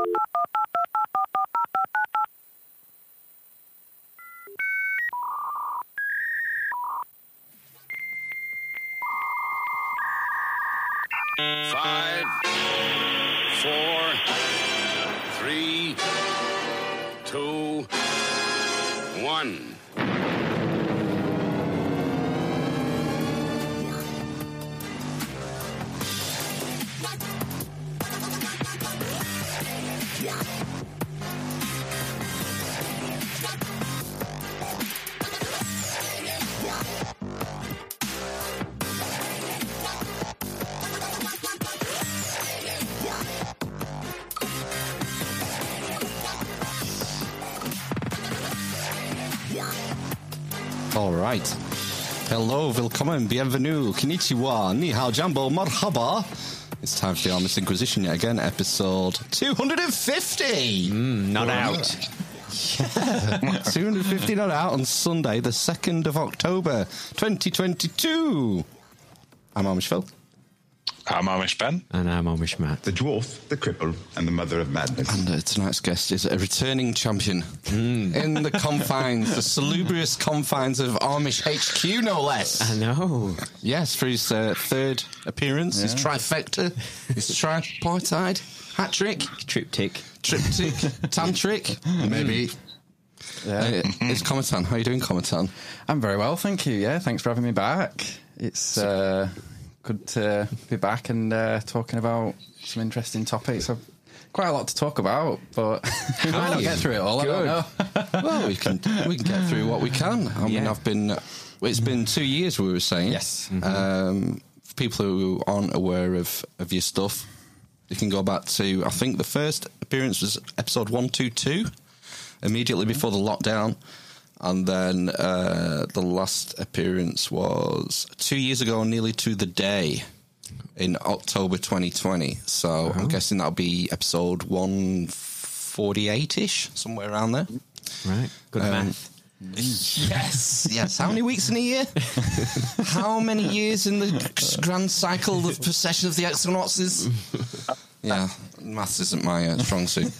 Five, four, three, two, one. All right. Hello, willkommen, bienvenue, konnichiwa, ni hao, jambo, marhaba. It's time for the Amish Inquisition yet again, episode 250. Hmm, not out. 250 not out on Sunday, the 2nd of October, 2022. I'm Amish Phil. I'm Amish Ben. And I'm Amish Matt. The dwarf, the cripple, and the mother of madness. And uh, tonight's guest is a returning champion in the confines, the salubrious confines of Amish HQ, no less. I know. Yes, for his uh, third appearance, his trifecta, his tripartite hat trick, Triptych. triptych, tantric, maybe. Uh, it's Cometan. How are you doing, Cometan? I'm very well, thank you. Yeah, thanks for having me back. It's uh, good to be back and uh, talking about some interesting topics. I've quite a lot to talk about, but we might not get through it all. I don't know. Well, we can we can get through what we can. I mean, Yeah. I've been. It's been two years. We were saying Yes. Um, for people who aren't aware of of your stuff, you can go back to. I think the first appearance was episode one two two, immediately before the lockdown. And then uh, the last appearance was two years ago, nearly to the day, in October 2020. So I'm guessing that'll be episode 148 ish, somewhere around there. Right. Good Um, math. Yes, yes. How many weeks in a year? How many years in the grand cycle of procession of the equinoxes? Yeah, maths isn't my uh, strong suit.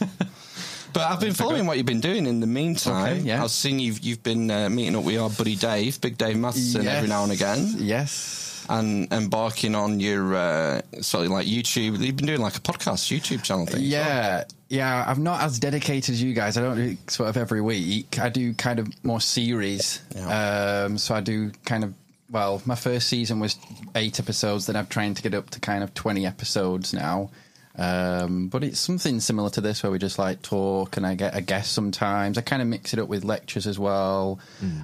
But I've been following what you've been doing in the meantime. Okay, yeah. I've seen you've you've been uh, meeting up with our buddy Dave, Big Dave Matheson, every now and again, Yes. and embarking on your uh, sort of like YouTube. You've been doing like a podcast YouTube channel thing. as well. Yeah, yeah. I'm not as dedicated as you guys. I don't do sort of every week. I do kind of more series. Yeah. Um, so I do kind of. Well, my first season was eight episodes. Then I'm trying to get up to kind of twenty episodes now. Um, but it's something similar to this where we just like talk and I get a guest sometimes. I kind of mix it up with lectures as well.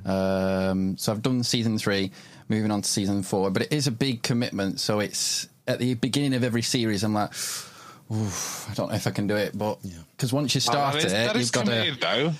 Um, so I've done season three, moving on to season four. But it is a big commitment. So it's at the beginning of every series. I'm like, Oof, I don't know if I can do it, but because once you start that is, it, that is you've got to. though.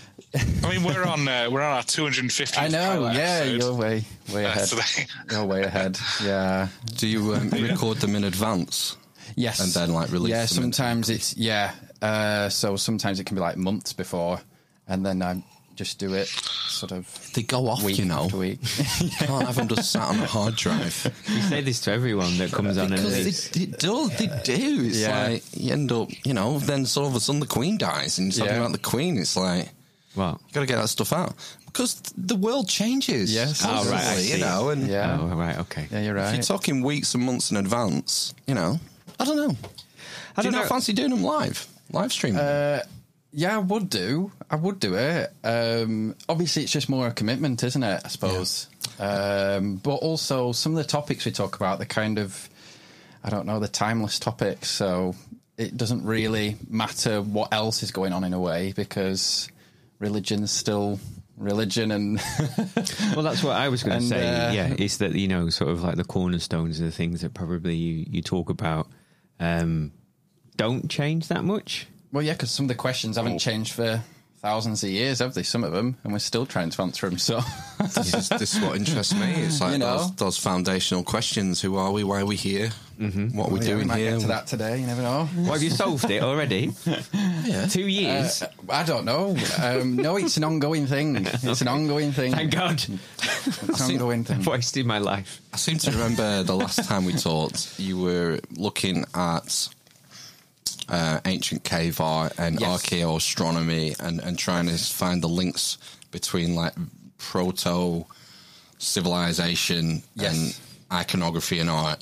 I mean, we're on uh, we're on our 250. I know, yeah, episode. you're way way ahead. today. You're way ahead. Yeah. Do you um, record them in advance? Yes. And then, like, release Yeah, them sometimes it's yeah. Uh, so sometimes it can be like months before, and then I just do it sort of They go off, week you know. after week. Can't have them just sat on a hard drive. You say this to everyone that comes on and Because they, they do, they do. It's Yeah. like you end up, you know, then all of a sudden the Queen dies, and you're talking Yeah. about the Queen. It's like well, you got to get that stuff out because the world changes. Yes. Oh, right, I see. you know, and yeah. oh, right, okay. Yeah, you're right. if you're talking weeks and months in advance, you know, I don't know. I do you don't not know. fancy doing them live, live streaming? Uh, yeah, I would do. I would do it. Um, obviously, it's just more a commitment, isn't it? I suppose. Um, but also, some of the topics we talk about, the kind of, I don't know, the timeless topics. So it doesn't really matter what else is going on in a way because religion's still religion and Well, that's what I was going to say. uh, yeah, it's that you know, sort of like the cornerstones of the things that probably you, you talk about um, don't change that much. well, yeah, because some of the questions haven't changed for thousands of years, have they? Some of them, and we're still trying to answer them. So. this, is, this is what interests me. It's like You know. those, those foundational questions: Who are we? Why are we here? What are we Yeah, we doing might here? get to that today. You never know. Well, have you solved it already? Two years. Uh, I don't know. Um, no, it's an ongoing thing. It's an ongoing thing. Thank God. It's an ongoing thing. I've wasted my life. I seem to remember the last time we talked, you were looking at uh, ancient cave art and Yes. archaeoastronomy and, and trying to find the links between like proto civilization Yes. and iconography and art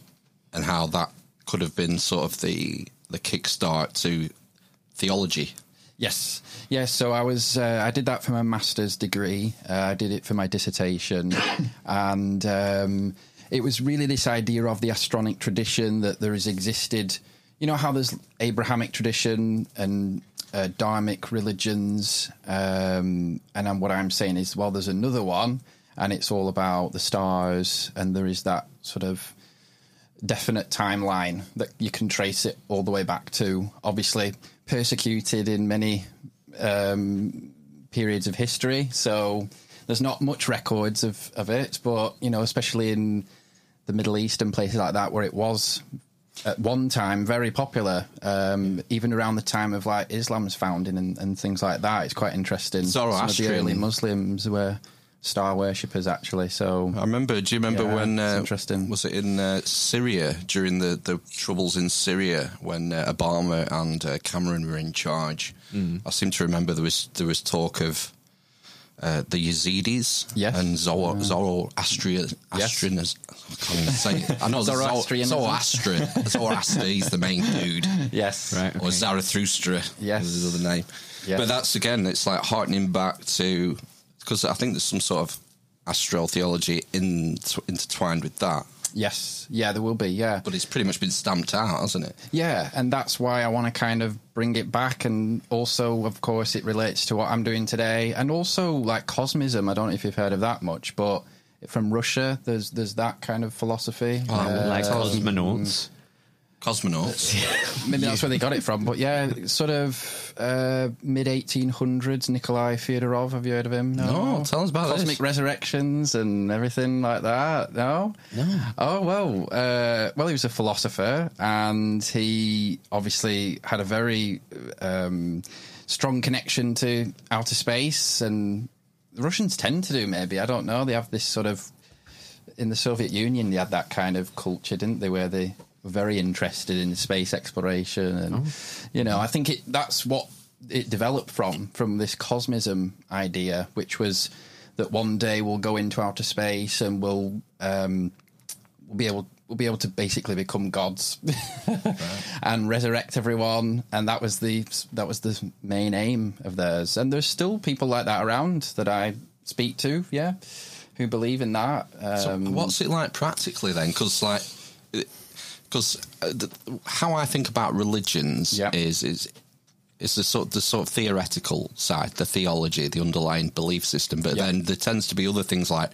and how that could have been sort of the the kickstart to theology. Yes, yes. So I was uh, I did that for my master's degree. Uh, I did it for my dissertation, and um, it was really this idea of the astronic tradition that there has existed. You know how there's Abrahamic tradition and uh, Dharmic religions, um, and what I'm saying is, well, there's another one, and it's all about the stars, and there is that sort of definite timeline that you can trace it all the way back to. Obviously, persecuted in many um, periods of history, so there's not much records of, of it. But you know, especially in the Middle East and places like that, where it was at one time very popular, um, even around the time of like Islam's founding and, and things like that. It's quite interesting. Some of the early Muslims were star worshippers, actually. So I remember. Do you remember Yeah, when? Uh, interesting. Was it in uh, Syria during the, the troubles in Syria when uh, Obama and uh, Cameron were in charge? Mm. I seem to remember there was there was talk of uh, the Yazidis Yes. and Zoro, Zoroastrian. Astrian, I can't even say it. I know Zoroastrianism. Zoroastrian. Zoroaster. He's the main dude. yes, Right. Or Zarathustra. Yes. is his other name. Yes. But that's again, it's like heartening back to because I think there's some sort of astral theology in, intertwined with that. Yes, yeah, there will be. Yeah, But it's pretty much been stamped out, hasn't it? yeah, and that's why I want to kind of bring it back, and also, of course, it relates to what I'm doing today, and also like cosmism. I don't know if you've heard of that much, but from Russia, there's there's that kind of philosophy. Uh, like cosmonauts. Cosmonauts. maybe that's where they got it from. But yeah, sort of uh, mid 1800s. Nikolai Fyodorov. Have you heard of him? No, tell us about cosmic this. resurrections and everything like that. No, no. Oh well, uh, well, he was a philosopher, and he obviously had a very um, strong connection to outer space, and the Russians tend to do. Maybe I don't know. They have this sort of in the Soviet Union, they had that kind of culture, didn't they? Where they very interested in space exploration, and you know, I think it that's what it developed from from this cosmism idea, which was that one day we'll go into outer space and we'll um, we'll be able we'll be able to basically become gods and resurrect everyone. And that was the that was the main aim of theirs. And there's still people like that around that I speak to yeah who believe in that. So um, what's it like practically then? Because like, because uh, how I think about religions Yeah. is is is the sort the sort of theoretical side, the theology, the underlying belief system. But Yeah. then there tends to be other things like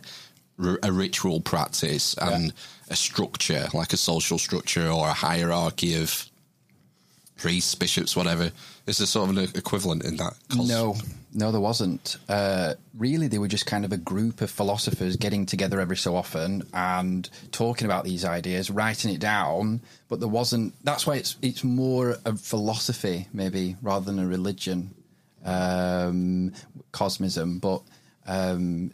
r- a ritual practice and a structure, like a social structure or a hierarchy of priests, bishops, whatever. Is there sort of an equivalent in that? cos- No, no, there wasn't. Uh, really, they were just kind of a group of philosophers getting together every so often and talking about these ideas, writing it down. But there wasn't. That's why it's it's more a philosophy, maybe, rather than a religion, um, cosmism. But um,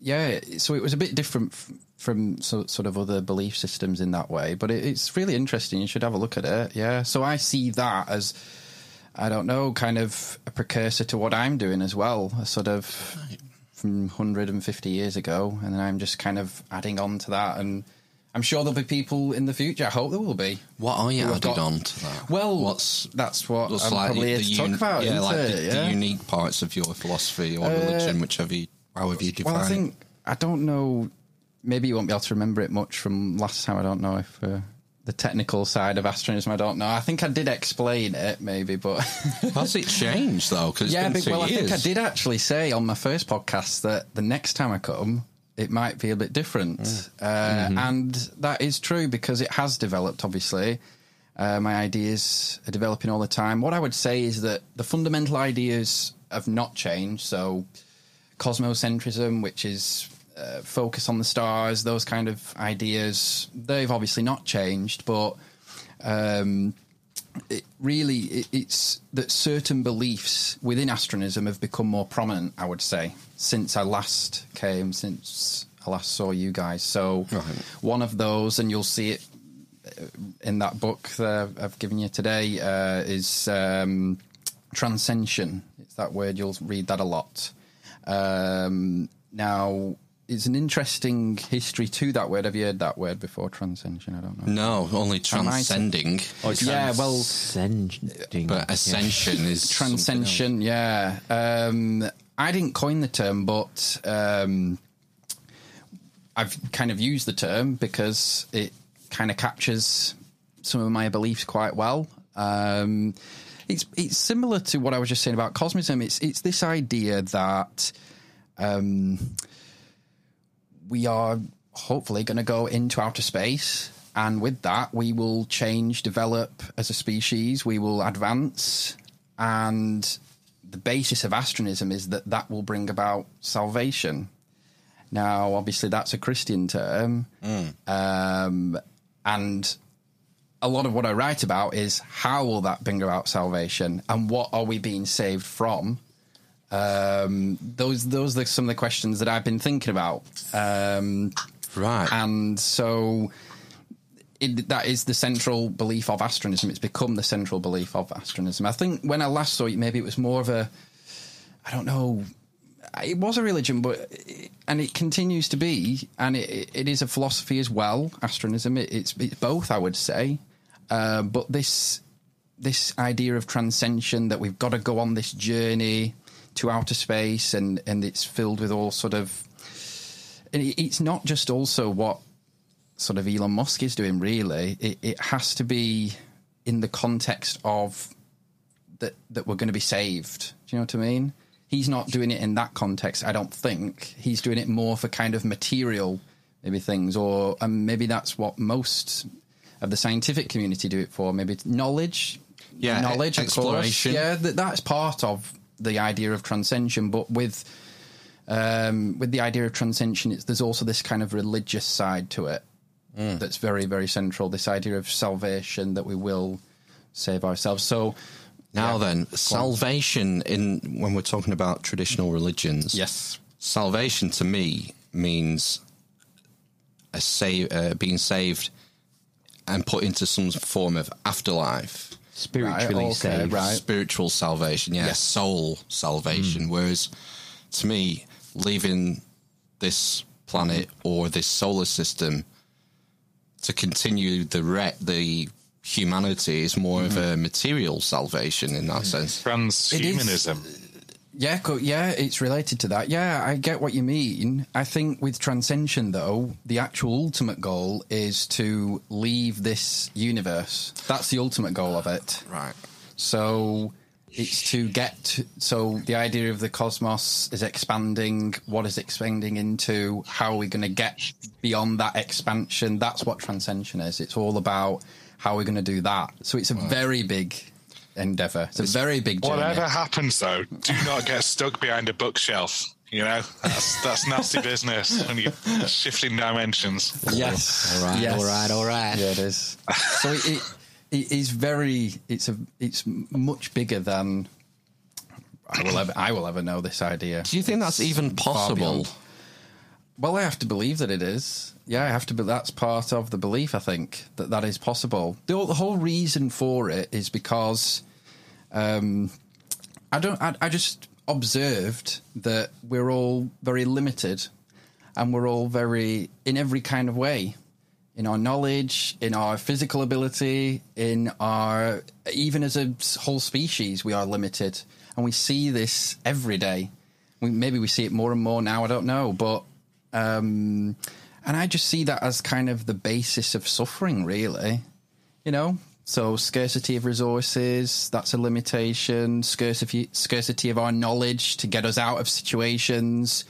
yeah, so it was a bit different f- from so, sort of other belief systems in that way. But it, it's really interesting. You should have a look at it. Yeah. So I see that as. I don't know, kind of a precursor to what I'm doing as well, a sort of from 150 years ago, and then I'm just kind of adding on to that. And I'm sure there'll be people in the future. I hope there will be. What are you added got- on to that? Well, what's that's what I'm probably here to talk about. Yeah, like the, yeah? Uh, the unique parts of your philosophy or religion, whichever you, however you define Well, I think I don't know. Maybe you won't be able to remember it much from last time. I don't know if uh, the technical side of astronism. I don't know. I think I did explain it, maybe, but Has it changed though? Because yeah, been but, two well, I think I did actually say on my first podcast that the next time I come, it might be a bit different, uh, and that is true because it has developed. Obviously, uh, my ideas are developing all the time. What I would say is that the fundamental ideas have not changed. So, cosmocentrism, which is uh, focus on the stars, those kind of ideas, they've obviously not changed, but. Um, it really it, it's that certain beliefs within astronism have become more prominent i would say since i last came since i last saw you guys so Right. one of those and you'll see it in that book that I've given you today uh, is um, transcension. It's that word. You'll read that a lot. Um, now, it's an interesting history to that word. Have you heard that word before? Transcension. I don't know. No, only I might- transcending. yeah, well, Ascending. But ascension is something else. transcension. Yeah, um, I didn't coin the term, but um, I've kind of used the term because it kind of captures some of my beliefs quite well. Um, it's it's similar to what I was just saying about cosmism. It's it's this idea that um, we are hopefully going to go into outer space. And with that, we will change, develop as a species, we will advance. And the basis of astronism is that that will bring about salvation. Now, obviously, that's a Christian term. Um, and a lot of what I write about is how will that bring about salvation and what are we being saved from? Um, those those are some of the questions that I've been thinking about. Um, Right. and so it, that is the central belief of astronism. It's become the central belief of astronism. I think when I last saw it, maybe it was more of a, I don't know, it was a religion, but and it continues to be, and it, it is a philosophy as well. Astronism, it, it's it's both, I would say. Uh, but this this idea of transcension that we've got to go on this journey to outer space, and and it's filled with all sort of and it's not just also what sort of Elon Musk is doing. Really, it, it has to be in the context of that that we're going to be saved. Do you know what I mean? He's not doing it in that context. I don't think he's doing it more for kind of material maybe things, or um, maybe that's what most of the scientific community do it for. Maybe it's knowledge, Yeah, knowledge, of course. exploration. Yeah, that, that's part of the idea of transcension, but with um, with the idea of transcension, it's, there's also this kind of religious side to it Mm. that's very, very central. This idea of salvation that we will save ourselves. So Now Yeah. then, salvation in when we're talking about traditional religions. yes, Salvation to me means a save, uh, being saved and put into some form of afterlife. Spiritually Right, okay, saved. right. spiritual salvation, yeah, Yes. soul salvation. Mm. Whereas to me, leaving this planet or this solar system to continue the re- the humanity is more of mm-hmm. a material salvation in that mm. sense. Transhumanism. Yeah, co- yeah, it's related to that. Yeah, I get what you mean. I think with transcension, though, the actual ultimate goal is to leave this universe. That's the ultimate goal of it. Right. So it's to get to, so the idea of the cosmos is expanding. What is expanding into? How are we going to get beyond that expansion? That's what transcension is. It's all about how we're going to do that. So it's a very big endeavor. It's a very big journey. Whatever happens, though, do not get stuck behind a bookshelf. You know, that's that's nasty business when you're shifting dimensions. Yes. All right, Yes. all right, all right. Yeah, it is. So it, it, it is very. It's a. It's much bigger than I will ever. I will ever know this idea. Do you think that's even possible? Well, I have to believe that it is. Yeah, I have to. Be, that's part of the belief. I think that that is possible. The, whole- the whole reason for it is because um, I don't. I, I just observed that we're all very limited, and we're all very in every kind of way, in our knowledge, in our physical ability, in our even as a whole species, we are limited, and we see this every day. We, maybe we see it more and more now. I don't know, but um, and I just see that as kind of the basis of suffering, really. You know, so scarcity of resources, that's a limitation. Scarcity, scarcity of our knowledge to get us out of situations.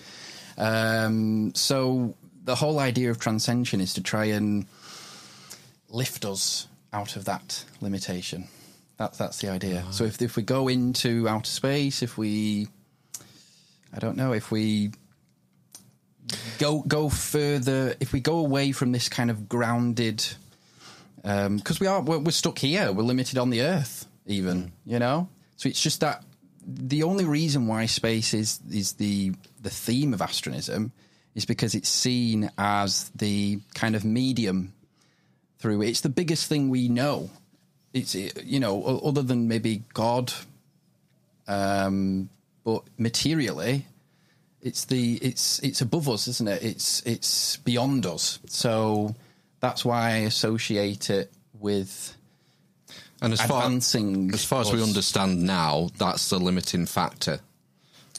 Um, so the whole idea of transcension is to try and lift us out of that limitation. That, that's the idea. So if, if we go into outer space, if we, I don't know, if we go go further, if we go away from this kind of grounded because we are we're, we're stuck here we're limited on the earth even you know so it's just that the only reason why space is is the the theme of astronism is because it's seen as the kind of medium through. It's the biggest thing we know. It's you know other than maybe God, um, but materially, it's the it's it's above us, isn't it? It's it's beyond us. So that's why I associate it with And as far, as far as we understand now, that's the limiting factor.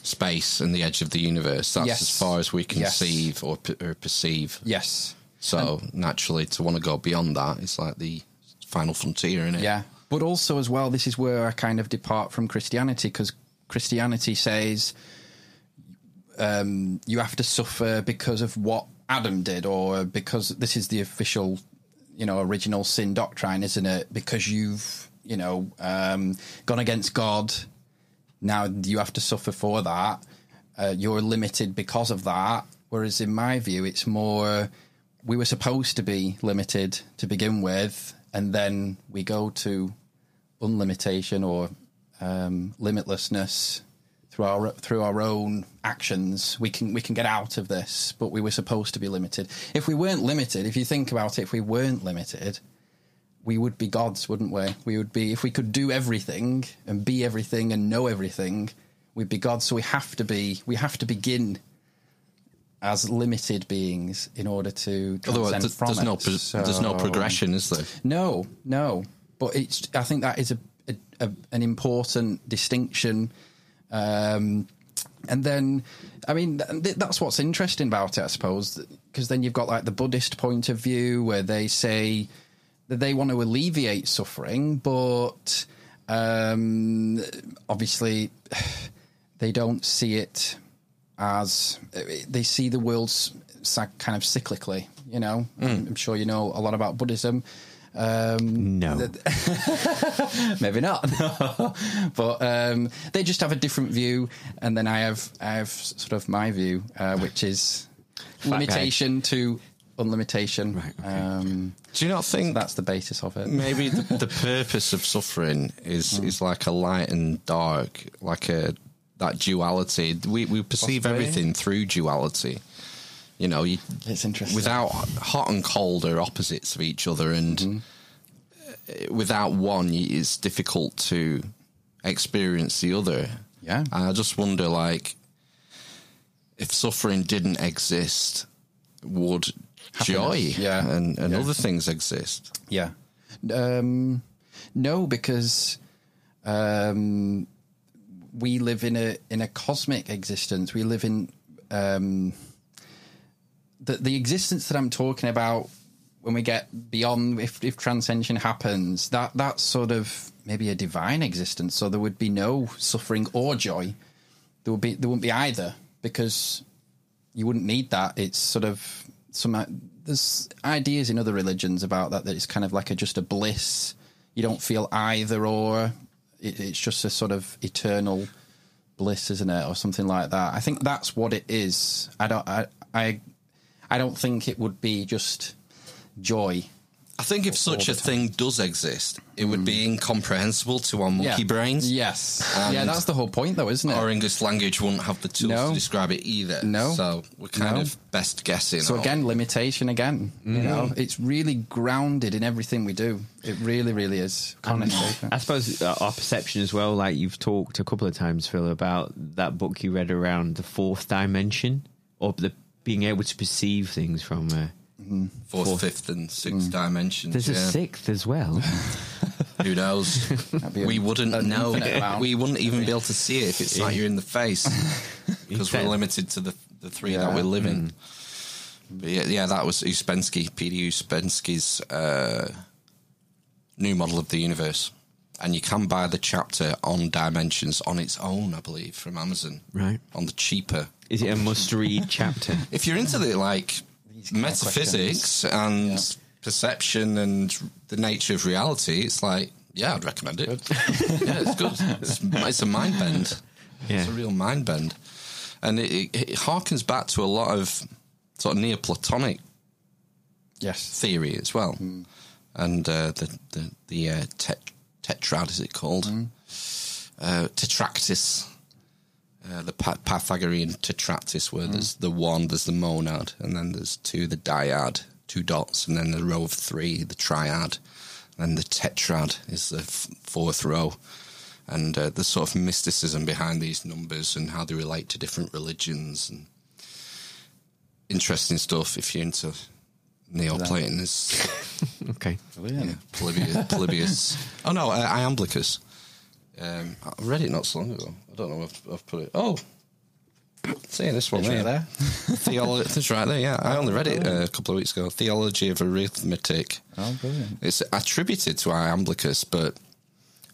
Space and the edge of the universe. That's Yes. as far as we Yes. conceive or, p- or perceive. Yes. So naturally, to want to go beyond that, it's like the final frontier, isn't it? Yeah. But also, as well, this is where I kind of depart from Christianity because Christianity says um, you have to suffer because of what Adam did, or because this is the official, you know, original sin doctrine, isn't it? Because you've, you know, um, gone against God. Now you have to suffer for that. Uh, you're limited because of that. Whereas in my view, it's more we were supposed to be limited to begin with, and then we go to unlimitation or um, limitlessness through our through our own actions. We can we can get out of this, but we were supposed to be limited. If we weren't limited, if you think about it, if we weren't limited, we would be gods, wouldn't we? We would be if we could do everything and be everything and know everything, we'd be gods. So we have to be we have to begin as limited beings in order to Otherwise, uh, transcend th- from there's it. no pro- there's no progression, is there? no, no. But it's. I think that is a, a, a an important distinction. Um, and then, I mean, th- that's what's interesting about it, I suppose, because then you've got like the Buddhist point of view where they say that they want to alleviate suffering, but um, obviously they don't see it as they see the world kind of cyclically. You know, I'm sure you know a lot about Buddhism. Um, No. maybe not, but um, they just have a different view, and then I have I have sort of my view, uh, which is limitation to unlimitation. Right, okay. Um, Do you not think that's the basis of it. maybe the, the purpose of suffering is is like a light and dark, like a that duality. We we perceive Possibly. everything through duality. You know, you, It's interesting. without hot and cold are opposites of each other, and uh, without one, it's difficult to experience the other. Yeah. and I just wonder, like, if suffering didn't exist, would joy yeah, and, and yeah. other things exist? Yeah. Um, no, because um, we live in a in a cosmic existence. We live in um, the the existence that I'm talking about. When we get beyond, if if transcension happens, that that's sort of maybe a divine existence. So there would be no suffering or joy. There would be there wouldn't be either because you wouldn't need that. It's sort of some uh, there's ideas in other religions about that that it's kind of like a just a bliss. You don't feel either or. It, it's just a sort of eternal bliss, isn't it, or something like that? I think that's what it is. I don't. I. I, I don't think it would be just joy. I think if such the a thing does exist, it would be incomprehensible to our monkey Yeah. brains. Yes. And- yeah, that's the whole point, though, isn't it? Our English language wouldn't have the tools No. to describe it either. No. So we're kind No. of best guessing. So or- again, limitation again. You know, it's really grounded in everything we do. It really, really is. Honestly. I suppose uh, our perception as well, like you've talked a couple of times, Phil, about that book you read around the fourth dimension or the being able to perceive things from. Uh, fourth, fourth. fifth, and sixth dimensions. there's a sixth as well. Who knows? we a- wouldn't an know. We wouldn't even be able to see it if it's not you in the face, because we're limited to the the three Yeah. that we live in. But yeah, yeah, that was Uspensky, P.D. Uspensky's uh, new model of the universe, and you can buy the chapter on dimensions on its own, I believe, from Amazon. Right. on the cheaper. Is it a must-read chapter? If you're into the like These kind of metaphysics and perception and the nature of reality, it's like, yeah, I'd recommend it. yeah, it's good. It's, it's a mind bend. Yeah. It's a real mind bend. And it, it, it harkens back to a lot of sort of Neoplatonic Yes. theory as well. And uh, the, the, the uh, tet- tetrad, is it called? Uh, tetractys. Uh, the Pythagorean tetractys, where there's the one, there's the monad, and then there's two, the dyad. two dots, and then the row of three, the triad, and the tetrad is the f- fourth row. And uh, the sort of mysticism behind these numbers and how they relate to different religions and interesting stuff if you're into Neoplatonism. Okay. Brilliant. Yeah, Polybius. Polybius. Oh no, uh, Iamblichus. Um, I read it not so long ago. I don't know if I've put it. Oh, see this one right there. Theology. It's right there. Yeah, I only read it uh, a couple of weeks ago. Theology of Arithmetic. Oh, brilliant. It's attributed to Iamblichus, but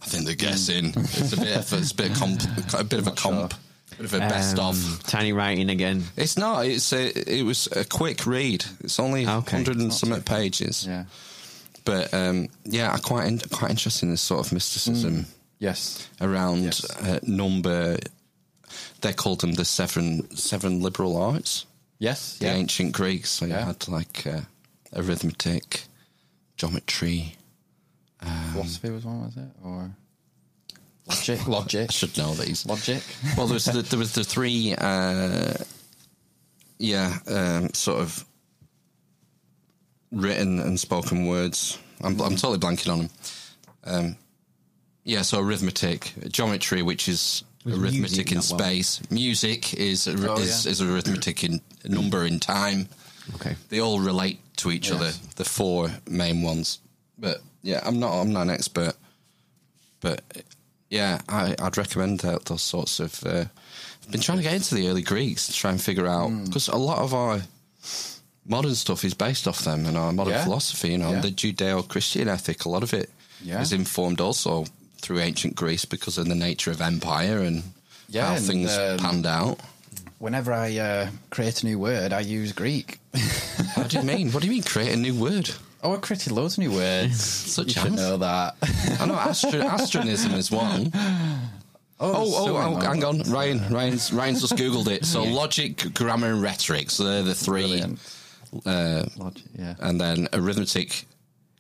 I think they're guessing. it's a bit of a, it's a bit of comp, a bit of a Not sure. comp, bit of a best Um, of. Tiny writing again. It's not. It's a, it was a quick read. It's only Okay. hundred and some pages. Yeah. But um, yeah, I quite in, quite interested in this sort of mysticism Yes. around Yes. uh, number. They called them the seven seven liberal arts. Yes. The Yeah. ancient Greeks. So you had like uh, arithmetic, geometry. Philosophy was one, was it? Or logic? Logic. I should know these. Logic. Well, there was the, there was the three, uh, yeah, um, sort of written and spoken words. I'm, I'm totally blanking on them. Um, yeah, so arithmetic, geometry, which is Was arithmetic music in that one? space. Music is ar- Oh, is, yeah. is arithmetic in number in time. Okay. They all relate to each Yes. other. The four main ones. But yeah, I'm not I'm not an expert. But yeah, I, I'd recommend that, those sorts of. Uh, I've been trying to get into the early Greeks to try and figure out Hmm. because a lot of our modern stuff is based off them and our modern Yeah. philosophy. You know, Yeah. the Judeo-Christian ethic. A lot of it is Yeah. informed also through ancient Greece because of the nature of empire and Yeah, how and, things um, panned out. Whenever I uh, create a new word, I use Greek. What do you mean? What do you mean? Create a new word? Oh, I created loads of new words. Such you should know that. I know astro- astronism is one. Oh, Oh, oh, so oh, many hang on. Ryan, Ryan's, Ryan's just Googled it. So logic, grammar, and rhetoric. So they're the three. Uh, Logic, yeah. and then arithmetic,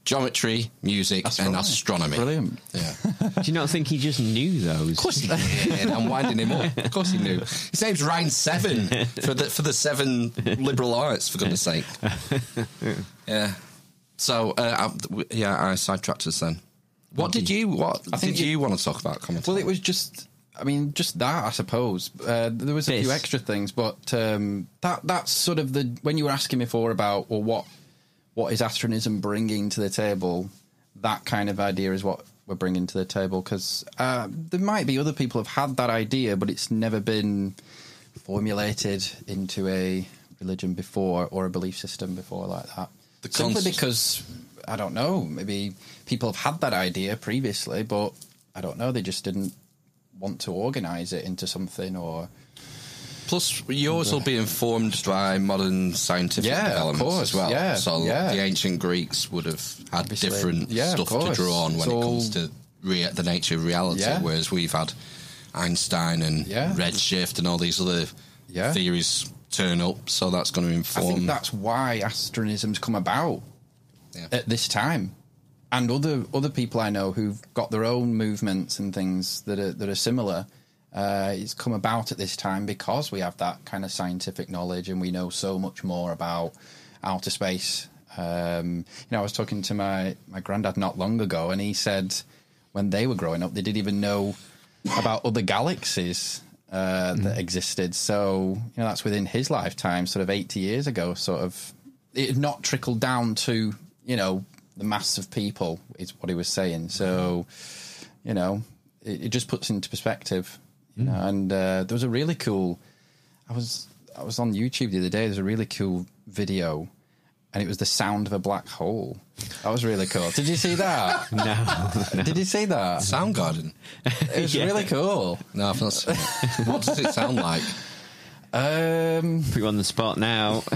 geometry, music, and astronomy. Brilliant. Yeah. Do you not think he just knew those? Of course he did. I'm winding him up. Of course he knew. His name's Ryan Seven for the for the seven liberal arts. For goodness sake. Yeah. So uh, I, w- yeah, I sidetracked us then. What did you? What I think did you, you- want to talk about? Cometan. Well, it was just. I mean, just that. I suppose uh, there was a few extra things, but um, that that's sort of the when you were asking before about well, what what is astronism bringing to the table? That kind of idea is what we're bringing to the table because uh, there might be other people who've had that idea, but it's never been formulated into a religion before or a belief system before like that. The Simply const- because I don't know, maybe people have had that idea previously, but I don't know, they just didn't want to organise it into something or Plus, yours will be informed by modern scientific Yeah, developments course, as well. yeah, so yeah. the ancient Greeks would have had Obviously, different yeah, stuff to draw on when It's it comes to rea- the nature of reality, Yeah. whereas we've had Einstein and redshift and all these other theories turn up. So that's going to inform. I think that's why astronism's come about at this time. And other other people I know who've got their own movements and things that are that are similar. Uh, it's come about at this time because we have that kind of scientific knowledge and we know so much more about outer space. Um, you know, I was talking to my my granddad not long ago, and he said when they were growing up, they didn't even know about other galaxies uh, that existed. So you know, that's within his lifetime, sort of eighty years ago. Sort of, it had not trickled down to you know the mass of people, is what he was saying. So you know, it, it just puts into perspective. You know, and uh, there was a really cool. I was I was on YouTube the other day. There's a really cool video, and it was the sound of a black hole. That was really cool. Did you see that? No. Did you see that? Soundgarden. It was Yeah. really cool. No, I've not seen it. What does it sound like? Um, Put you on the spot now.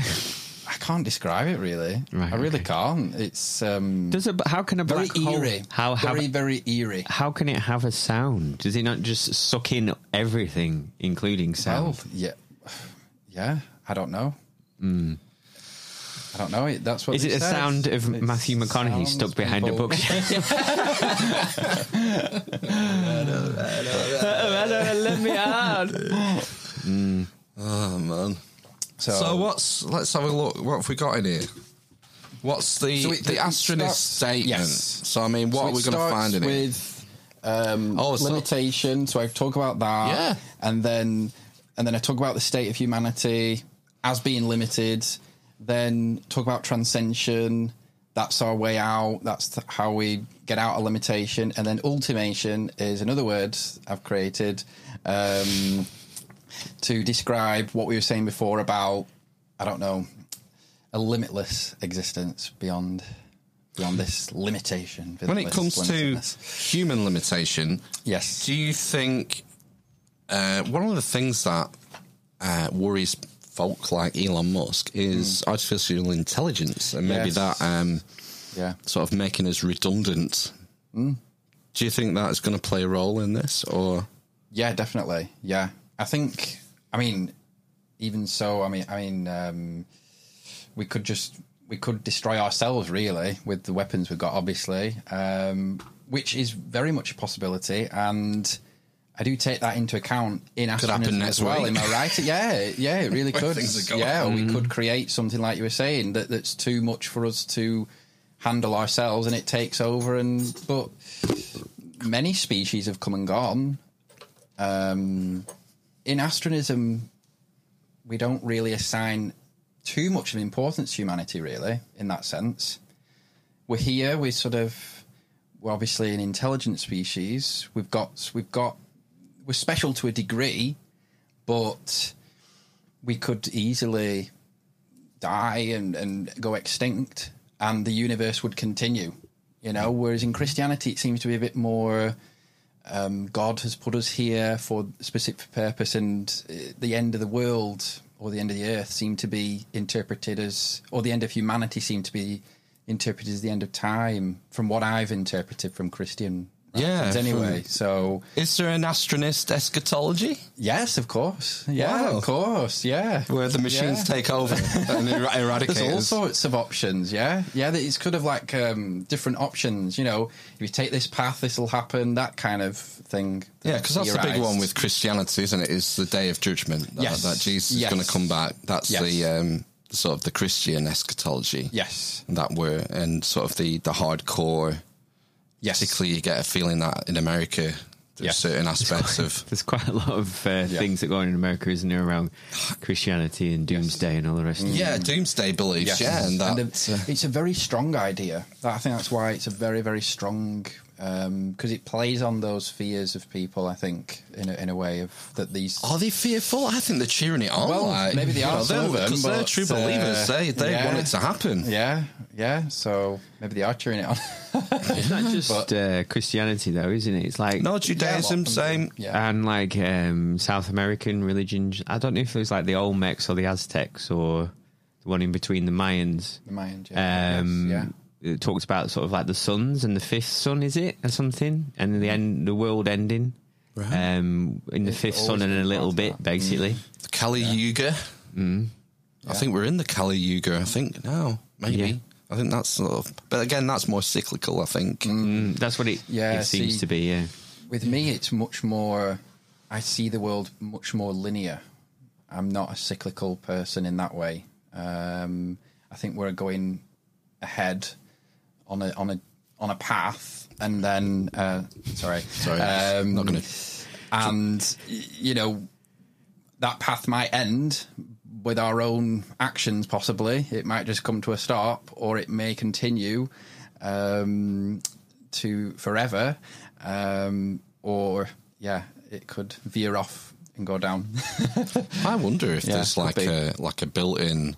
I can't describe it really. Right, I really okay. can't. It's um, Does it? How can a very black hole? eerie. How how, very very eerie. how can it have a sound? Does it not just suck in everything, including Well, sound? yeah, yeah. I don't know. I don't know. It- That's what Is it it the says. sound of It Matthew McConaughey stuck behind a people- bookshelf? Let me out. Oh man. So, So what's? Let's have a look. What have we got in here? What's the So it- the it astronist starts- statement? yes. So I mean, what are we going to find in it? with um, Oh, so- limitation. So I talk about that, Yeah. and then and then I talk about the state of humanity as being limited. Then talk about transcension. That's our way out. That's th- how we get out of limitation. And then ultimation is another word I've created um, to describe what we were saying before about I don't know a limitless existence beyond beyond this limitation. when it comes to human limitation, yes, do you think uh, one of the things that uh, worries folk like Elon Musk is artificial intelligence, and maybe Yes. that um, yeah, sort of making us redundant? Do you think that is going to play a role in this, or yeah, definitely, yeah. I think, I mean, even so, I mean, I mean, um, we could just we could destroy ourselves really with the weapons we've got, obviously, um, which is very much a possibility, and. I do take that into account in Could happen as well. week. Am I right? Yeah, yeah, it really could. things are going. Yeah, we could create something like you were saying that, that's too much for us to handle ourselves, and it takes over. And but many species have come and gone. Um, in astronism, we don't really assign too much of importance to humanity, really, in that sense. We're here. We're sort of we're obviously an intelligent species. We've got we've got we're special to a degree, but we could easily die and, and go extinct, and the universe would continue. You know, whereas in Christianity, it seems to be a bit more. Um, God has put us here for a specific purpose, and uh, the end of the world or the end of the earth seem to be interpreted as, or the end of humanity seem to be interpreted as the end of time. From what I've interpreted from Christian, Yeah, anyway. So is there an astronist eschatology yes, of course, yeah, Wow. of course, yeah. where the machines Yeah. take over and er- eradicate There's all sorts of options, yeah, yeah. It's kind of like um, different options. You know, if you take this path, this will happen. That kind of thing. Yeah, because that's the big one with Christianity, isn't it? Is the day of judgment. That, Yes. that Jesus is going to come back. That's Yes. the um, sort of the Christian eschatology. Yes, That were and sort of the the hardcore. Yes, Particularly, you get a feeling that in America, there's Yes. certain aspects of. There's quite a lot of uh, things that go on in America, isn't there, around Christianity and doomsday and all the rest of it. Yeah, doomsday beliefs. Yes. Yeah, and that. the- uh, it's a very strong idea. I think that's why it's a very, very strong because it plays on those fears of people. I think in a, in a way of that these. are they fearful? I think they're cheering it on. Well, like, maybe they are know, some of them, because they're but, true uh, believers. They they yeah. want it to happen. Yeah, yeah. So maybe they are cheering it on. It's not just uh, Christianity, though, isn't it? It's like No, Judaism, Yeah, same. Yeah. and like um, South American religions. I don't know if it was like the Olmecs or the Aztecs or the one in between the Mayans. The Mayans, yeah. Um, Yes, It talks about sort of like the suns and the fifth sun, is it, or something, and the end, the world ending. Right. Um, in the It's fifth sun and a little bit, that. basically. The Kali Yuga. I think we're in the Kali Yuga. I think now, maybe. Yeah. I think that's sort of, but again, that's more cyclical. I think. Mm, that's what it, Yeah, it seems see- to be. Yeah. With me, it's much more. I see the world much more linear. I'm not a cyclical person in that way. Um, I think we're going ahead on a on a on a path, and then uh, sorry, Sorry, um, not gonna- and you know that path might end with our own actions. Possibly, it might just come to a stop, or it may continue um, to forever, um, or yeah, it could veer off and go down. I wonder if Yeah, there's like a like a built-in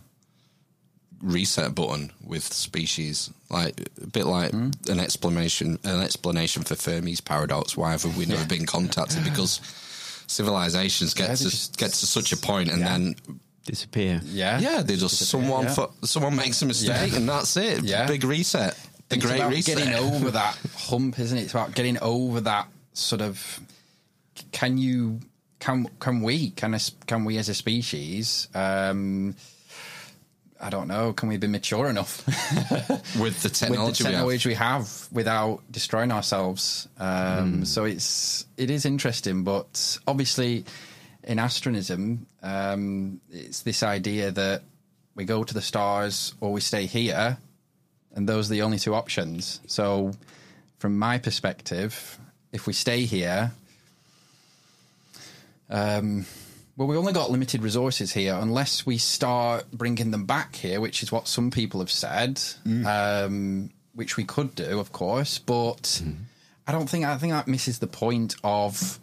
reset button with species, like a bit like Hmm? an explanation an explanation for Fermi's paradox. Why have we never been contacted? Because civilizations get Yeah, to just- get to such a point, and Yeah. then Disappear. yeah, yeah, they just someone yeah. fu- someone makes a mistake, Yeah. and that's it. Yeah. Big reset. The it's great about reset. getting over that hump, isn't it? It's about getting over that sort of. Can you? Can can we? Can us? Can we as a species? Um, I don't know. Can we be mature enough with the with technology, we have. we have without destroying ourselves? Um, So it's it is interesting, but obviously in astronism, um, it's this idea that we go to the stars or we stay here, and those are the only two options. So, from my perspective, if we stay here, um, well, we've only got limited resources here unless we start bringing them back here, which is what some people have said, um, which we could do, of course. But I don't think I think that misses the point of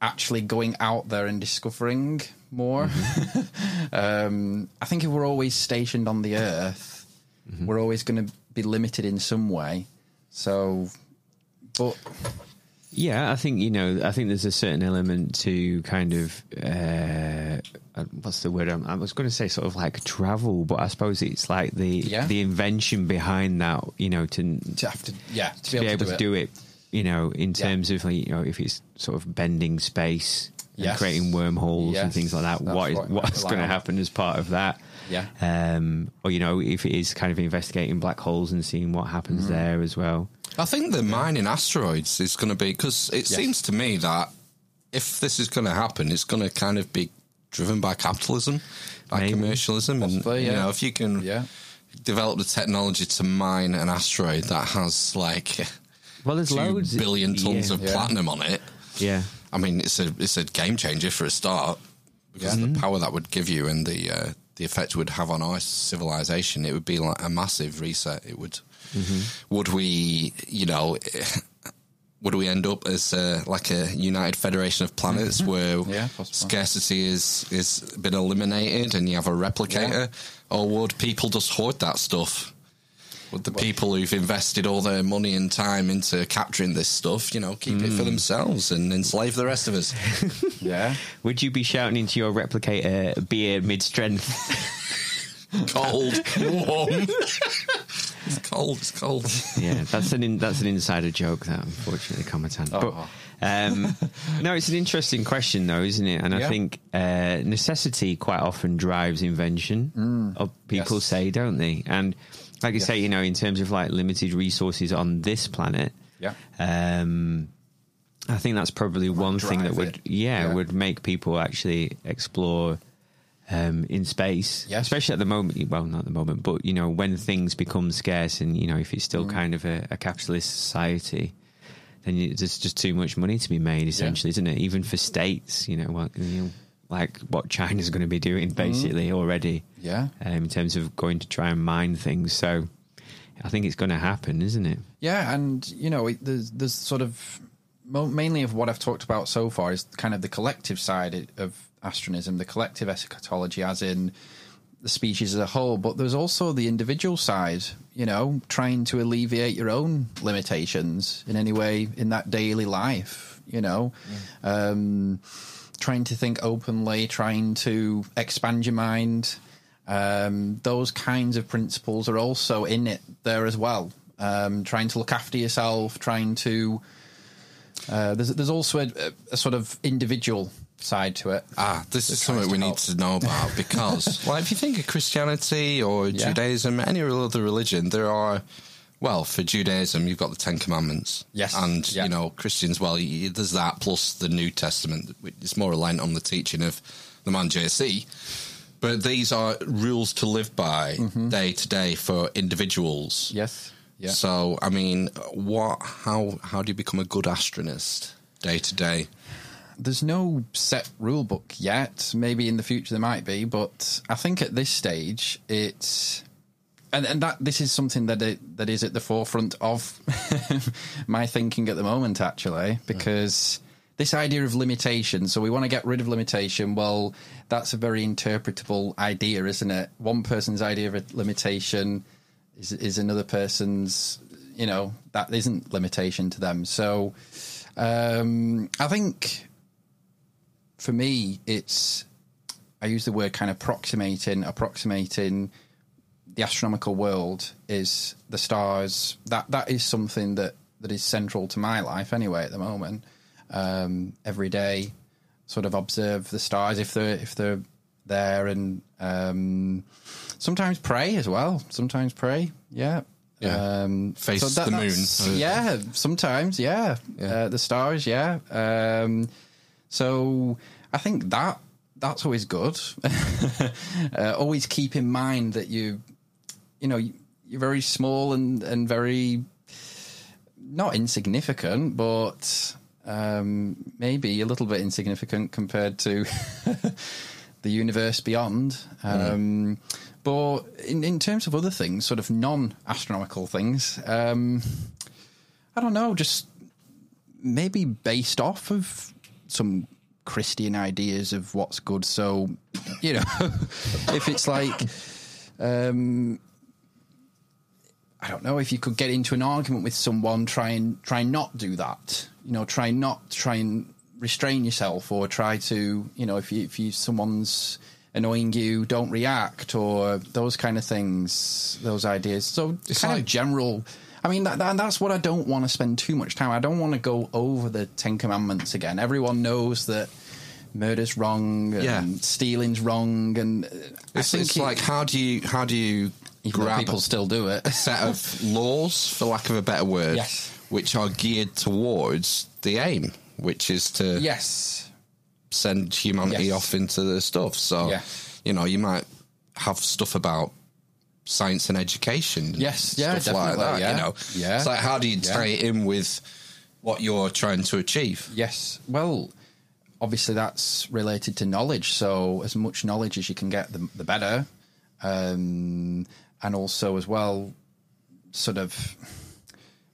actually going out there and discovering more. um, I think if we're always stationed on the Earth, we're always going to be limited in some way. So, but Yeah, I think you know. I think there's a certain element to kind of uh, uh, what's the word? I'm, I was going to say sort of like travel, but I suppose it's like the Yeah. the invention behind that. You know, to to have to, yeah, to, to be able to do it. You know, in Yeah. terms of like, you know, if it's sort of bending space and Yes. creating wormholes and things like that, that's what is what what's going to happen as part of that? Yeah. Um, or you know, if it is kind of investigating black holes and seeing what happens Mm-hmm. there as well. I think the mining asteroids is going to be because it Yes. seems to me that if this is going to happen, it's going to kind of be driven by capitalism, by Maybe. commercialism, and Possibly, you yeah. know if you can Yeah. develop the technology to mine an asteroid that has like Well, there's two loads billion tons yeah. of Yeah. platinum on it. Yeah, I mean, it's a it's a game changer for a start because Yeah. the power that would give you and the uh, the effect it would have on our civilization, it would be like a massive reset. It would. Would we, you know, would we end up as uh, like a united federation of planets where Yeah, scarcity is is been eliminated and you have a replicator, or would people just hoard that stuff? Would the people who've invested all their money and time into capturing this stuff, you know, keep it for themselves and enslave the rest of us? Yeah. Would you be shouting into your replicator beer mid strength? cold, warm. It's cold. It's cold. yeah, that's an in, that's an insider joke that unfortunately Cometan. Oh. But um, no, it's an interesting question though, isn't it? And I think uh, necessity quite often drives invention. Or people Yes. say, don't they? And like you say, you know, in terms of like limited resources on this planet, Yeah. um, I think that's probably one thing that would, yeah, Yeah. would make people actually explore um, in space, Yes. especially at the moment. Well, not at the moment, but you know, when things become scarce, and you know, if it's Mm. still kind of a, a capitalist society, then you, there's just too much money to be made, essentially, isn't it? Even for states, you know, what, you know, like what China's going to be doing basically already, Mm-hmm. Yeah. um, in terms of going to try and mine things. So, I think it's going to happen, isn't it? Yeah, and you know, it, there's there's sort of mainly of what I've talked about so far is kind of the collective side of astronism, the collective eschatology, as in the species as a whole. But there's also the individual side. You know, trying to alleviate your own limitations in any way in that daily life. You know. Um, trying to think openly, trying to expand your mind. Um, those kinds of principles are also in it there as well. Um, trying to look after yourself, trying to. Uh, there's there's also a, a sort of individual side to it. Ah, this is something we to need to know about because, well, if you think of Christianity or Yeah. Judaism, any other religion, there are, well, for Judaism, you've got the Ten Commandments. Yes. And, Yeah. you know, Christians, well, there's that plus the New Testament, which is more reliant on the teaching of the man JC. But these are rules to live by day to day for individuals. Mm-hmm. Yes. Yeah. So, I mean, what? How how do you become a good astronist day to day? There's no set rule book yet. Maybe in the future there might be, but I think at this stage it's and, and that this is something that it, that is at the forefront of my thinking at the moment actually because this idea of limitation so we want to get rid of limitation. Well that's a very interpretable idea isn't it? One person's idea of a limitation is is another person's you know that isn't limitation to them. So um i think for me, it's I use the word kind of approximating, approximating the astronomical world is the stars. That that is something that that is central to my life anyway at the moment. Um, every day, sort of observe the stars if they're if they're there, and um, sometimes pray as well. Sometimes pray, yeah. Yeah. Um, Face the moon. Yeah, sometimes, yeah. Uh, the stars, yeah. Um, so I think that that's always good. uh, always keep in mind that you, you know, you, you're very small and and very not insignificant, but um, maybe a little bit insignificant compared to the universe beyond. Um, But in, in terms of other things, sort of non astronomical things, um, I don't know, just maybe based off of some Christian ideas of what's good. So, you know, if it's like, um, I don't know, if you could get into an argument with someone, try and try and not do that. You know, try not try and restrain yourself, or try to, you know, if you if you someone's annoying you, don't react, or those kind of things, those ideas. So It's kind like- of general. I mean, that, that, that's what I don't want to spend too much time. I don't want to go over the Ten Commandments again. Everyone knows that murder's wrong, and Yeah. stealing's wrong, and uh, I It's, think it's it- like how do you how do you grab people still do it. a set of laws, for lack of a better word, Yes. which are geared towards the aim, which is to yes, send humanity Yes. off into the stuff. So, Yeah. you know, you might have stuff about science and education. Yes, yeah, stuff like that. yeah. You know, Yeah. It's like how do you Yeah. tie it in with what you're trying to achieve? yes. Well, obviously that's related to knowledge. So as much knowledge as you can get, the, the better. Um, and also as well, sort of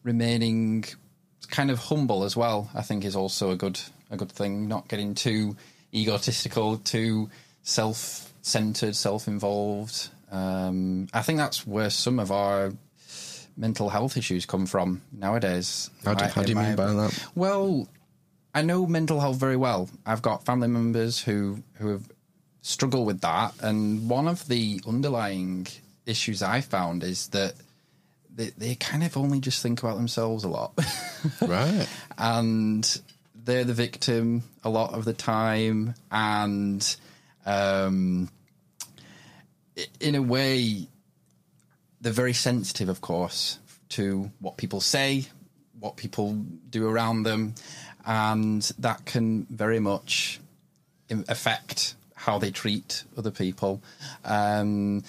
remaining kind of humble as well. I think is also a good a good thing. Not getting too egotistical, too self centered, self involved. Um, I think that's where some of our mental health issues come from nowadays. How do- I- how do you mean by that? Well, I know mental health very well. I've got family members who who have struggle with that, and one of the underlying issues I found is that they, they kind of only just think about themselves a lot. Right. and they're the victim a lot of the time and um, in a way they're very sensitive of course to what people say what people do around them and that can very much affect how they treat other people. Um,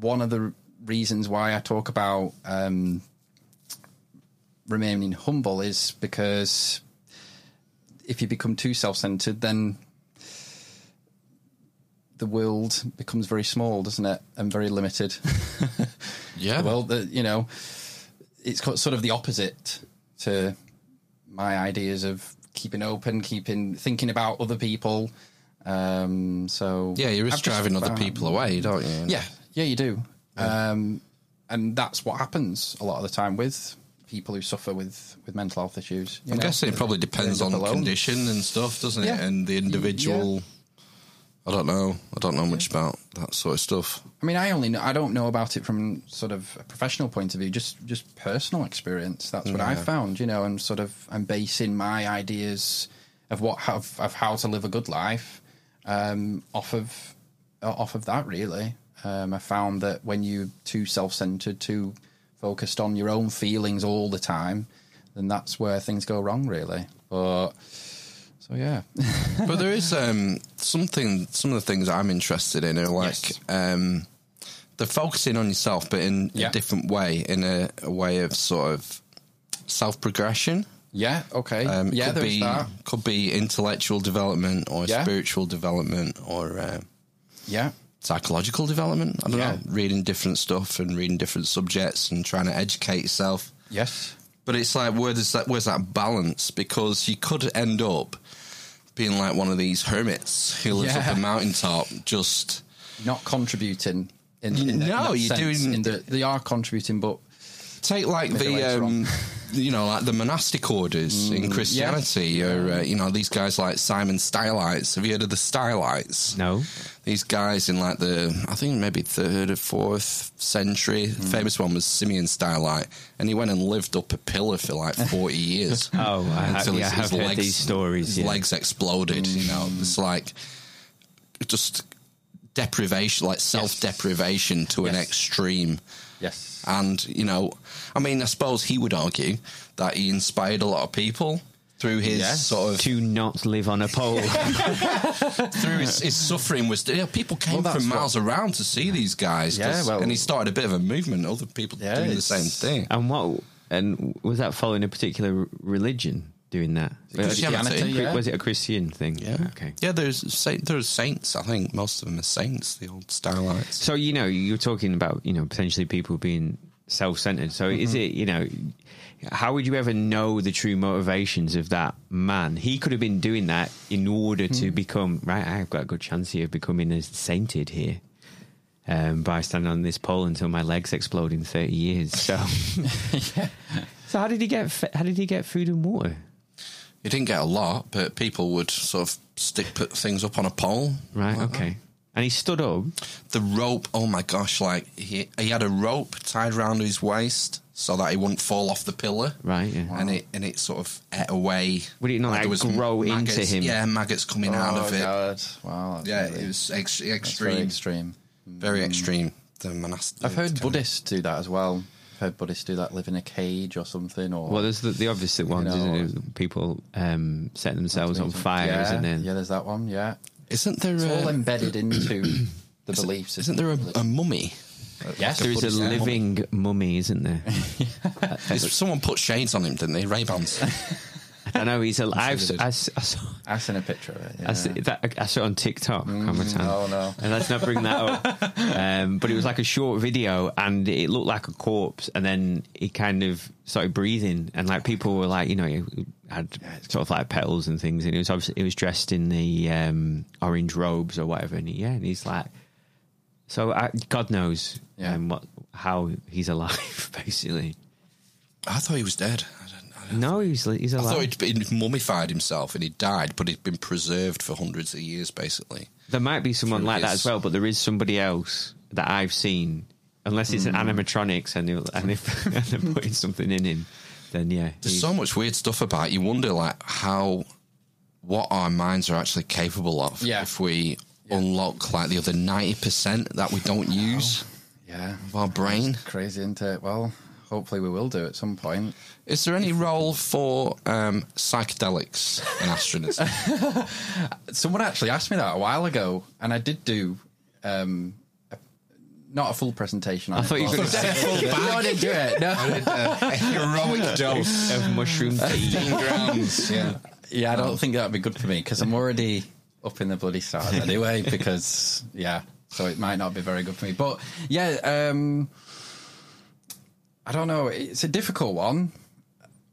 one of the reasons why I talk about um, remaining humble is because if you become too self-centered, then the world becomes very small, doesn't it, and very limited. Yeah. well, the, you know, it's sort of the opposite to my ideas of keeping open, keeping thinking about other people. Um, so yeah, you're just driving other people away, don't you? yeah, yeah, you do. Um, and that's what happens a lot of the time with people who suffer with, with mental health issues. you I'm know? guessing it probably depends on alone. condition and stuff, doesn't it? Yeah. And the individual. I don't know. I don't know much about that sort of stuff. I mean, I only know, I don't know about it from sort of a professional point of view, just just personal experience. That's what I found, you know, and sort of I'm basing my ideas of what have of how to live a good life um, off of off of that. Really, um, I found that when you're too self-centered, too focused on your own feelings all the time, then that's where things go wrong. Really, but so yeah, but there is um, something. Some of the things I'm interested in are like Yes. um, they're focusing on yourself, but in Yeah. a different way, in a, a way of sort of self progression. yeah, okay, Um, yeah, could there's be that, could be intellectual development or Yeah. spiritual development or uh, yeah, psychological development. I don't Yeah. know, reading different stuff and reading different subjects and trying to educate yourself. yes, But it's like where does that where's that balance? Because you could end up being like one of these hermits who lives Yeah. up a mountaintop, just not contributing. In, in, No, you're sense, doing- In the, they are contributing, but take like the um, you know like the monastic orders in mm, Christianity, or uh, you know these guys like Simon Stylites. Have you heard of the Stylites? No. These guys in like the I think maybe third or fourth century. The famous one was Simeon Stylite, and he went and lived up a pillar for like forty years. Oh, I have, until yeah, I his- have his heard legs- these stories. His yeah. legs exploded. You know, mm. it's like just deprivation, like self deprivation to an extreme. yes, And you know, I mean, I suppose he would argue that he inspired a lot of people. through his Yes. sort of To not live on a pole. through his, his suffering was you know, people came Well, from miles what- around to see these guys. Yeah, well- and he started a bit of a movement. Other people Yeah, doing the same thing. and what? And was that following a particular religion doing that? Christianity, yeah. Was it a Christian thing? Yeah. Okay. Yeah, there's saint, there's saints. I think most of them are saints. The old stylites. So you know, you're talking about you know potentially people being self-centered. So is it you know, how would you ever know the true motivations of that man? He could have been doing that in order to become right. I've got a good chance here of becoming a sainted here. Um, by standing on this pole until my legs explode in thirty years. So, so how did he get? How did he get food and water? He didn't get a lot, but people would sort of stick put things up on a pole. Right. like okay. And he stood up. The rope. Oh my gosh! Like he he had a rope tied around his waist so that he wouldn't fall off the pillar. Right. Yeah. And it and it sort of ate away. Would it not, like, grow into maggots- him? Yeah, maggots coming out oh of it. god! Wow. that's Yeah, really- it was ex- that's very extreme, extreme. very mm. extreme. The monastic. I've heard Buddhists do that as well. I've heard Buddhists do that, live in a cage or something. Or Well, there's the, the obvious ones, know, isn't it? People um, set themselves on fire, yeah, isn't there? Yeah, there's that one. Yeah, Isn't there? it's all A, embedded into the beliefs. isn't there a, a mummy? Yes, There is a Buddhist mummy. living mummy, isn't there? Is- Someone put shades on him, didn't they? Ray Bans. I know he's a. I've, they did. I, s- I saw, I've seen a picture of it. Yeah. I, s- that, I saw it on TikTok. Cometan. oh, no. And let's not bring that up. Um, but it was like a short video, and it looked like a corpse, and then he kind of started breathing, and like people were like, you know, he had sort of like petals and things, and he was obviously he was dressed in the um, orange robes or whatever, and he, yeah, and he's like, so I, God knows Yeah. um, what how he's alive, basically. I thought he was dead. No, he's he's I thought he'd been mummified himself and he died, but he'd been preserved for hundreds of years, basically. There might be someone Through like that as well, but there is somebody else that I've seen. Unless it's an Hmm. animatronics and, and if and they're putting something in him, then yeah. There's he's- so much weird stuff about. it. You wonder, like, how what our minds are actually capable of Yeah. if we unlock like the other ninety percent that we don't use yeah, of our brain. crazy, isn't it? Well, hopefully we will do at some point. Is there any role for um, psychedelics in astronism? Someone actually asked me that a while ago, and I did do. Um, a- not a full presentation. On I thought you were but- going to say full. no, I didn't do it. No. a heroic dose. of mushroom tea. grams. Yeah. Yeah, I don't think that would be good for me because I'm already up in the bloody stars anyway. Because yeah, so it might not be very good for me. But yeah, um, I don't know. It's a difficult one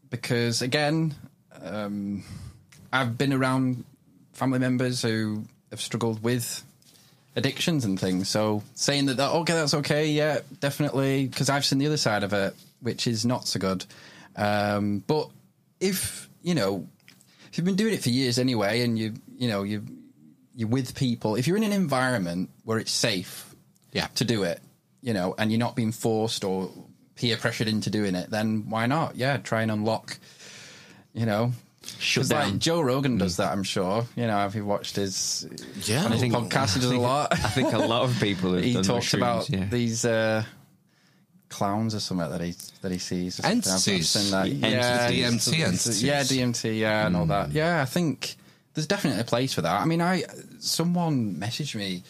because again, um, I've been around family members who have struggled with addictions and things. So saying that, that okay, that's okay, yeah, definitely, because I've seen the other side of it, which is not so good. Um, but if you know, if you've been doing it for years anyway, and you you know you you're with people, if you're in an environment where it's safe, Yeah. to do it, you know, and you're not being forced or peer pressured into doing it, then why not? Yeah, try and unlock, you know. Shut down. Like Joe Rogan does that, I'm sure. You know, if you watched his Yeah, on his I think- podcast, he does a lot. I think a lot of people have he talks about yeah. these uh, clowns or something that he that he sees. or something. I've not Entities. that. Yeah, DMT entities. Yeah, DMT. Yeah, and all that. Yeah, I think there's definitely a place for that. I mean, I someone messaged me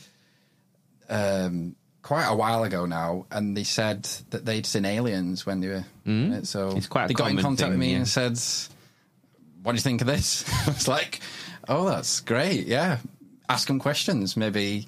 um, quite a while ago now, and they said that they'd seen aliens when they were. So It's quite a they got in common contact with me yeah. and said, "What do you think of this?" I was like, "Oh, that's great. Yeah, ask them questions. Maybe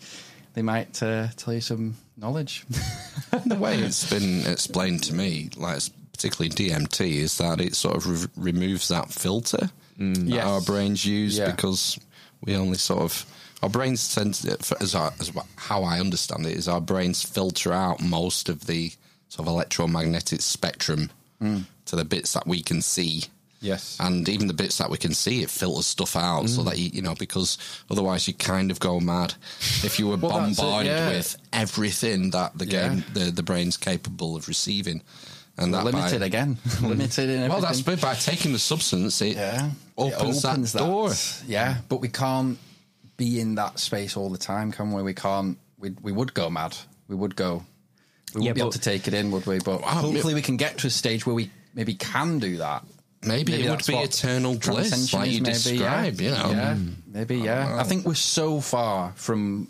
they might uh, tell you some knowledge." the way it's been explained to me, like it's particularly DMT, is that it sort of re- removes that filter that Yes. our brains use Yeah. because we only sort of our brains tend to, as, our, as how I understand it is our brains filter out most of the sort of electromagnetic spectrum hmm. to the bits that we can see. yes. And even the bits that we can see, it filters stuff out so hmm. that you, you know, because otherwise you kind of go mad if you were Well, that's it, bombarded yeah. with everything that the Yeah. game, the, the brain's capable of receiving. And that limited by, again. limited in everything. Well, that's by taking the substance, it yeah. opens, It opens that door. Yeah, but we can't be in that space all the time, can we? We can't. We we would go mad. We would go. We Yeah, wouldn't be able to take it in, would we? But hopefully, we can get to a stage where we maybe can do that. maybe, it would be eternal bliss, like you maybe, describe. yeah. You know, yeah, maybe, yeah. know. I think we're so far from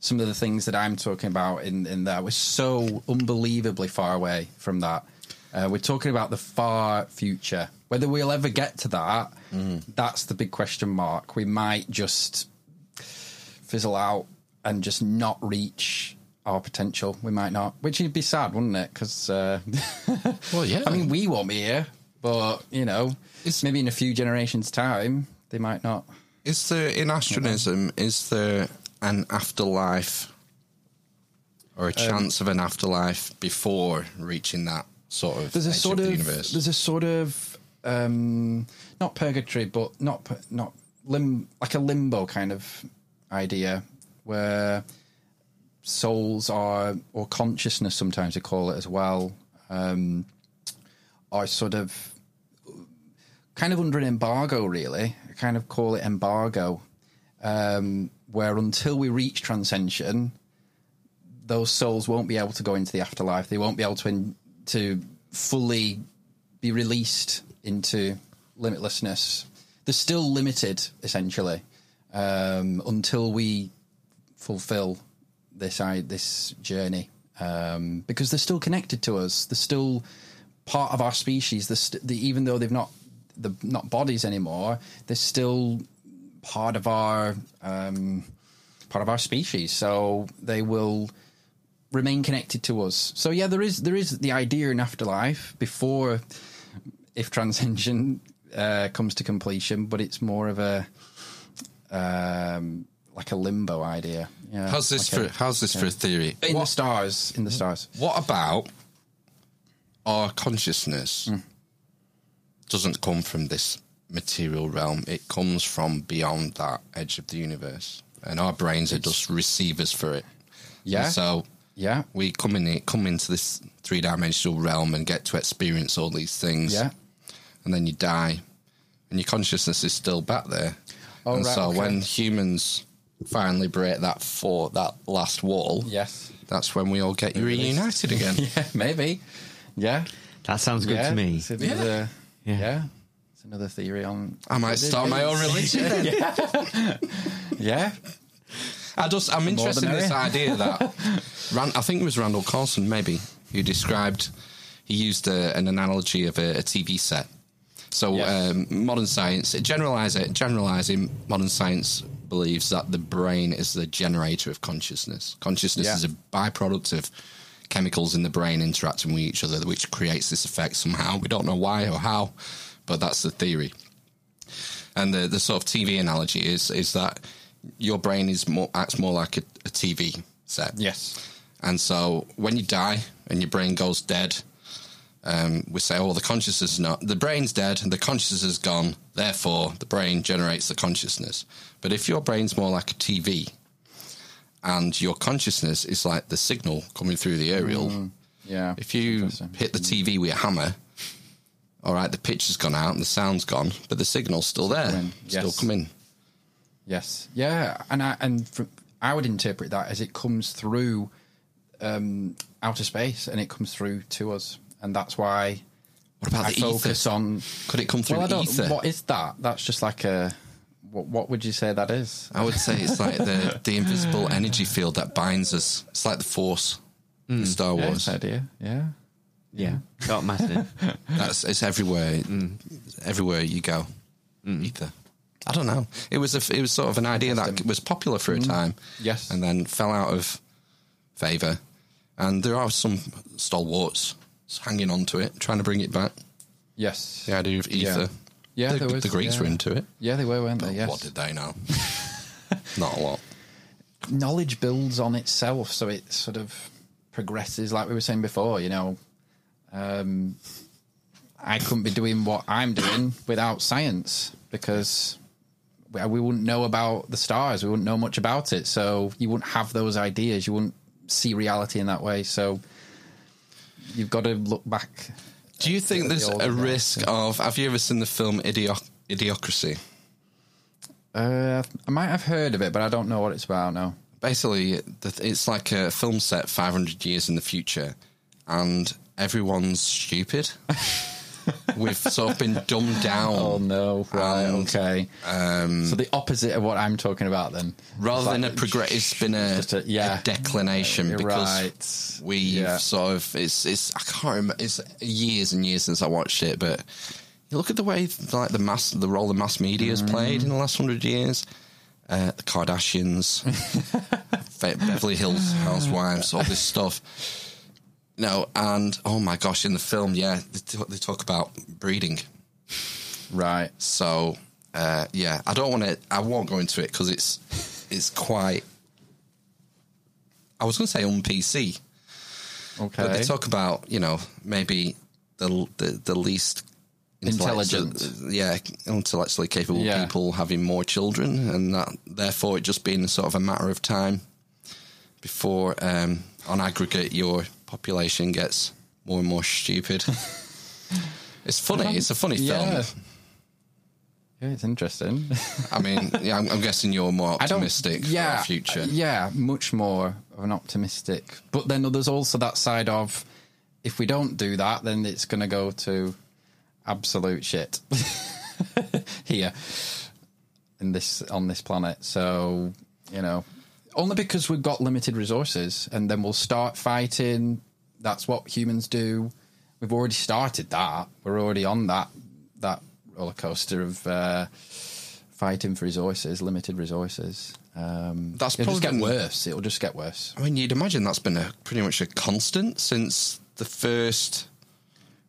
some of the things that I'm talking about in in that. We're so unbelievably far away from that. Uh, we're talking about the far future. Whether we'll ever get to that, Mm. that's the big question mark. We might just fizzle out and just not reach our potential. We might not, which would be sad, wouldn't it? Because uh, Well, yeah. I mean, we won't be here, but you know, It's- maybe in a few generations' time, they might not. Is there in astronism? Is there an afterlife or a Um, chance of an afterlife before reaching that sort of There's a sort of of, the universe? there's a sort of um, not purgatory, but not not lim like a limbo kind of idea where souls are or consciousness sometimes they call it as well um, are sort of kind of under an embargo really. I kind of call it embargo um, where until we reach transcension those souls won't be able to go into the afterlife. They won't be able to in, to fully be released into limitlessness. They're still limited essentially um, until we fulfill this I, this journey um, because they're still connected to us. They're still part of our species. They're st- they, even though they've not the not bodies anymore, they're still part of our um, part of our species. So they will remain connected to us. So yeah, there is there is the idea in afterlife before if transcension uh, comes to completion, but it's more of a um, like a limbo idea. Yeah, how's this like a- for? How's this for a theory? in the What, stars? In the stars. what about our consciousness? Hmm. Doesn't come from this material realm. It comes from beyond that edge of the universe, and our brains are just receivers for it. Yeah. And so Yeah, we come in, come into this three dimensional realm and get to experience all these things. yeah. and then you die, and your consciousness is still back there. Oh, and right, so okay. when humans finally break that for that last wall, Yes. that's when we all get reunited again. Yeah, maybe. Yeah. That sounds good yeah. to me. It's another, yeah. Yeah. It's another theory on. I might start my own religion. then. Yeah. I just I'm interested in this idea that Ran, I think it was Randall Carlson maybe who described he used a, an analogy of a, a TV set. So Yes. um, modern science, generalize it, generalizing modern science believes that the brain is the generator of consciousness. Consciousness Yeah. is a byproduct of chemicals in the brain interacting with each other, which creates this effect somehow. We don't know why or how, but that's the theory. And the, the sort of TV analogy is is that your brain is more acts more like a, a TV set. Yes. And so when you die and your brain goes dead, um, we say, oh, the consciousness is not, the brain's dead and the consciousness is gone. Therefore, the brain generates the consciousness. But if your brain's more like a TV and your consciousness is like the signal coming through the aerial, Yeah. if you hit the TV with a hammer, all right, the picture's gone out and the sound's gone, but the signal's still there, still yes. coming. Yes. Yeah. And I and fr I would interpret that as it comes through um, outer space and it comes through to us, and that's why What about I the ether? focus on. Could it come through Well, I ether? What is that? That's just like a. What, what would you say that is? I would say it's like the, the invisible energy field that binds us. It's like the force in Star Wars. it's idea. Yeah. Yeah, dark matter. That's it's everywhere. Mm. Everywhere you go, ether. I don't know. It was a, it was sort of an idea that was popular for a time. Mm. Yes. and then fell out of favour. And there are some stalwarts hanging on to it, trying to bring it back. Yes. The idea of ether. Yeah, the, there was, the Greeks yeah. were into it. Yeah, they were, weren't they? Yes. What did they know? Not a lot. knowledge builds on itself, so it sort of progresses. Like we were saying before, you know, um, I couldn't be doing what I'm doing without science because we, we wouldn't know about the stars. We wouldn't know much about it, so you wouldn't have those ideas. You wouldn't see reality in that way. So you've got to look back. Do you think there's old a risk of? Have you ever seen the film Idiocracy? Uh, I might have heard of it, but I don't know what it's about. No. Basically, it's like a film set 500 years in the future, and everyone's stupid. we've sort of been dumbed down. Oh no! Right. And, okay. Um, So the opposite of what I'm talking about, then. rather than a progress, it's been a, a- yeah. a declination You're because right. we Yeah. sort of it's it's I can't remember it's years and years since I watched it, but you look at the way like the mass the role the mass media has played in the last hundred years. Uh, the Kardashians, Beverly Hills Housewives, all this stuff. No, and oh my gosh, in the film, yeah, they, talk- they talk about breeding. Right. So uh, yeah, I don't want to. I won't go into it because it's it's quite. I was going to say on PC, Okay. but they talk about you know maybe the the, the least Intelligent. yeah, intellectually capable Yeah. people having more children, and that therefore it just being sort of a matter of time before, um, on aggregate, your population gets more and more stupid. it's funny. It's a funny film. Yeah. Yeah, it's interesting. I mean, yeah, I'm, I'm guessing you're more optimistic yeah, for the future. Uh, yeah, much more of an optimistic. But then there's also that side of if we don't do that, then it's going to go to absolute shit here in this on this planet. So you know, only because we've got limited resources, and then we'll start fighting. That's what humans do. We've already started that. We're already on that that roller coaster of uh, fighting for resources, limited resources. Um, That's it'll just get worse. It'll just get worse. I mean, you'd imagine that's been a pretty much a constant since the first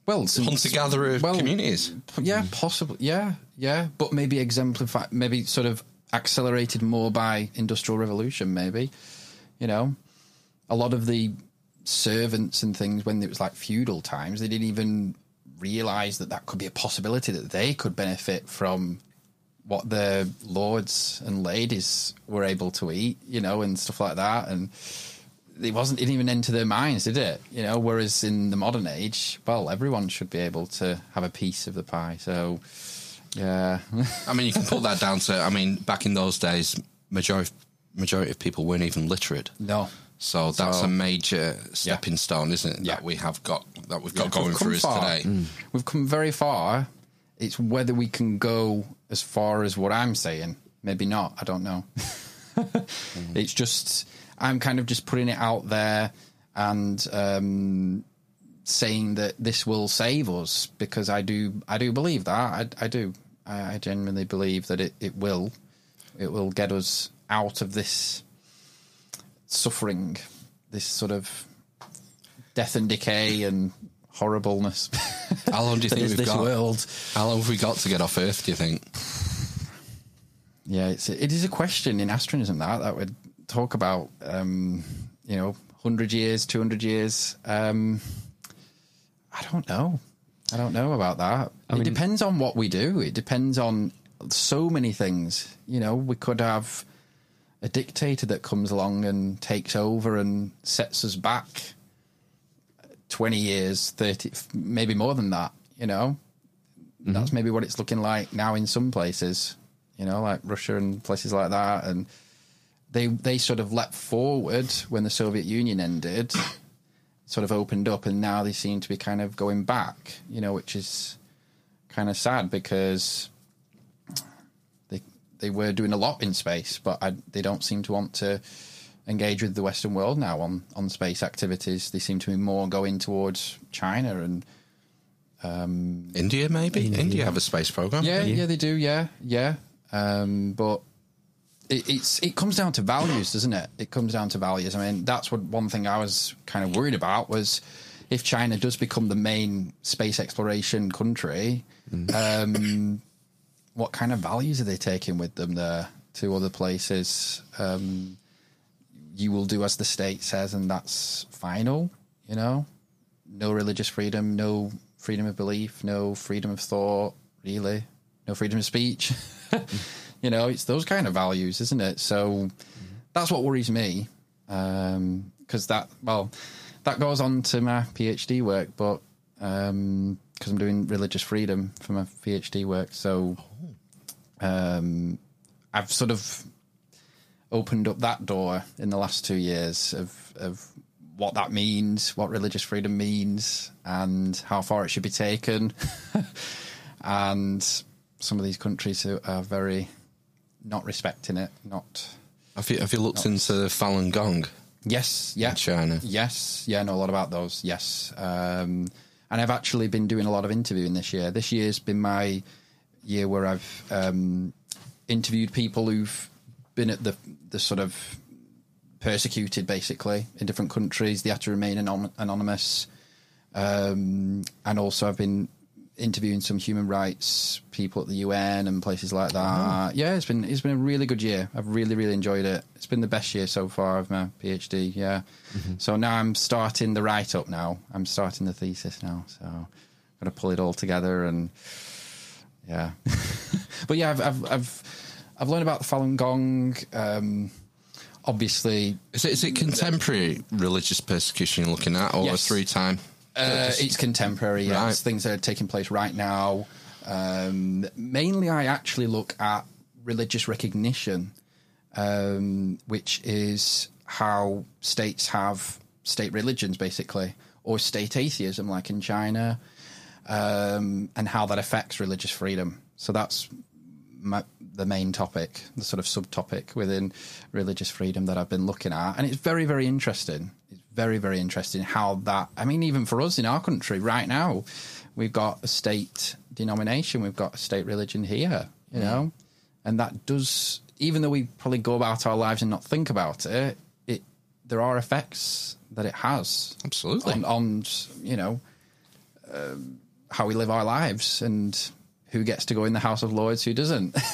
Well, hunter gatherer well, communities. Yeah, possibly. Yeah, yeah, but maybe exemplify, maybe sort of accelerated more by industrial revolution. Maybe, you know, a lot of the servants and things when it was like feudal times, they didn't even realize that that could be a possibility that they could benefit from what the lords and ladies were able to eat, you know, and stuff like that, and it wasn't it didn't even enter their minds, did it? You know, whereas in the modern age, well, everyone should be able to have a piece of the pie. So, yeah, I mean, you can put that down to. I mean, back in those days, majority majority of people weren't even literate. no, So that's So- a major stepping stone, isn't it? Yeah. That we have got that we've got Yeah, going we've for us far. today. We've come very far. It's whether we can go as far as what I'm saying. Maybe not. I don't know. It's just I'm kind of just putting it out there and um, saying that this will save us because I do I do believe that I, I do I, I genuinely believe that it, it will it will get us out of this suffering, this sort of death and decay and horribleness. How long do you think we've got? world? How long have we got to get off Earth? Do you think? Yeah, it's a, it is a question in astronism that that would talk about um, you know hundred years, two hundred years. Um, I don't know. I don't know about that. it mean- depends on what we do. It depends on so many things. You know, we could have a dictator that comes along and takes over and sets us back 20 years, 30, maybe more than that, you know? Mm-hmm. That's maybe what it's looking like now in some places, you know, like Russia and places like that. And they, they sort of leapt forward when the Soviet Union ended, sort of opened up, and now they seem to be kind of going back, you know, which is kind of sad because they they were doing a lot in space, but I, they don't seem to want to engage with the Western world now on on space activities. They seem to be more going towards China and um, India, maybe. India, have a space program. yeah, yeah, they do, yeah, yeah. Um, but it, it's it comes down to values, doesn't it? It comes down to values. I mean, that's what one thing I was kind of worried about was if China does become the main space exploration country, um, what kind of values are they taking with them there to other places? Um, you will do as the state says, and that's final. You know, no religious freedom, no freedom of belief, no freedom of thought, really, no freedom of speech. you know, it's those kind of values, isn't it? So that's what worries me, because that well, that goes on to my PhD work, but because I'm doing religious freedom for my PhD work, so um, I've sort of opened up that door in the last two years of of what that means, what religious freedom means, and how far it should be taken. and some of these countries are very not respecting it. Not Have you have you looked into Falun Gong? yes, yeah, In China. Yes, yeah, I know a lot about those. Yes, um, and I've actually been doing a lot of interviewing this year. This year's been my year where I've um, interviewed people who've been at the the sort of persecuted, basically, in different countries. They had to remain anon- anonymous, um, and also I've been interviewing some human rights people at the UN and places like that. Yeah, it's been it's been a really good year. I've really really enjoyed it. It's been the best year so far of my PhD. Yeah. So now I'm starting the write up. Now I'm starting the thesis now. So I'm gonna pull it all together and yeah. but yeah, I've I've I've, I've learned about the Falun Gong. Um, obviously, Is it is it contemporary religious persecution you're looking at, or Yes. through time? Uh, it's contemporary, yes. Right. Things that are taking place right now. Um, mainly, I actually look at religious recognition, um, which is how states have state religions, basically, or state atheism, like in China, um, and how that affects religious freedom. So that's my, the main topic, the sort of subtopic within religious freedom that I've been looking at, and it's very, very interesting. Very, very interesting how that. I mean, even for us in our country right now, we've got a state denomination, we've got a state religion here, you know, and that does. Even though we probably go about our lives and not think about it, it there are effects that it has Absolutely. on, on you know um, how we live our lives and who gets to go in the House of Lords, who doesn't.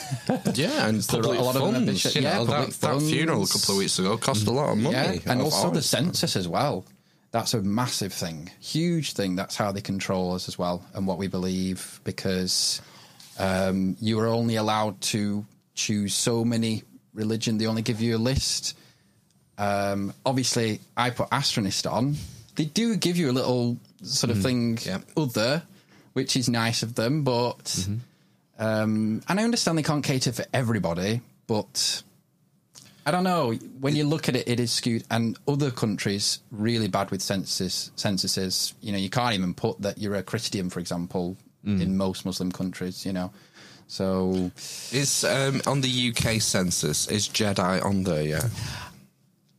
Yeah, and there are public a lot of them funds. you yeah, know, that, that funeral a couple of weeks ago cost a lot of money. yeah, and also the ours. census as well. That's a massive thing, huge thing. That's how they control us as well and what we believe, because um, you are only allowed to choose so many religion. They only give you a list. Um, obviously, I put astronist on. They do give you a little sort of thing, Mm-hmm. yeah. other, which is nice of them. But Mm-hmm. um, and I understand they can't cater for everybody, but I don't know. When you look at it, it is skewed, and other countries really bad with census censuses. You know, you can't even put that you're a Christian, for example, in most Muslim countries. You know, so Is um, on the UK census is Jedi on there yet?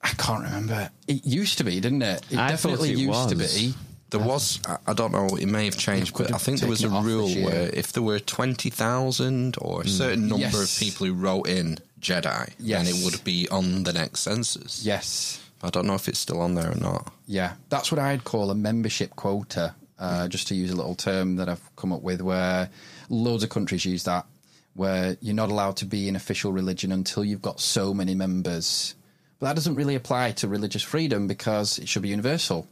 I can't remember. It used to be, didn't it? It I definitely it used to be. There was, I- don't know, it may have changed, but I think there was a taken it off rule where if there were 20,000 or a certain number Yes. of people who wrote in Jedi, then it would be on the next census. Yes. I don't know if it's still on there or not. Yeah, that's what I'd call a membership quota, uh, just to use a little term that I've come up with, where loads of countries use that, where you're not allowed to be an official religion until you've got so many members. But that doesn't really apply to religious freedom because it should be universal.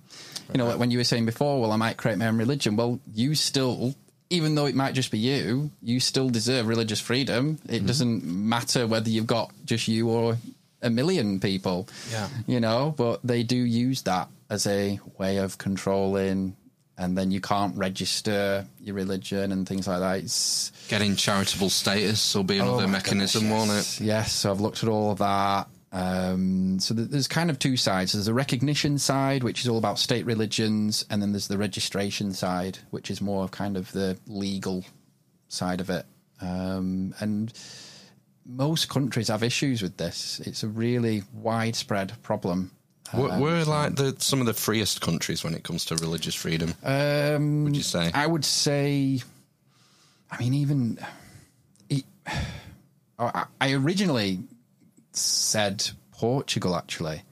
You know, like when you were saying before, well, I might create my own religion. Well, you still, even though it might just be you, you still deserve religious freedom. It mm-hmm. doesn't matter whether you've got just you or a million people. Yeah. You know, but they do use that as a way of controlling, and then you can't register your religion and things like that. It's Getting charitable status will be oh another Oh mechanism, goodness, won't it? Yes, so I've looked at all of that. Um, so th- there's kind of two sides. There's a recognition side, which is all about state religions, and then there's the registration side, which is more of kind of the legal side of it. Um, and most countries have issues with this. It's a really widespread problem. We're, we're like the some of the freest countries when it comes to religious freedom. Um, would you say? I would say. I mean, even. It, I I originally said Portugal, actually,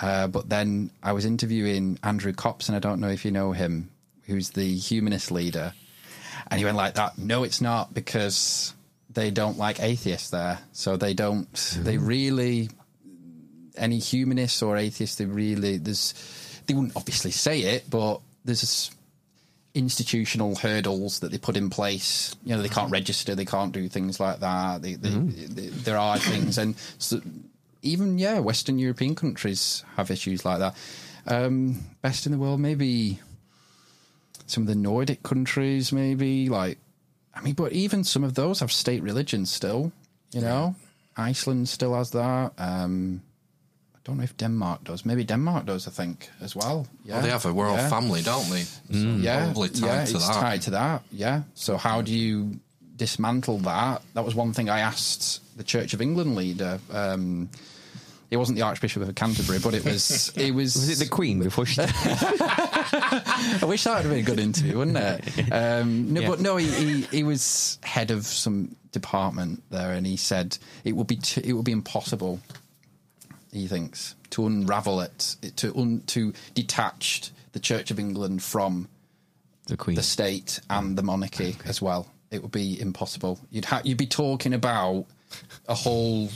uh, but then I was interviewing Andrew Cops, and I don't know if you know him, who's the humanist leader, and he went like that. No, it's not because they don't like atheists there, so they don't. They really any humanists or atheists, they really there's they wouldn't obviously say it, but there's institutional hurdles that they put in place. You know, they can't register, they can't do things like that. They, they, they- there are things, and so even yeah, Western European countries have issues like that. Um, best in the world, maybe some of the Nordic countries, maybe like I mean, but even some of those have state religions still. You know, Iceland still has that. Um, don't know if Denmark does. Maybe Denmark does. I think as well. Yeah, Well, they have a royal Yeah. family, don't they? So Yeah, probably tied yeah, to it's that. tied to that. Yeah. So how do you dismantle that? That was one thing I asked the Church of England leader. Um, it wasn't the Archbishop of Canterbury, but it was. It was. Was it the Queen before she? I wish that would have been a good interview, wouldn't it? Um, no, Yeah. but no, he, he he was head of some department there, and he said it would be t- it would be impossible. He thinks to unravel it, it to un, to detach the Church of England from the Queen. the state and the monarchy as well. It would be impossible. You'd ha- you'd be talking about a whole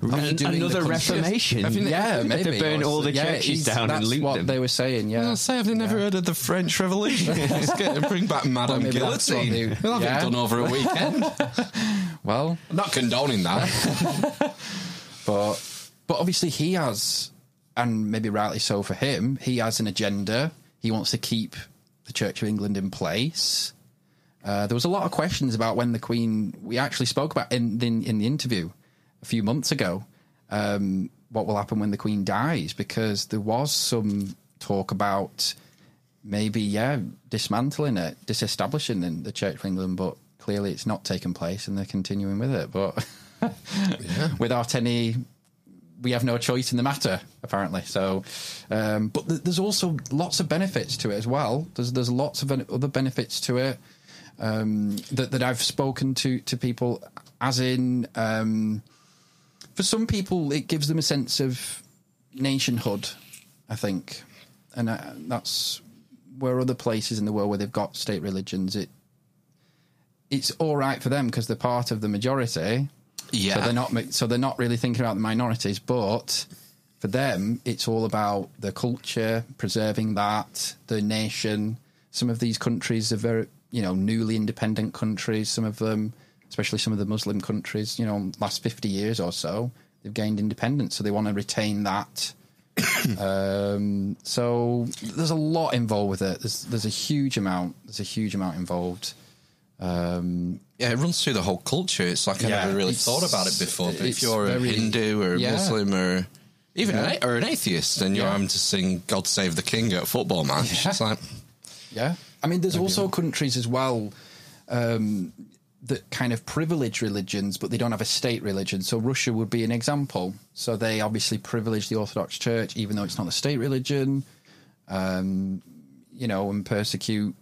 An- another country. reformation. yeah, maybe to burn all the yeah, churches he's- down and that's loot what them. they were saying. Yeah, I say, have they never heard of the French Revolution? Let's get bring back Madame maybe that's what Guillotine. they- We'll have yeah. it done over a weekend. well, I'm not condoning that. but but obviously he has, and maybe rightly so for him, he has an agenda. He wants to keep the Church of England in place. Uh, there was a lot of questions about when the Queen. We actually spoke about in in, in the interview a few months ago. Um, what will happen when the Queen dies? Because there was some talk about maybe yeah dismantling it, disestablishing in the Church of England, but clearly it's not taken place, and they're continuing with it. But without any we have no choice in the matter, apparently. So, um, but th- there's also lots of benefits to it as well. There's there's lots of other benefits to it um, that that I've spoken to to people, as in, um, for some people, it gives them a sense of nationhood. I think, and uh, that's where other places in the world where they've got state religions, it it's all right for them because they're part of the majority. Yeah. So they're not so they're not really thinking about the minorities, but for them it's all about the culture, preserving that, the nation. Some of these countries are very, you know, newly independent countries, some of them, especially some of the Muslim countries, you know, last 50 years or so, they've gained independence, so they want to retain that. um, so there's a lot involved with it. There's there's a huge amount. There's a huge amount involved. Um, Yeah, it runs through the whole culture. It's like I never really thought about it before. But if you're a Hindu or a Yeah. Muslim or even Yeah. an, or an atheist, and you're Yeah. having to sing "God Save the King" at a football match, Yeah. it's like Yeah, I mean, there's also countries as well um, that kind of privilege religions, but they don't have a state religion. So Russia would be an example. So they obviously privilege the Orthodox Church, even though it's not a state religion. Um, you know, and persecute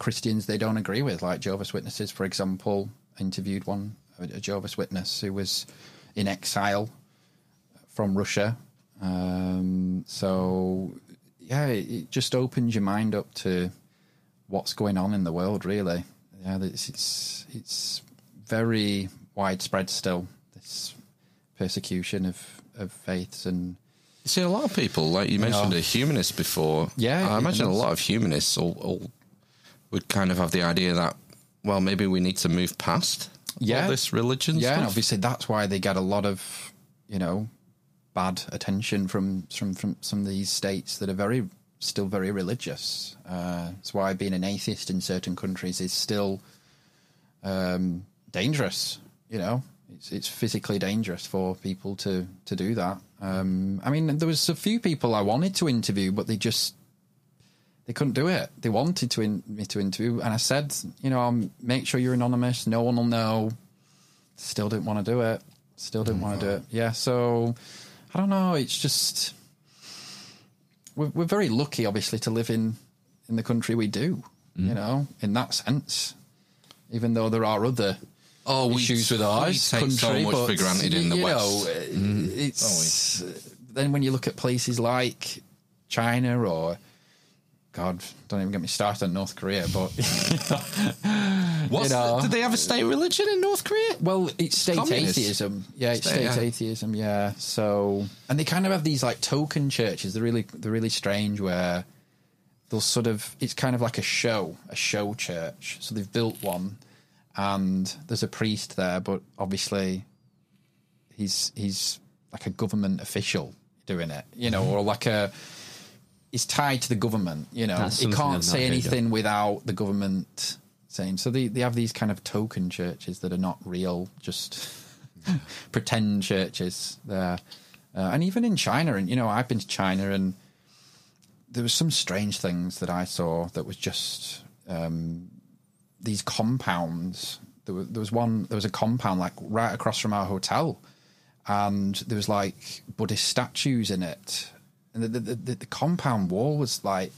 Christians they don't agree with, like Jehovah's Witnesses, for example. I interviewed one, a Jehovah's Witness, who was in exile from Russia. Um, so, yeah, it, it just opens your mind up to what's going on in the world, really. Yeah, it's it's, it's very widespread still. This persecution of of faiths and You see, a lot of people, like you mentioned, Yeah. a humanist before. Yeah, I imagine a lot of humanists all, all would kind of have the idea that, well, maybe we need to move past Yeah. all this religion yeah, and stuff. obviously that's why they get a lot of you know bad attention from from from some of these states that are very still very religious. Uh, it's why being an atheist in certain countries is still um, dangerous. You know, it's it's physically dangerous for people to to do that. Um, I mean, there was a few people I wanted to interview, but they just they couldn't do it. They wanted to in, me to interview, and I said, you know, um, make sure you're anonymous. No one will know. Still didn't want to do it. Still didn't want to do it. Mm. Yeah. So I don't know. It's just we're, we're very lucky, obviously, to live in in the country we do. You mm. know, in that sense, even though there are other Oh, issues with we ours take so much but, for granted in the you West. Know, mm. it's then when you look at places like China or God, don't even get me started on North Korea, but What's you know. the, did they have a state religion in North Korea? well, it's state Communist. atheism. Yeah, it's State, state yeah. atheism. Yeah. So, and they kind of have these like token churches. They're really they're really strange where they'll sort of it's kind of like a show, a show church. So they've built one, and there's a priest there, but obviously he's he's like a government official doing it, you know, mm-hmm. or like a he's tied to the government, you know. That's He can't say heard of. anything without the government saying. So they they have these kind of token churches that are not real, just pretend churches there. uh, and even in China. And you know, I've been to China, and there was some strange things that I saw that was just um, these compounds. There was, there was one. There was a compound like right across from our hotel, and there was like Buddhist statues in it, and the the, the, the compound wall was like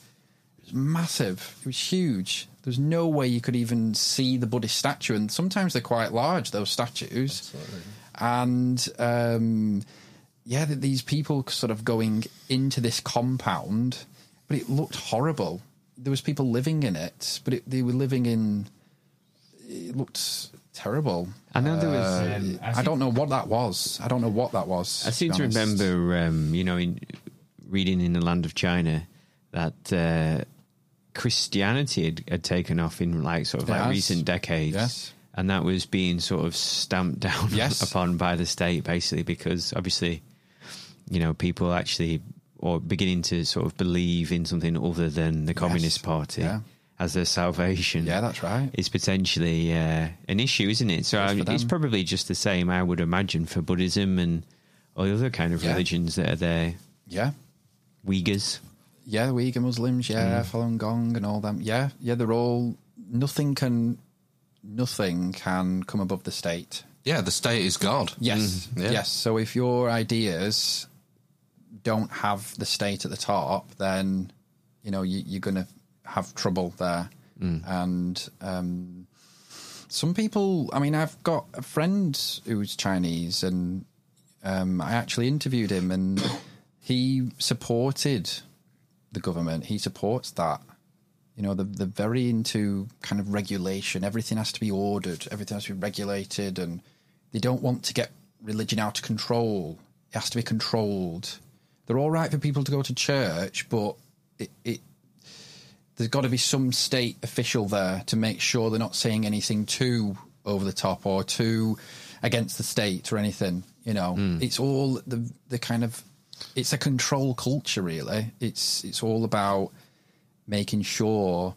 it was massive. It was huge. There was no way you could even see the Buddhist statue, and sometimes they're quite large. Those statues, Absolutely. and um, yeah, th- these people sort of going into this compound, but it looked horrible. There was people living in it, but it, they were living in. It looked terrible. I know there was. Uh, um, I, I, don't know what that was. I don't know what that was. I seem be to remember, um, you know, in reading in the land of China that uh, Christianity had, had taken off in like sort of It like has. recent decades. Yes. And that was being sort of stamped down Yes. upon by the state, basically, because obviously, you know, people actually or beginning to sort of believe in something other than the Communist Party Yeah. as their salvation. Yeah, that's right. Is potentially uh, an issue, isn't it? So I it's probably just the same, I would imagine, for Buddhism and all the other kind of Yeah. religions that are there. Yeah. Uyghurs. Yeah, the Uyghur Muslims, yeah, Falun Gong and all them. Yeah, yeah, they're all nothing can nothing can come above the state. Yeah, the state is God. Yes. Mm, yeah. Yes. So if your ideas don't have the state at the top, then you know you, you're going to have trouble there. And um, some people, I mean, I've got a friend who's Chinese, and um, I actually interviewed him, and he supported the government. He supports that. You know, they're, they're very into kind of regulation. Everything has to be ordered. Everything has to be regulated, and they don't want to get religion out of control. It has to be controlled. They're all right for people to go to church, but it, it there's got to be some state official there to make sure they're not saying anything too over the top or too against the state or anything. You know, hmm. it's all the the kind of it's a control culture. Really, it's it's all about making sure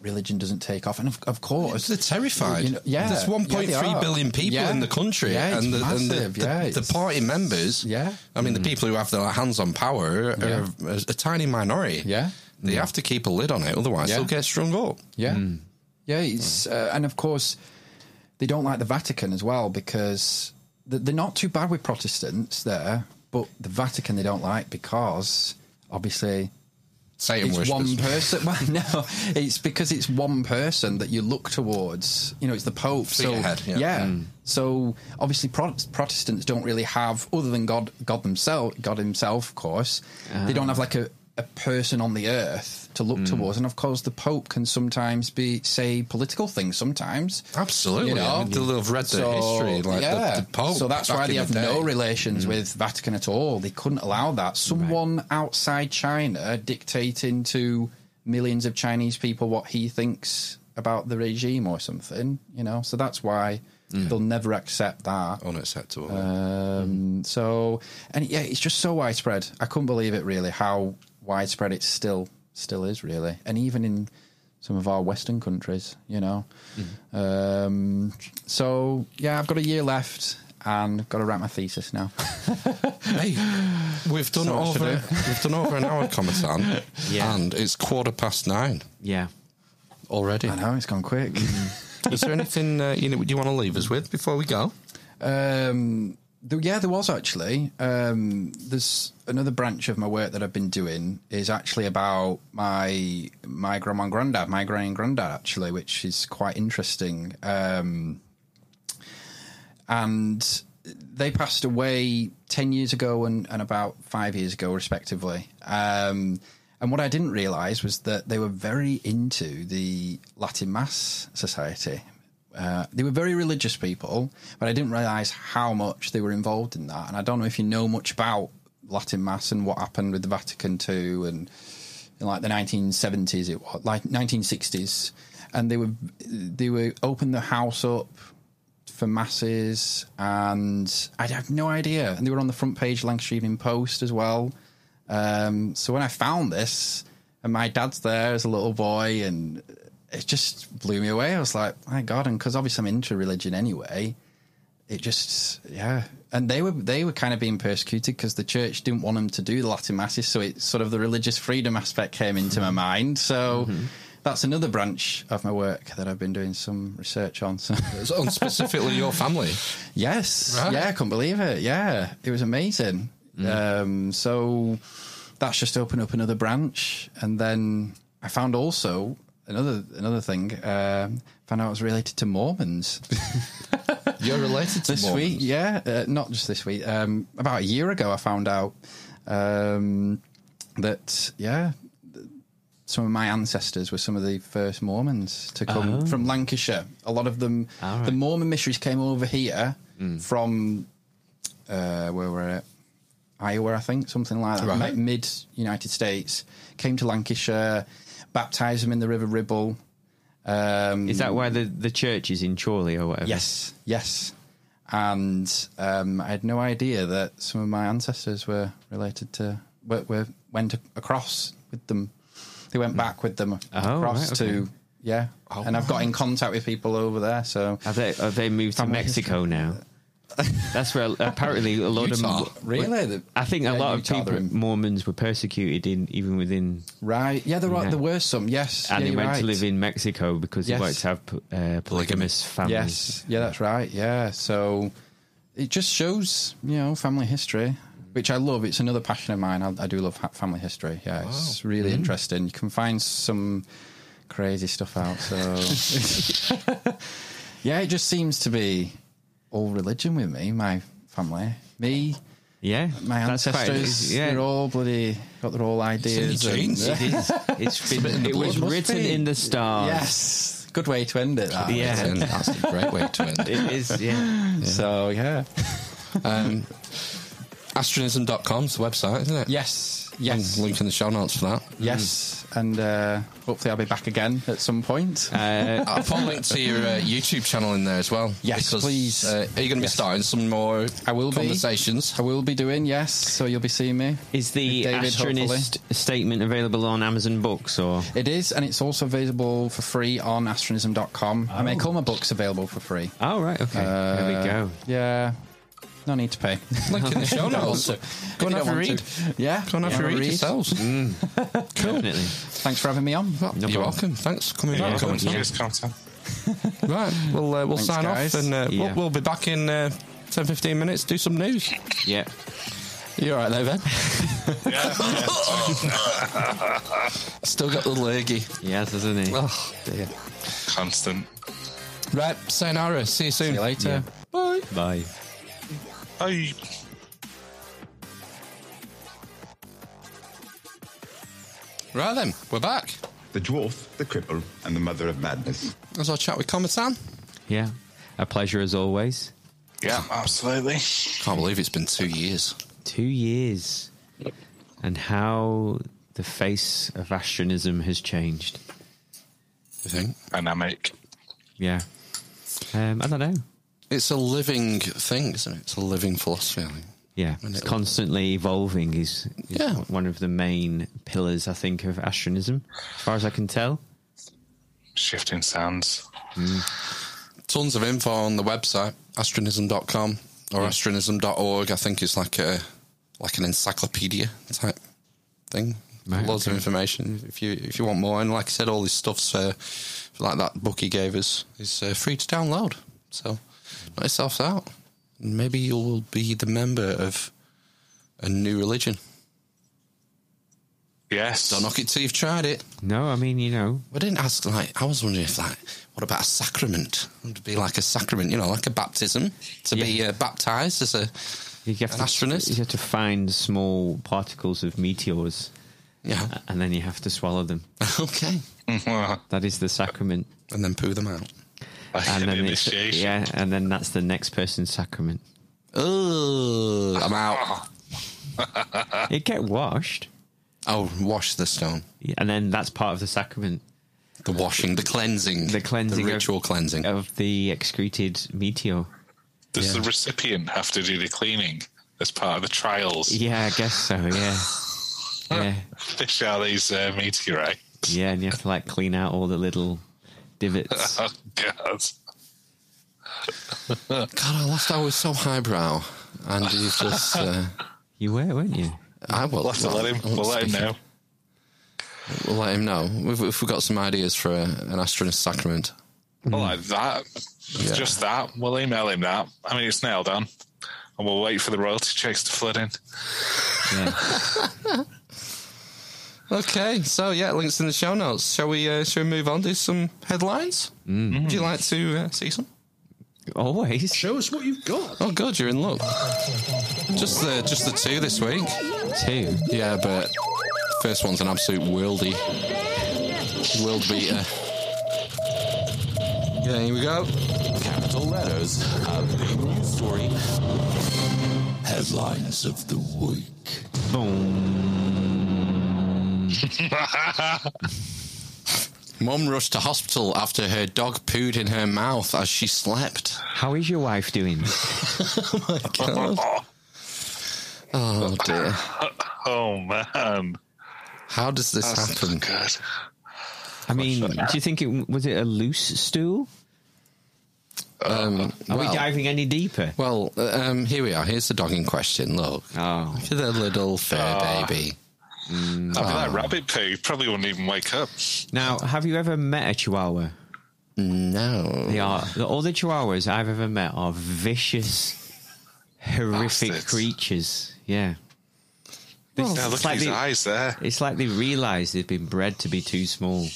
religion doesn't take off, and of, of course They're terrified. You know, yeah, there's yeah, 1.3 they are. billion people Yeah. in the country, Yeah, and, the, and the, the, yeah, the party members. Yeah. I mean, the mm. people who have their hands on power are, Yeah. are a tiny minority. Yeah. they mm. have to keep a lid on it, otherwise Yeah. they'll get strung up. Yeah, mm. yeah. It's uh, and of course they don't like the Vatican as well because they're not too bad with Protestants there, but the Vatican they don't like because obviously Satan it's worshippers. one person. Well, no, it's because it's one person that you look towards. You know, it's the Pope. so Figurehead, yeah. Hmm. So obviously, Pro- Protestants don't really have, other than God, God themselves, God Himself, of course. They ah. don't have like a, a person on the earth to look towards, and of course, the Pope can sometimes be say political things. Sometimes, Absolutely. You know? I mean, have read the history, like the, the Pope. so that's why they have day. no relations with Vatican at all. They couldn't allow that. Someone outside China dictating to millions of Chinese people what he thinks about the regime or something, you know. So that's why Mm. they'll never accept that. Unacceptable. Um, so, and yeah, it's just so widespread. I couldn't believe it really how widespread it's still still is really, and even in some of our Western countries, you know. Um, so yeah, I've got a year left, and I've got to write my thesis now. hey, we've done So much to over we've done over an hour, Cometan, Yeah. and it's quarter past nine Yeah. already. I know it's gone quick. Is there anything uh, you know you want to leave us with before we go? Um, there, yeah, there was actually. Um, there's another branch of my work that I've been doing is actually about my my grandma and granddad, my granny and granddad, actually, which is quite interesting. Um, and they passed away 10 years ago and, and about five years ago, respectively. Um, and what I didn't realize was that they were very into the Latin Mass Society. Uh, they were very religious people, but I didn't realize how much they were involved in that. And I don't know if you know much about Latin Mass and what happened with the Vatican too, and in like the 1970s, it was like 1960s, and they were they were open the house up for masses, and I have no idea. And they were on the front page Lancashire Evening Post as well. Um, so when I found this, and my dad's there as a little boy, and it just blew me away. I was like, my God! And because obviously I'm into religion anyway, it just yeah, and they were they were kind of being persecuted because the church didn't want them to do the Latin masses, so it sort of the religious freedom aspect came into my mind. So. Mm-hmm. That's another branch of my work that I've been doing some research on. So. On specifically your family. Yes. Right. Yeah, I couldn't believe it. Yeah, it was amazing. Um, so that's just opened up another branch, and then I found also another another thing. Um, found out I was related to Mormons You're related to this Mormons. week. Yeah, uh, not just this week. Um, about a year ago, I found out um, that yeah. Some of my ancestors were some of the first Mormons to come from Lancashire. A lot of them, right. the Mormon missionaries came over here from uh, where were it? Iowa, I think, something like that. Right. Mid United States. Came to Lancashire, baptized them in the River Ribble. Um, Is that why the, the church is in Chorley or whatever? Yes, yes. And um, I had no idea that some of my ancestors were related to, were, were went across with them. They went back with them Oh, across right, okay. to, yeah. Oh, and I've got in contact with people over there. So Have they have they moved to Mexico now? That's where apparently a lot Utah. of really, I think a yeah, lot Utah, of people in- Mormons were persecuted in even within right? Yeah, there, were Yeah. there were some. Yes, and yeah, they went right. to live in Mexico because they Yes. wanted to have uh, polygamous families. Yes, yeah, that's right. Yeah, so it just shows, you know, family history, which I love. It's another passion of mine. I, I do love family history. Yeah, it's really interesting. You can find some crazy stuff out. So, yeah, it just seems to be all religion with me. My family, me, Yeah, my that's quite- ancestors. yeah, they're all bloody got their all ideas. your and- genes. it is. It's been, bit it was written be. in the stars. Yes, good way to end it. that. Yeah. And that's a great way to end it. It is. Yeah. So yeah, Um, astronism.com is the website, isn't it? yes, yes. Link in the show notes for that. Yes, and uh, hopefully I'll be back again at some point. Uh, I'll put a link to your uh, YouTube channel in there as well. Yes, please. Uh, are you going to be Yes. starting some more I will be. conversations? I will be doing yes, so you'll be seeing me. is the With David, Astronist statement available on Amazon Books or? It is, and it's also available for free on astronism.com. I make all my books available for free. Oh right, okay. there we Uh, go. Yeah, no need to pay. Link in the show notes. Go If and you have a read. to. Yeah, Go and have yeah, a read yourselves. Definitely. Thanks for having me on. Well, you're problem. welcome. Thanks for coming Yeah, back. come Cheers, content. Right, we'll, uh, we'll Thanks, sign guys. off and uh, Yeah. we'll, we'll be back in uh, 10 15 minutes, do some news. Yeah. You all right there, Ben? Yeah, Still got the leggy. Yes, isn't he? Oh, dear. constant. Right, sayonara. See you soon. See you later. Bye. Bye. Bye. Right then, we're back. The dwarf, the cripple, and the mother of madness. As our chat with Cometan. Yeah. A pleasure as always. Yeah, absolutely. Can't believe it's been two years. Two years. And how the face of astronism has changed. You think? Dynamic. Yeah. Um, I don't know. It's a living thing, isn't it? It's a living philosophy. I think. Yeah, And it's constantly evolving is, is Yeah. one of the main pillars, I think, of astronism, as far as I can tell. Shifting sands. Tons of info on the website, astronism.com or astronism.org. I think it's like a like an encyclopedia type thing. Right, Loads of information if you if you want more. And like I said, all this stuff's uh, like that book he gave us is uh, free to download. So knock yourself out. And Maybe you will be the member of a new religion. Yes. Don't knock it till you've tried it. No, I mean, you know, I didn't ask. Like, I was wondering if, like, what about a sacrament? It would be like a sacrament, you know, like a baptism to be uh, baptized as a. you have An to astronist? You have to find small particles of meteors, Yeah. and then you have to swallow them. okay. That is the sacrament. And then poo them out. Like And then it's, yeah, and then that's the next person's sacrament. Oh, I'm out. It get washed, Oh, wash the stone. yeah, and then that's part of the sacrament The washing, the cleansing, The cleansing the of- ritual cleansing. of the excreted meteor. Does Yeah. the recipient have to do the cleaning as part of the trials? Yeah, I guess so. Yeah, yeah, Fish out these uh, meteorites. yeah, and you have to like clean out all the little divots. Oh, God. God, I last I was so highbrow, and he's just. Uh, You were, weren't you? I will. We'll have to let him. We'll let him speak- know. We'll let him know. We've, if we've got some ideas for a, an Astronist sacrament. Well, like that. Yeah. Just that. We'll email him that. I mean, it's nailed on. And we'll wait for the royalty checks to flood in. Yeah. Okay, so yeah, links in the show notes. Shall we? Uh, shall we move on to some headlines? Mm. Would you like to uh, see some? Always. Show us what you've got. Oh, good, you're in luck. Just the just the two this week. Two. Yeah, but first one's an absolute worldy world beater. Yeah, here we go. Capital letters of the news story. Headlines of the week. Mum rushed to hospital after her dog pooed in her mouth as she slept. How is your wife doing? God. Oh dear. Oh, man. How does this That's happen? good. I mean, do you think it was it a loose stool? Um, Are we diving any deeper? well uh, um, here we are. Here's the dog in question. Look. Oh, Look at the little fur Ah. baby. That'd be like rabbit poo. Probably wouldn't even wake up. now have you ever met a Chihuahua? No. They are all the Chihuahuas I've ever met are vicious, horrific Bastards. creatures. Yeah. Now it's, look at like his they, eyes there. it's like they realise they've been bred to be too small,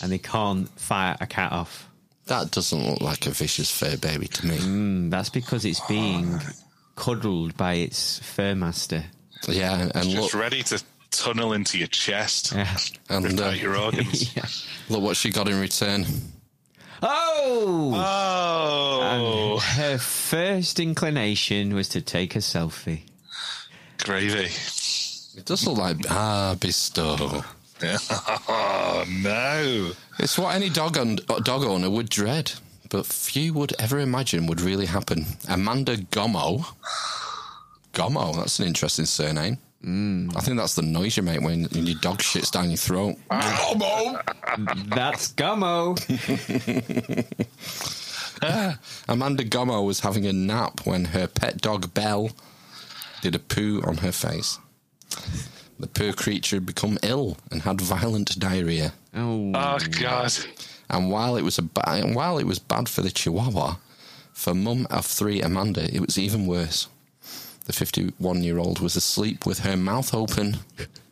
and they can't fight a cat off. That doesn't look like a vicious fur baby to me. Mm, that's because it's being cuddled by its fur master. Yeah, and Just look, ready to tunnel into your chest. Yeah. and uh, out your organs. Yeah. look what she got in return. Oh! Oh, Her first inclination was to take a selfie. gravy. It does look like ah bestow. Oh, no. It's what any dog on, dog owner would dread, but few would ever imagine would really happen. Amanda Gomo. Gomo, that's an interesting surname. Mm. I think that's the noise you make when your dog shits down your throat. Gomo! That's Gummo. Amanda Gomo was having a nap when her pet dog Belle did a poo on her face. The poor creature had become ill and had violent diarrhea. Oh, Oh, God. And while it was a ba- while it was bad for the Chihuahua, for mum of three Amanda, it was even worse. The 51 year old was asleep with her mouth open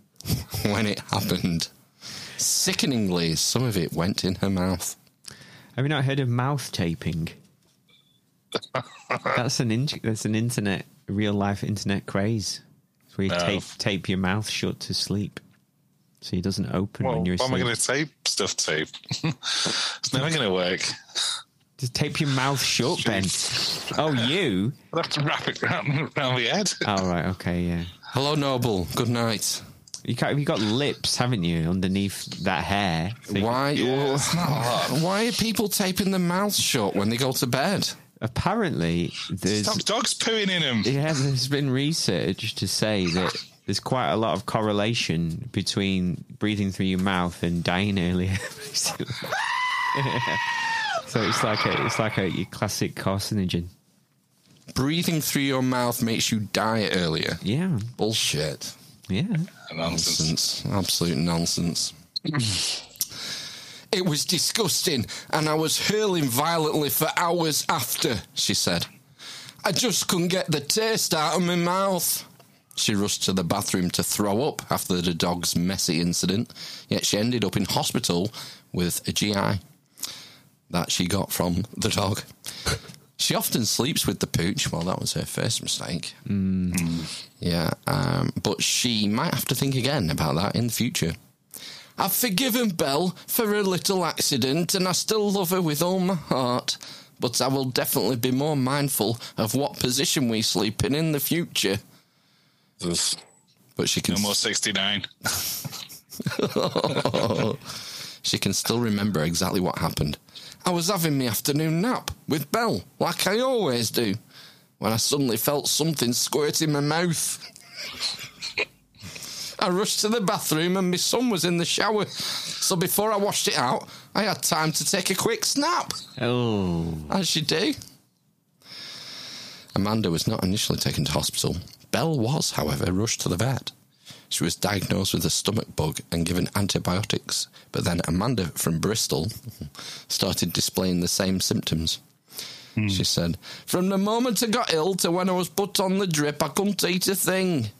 when it happened. Sickeningly, some of it went in her mouth. have you not heard of mouth taping? that's an in- that's an internet, real life internet craze. It's where you No. tape tape your mouth shut to sleep, so it doesn't open Well, when you're what am I going to tape stuff tape? it's never going to work. Just tape your mouth shut, Ben. Oh, you? I'll have to wrap it around, around my head. Oh, right. Okay, yeah. Hello, Noble. Good night. You can't, you've got lips, haven't you, underneath that hair? So Why? Yeah, it's not hard. Why are people taping their mouths shut when they go to bed? Apparently, there's Stop dogs pooing in them. yeah, there's been research to say that there's quite a lot of correlation between breathing through your mouth and dying earlier. basically. so it's like a it's like a your classic carcinogen. Breathing through your mouth makes you die earlier. Yeah, Bullshit. yeah. Nonsense. Nonsense. Absolute nonsense. it was disgusting, and I was hurling violently for hours after, she said. I just couldn't get the taste out of my mouth. She rushed to the bathroom to throw up after the dog's messy incident, yet she ended up in hospital with a GI that she got from the dog. She often sleeps with the pooch. Well, that was her first mistake. Yeah, um, but she might have to think again about that in the future. I've forgiven Belle for her little accident and I still love her with all my heart, but I will definitely be more mindful of what position we sleep in in the future. But she can, No more 69. she can still remember exactly what happened. I was having my afternoon nap with Belle, like I always do, when I suddenly felt something squirt in my mouth. I rushed to the bathroom and my son was in the shower. So before I washed it out, I had time to take a quick snap. Oh, As you do. Amanda was not initially taken to hospital. Belle was, however, rushed to the vet. She was diagnosed with a stomach bug and given antibiotics, but then Amanda from Bristol started displaying the same symptoms. Hmm. She said, From the moment I got ill to when I was put on the drip, I couldn't eat a thing.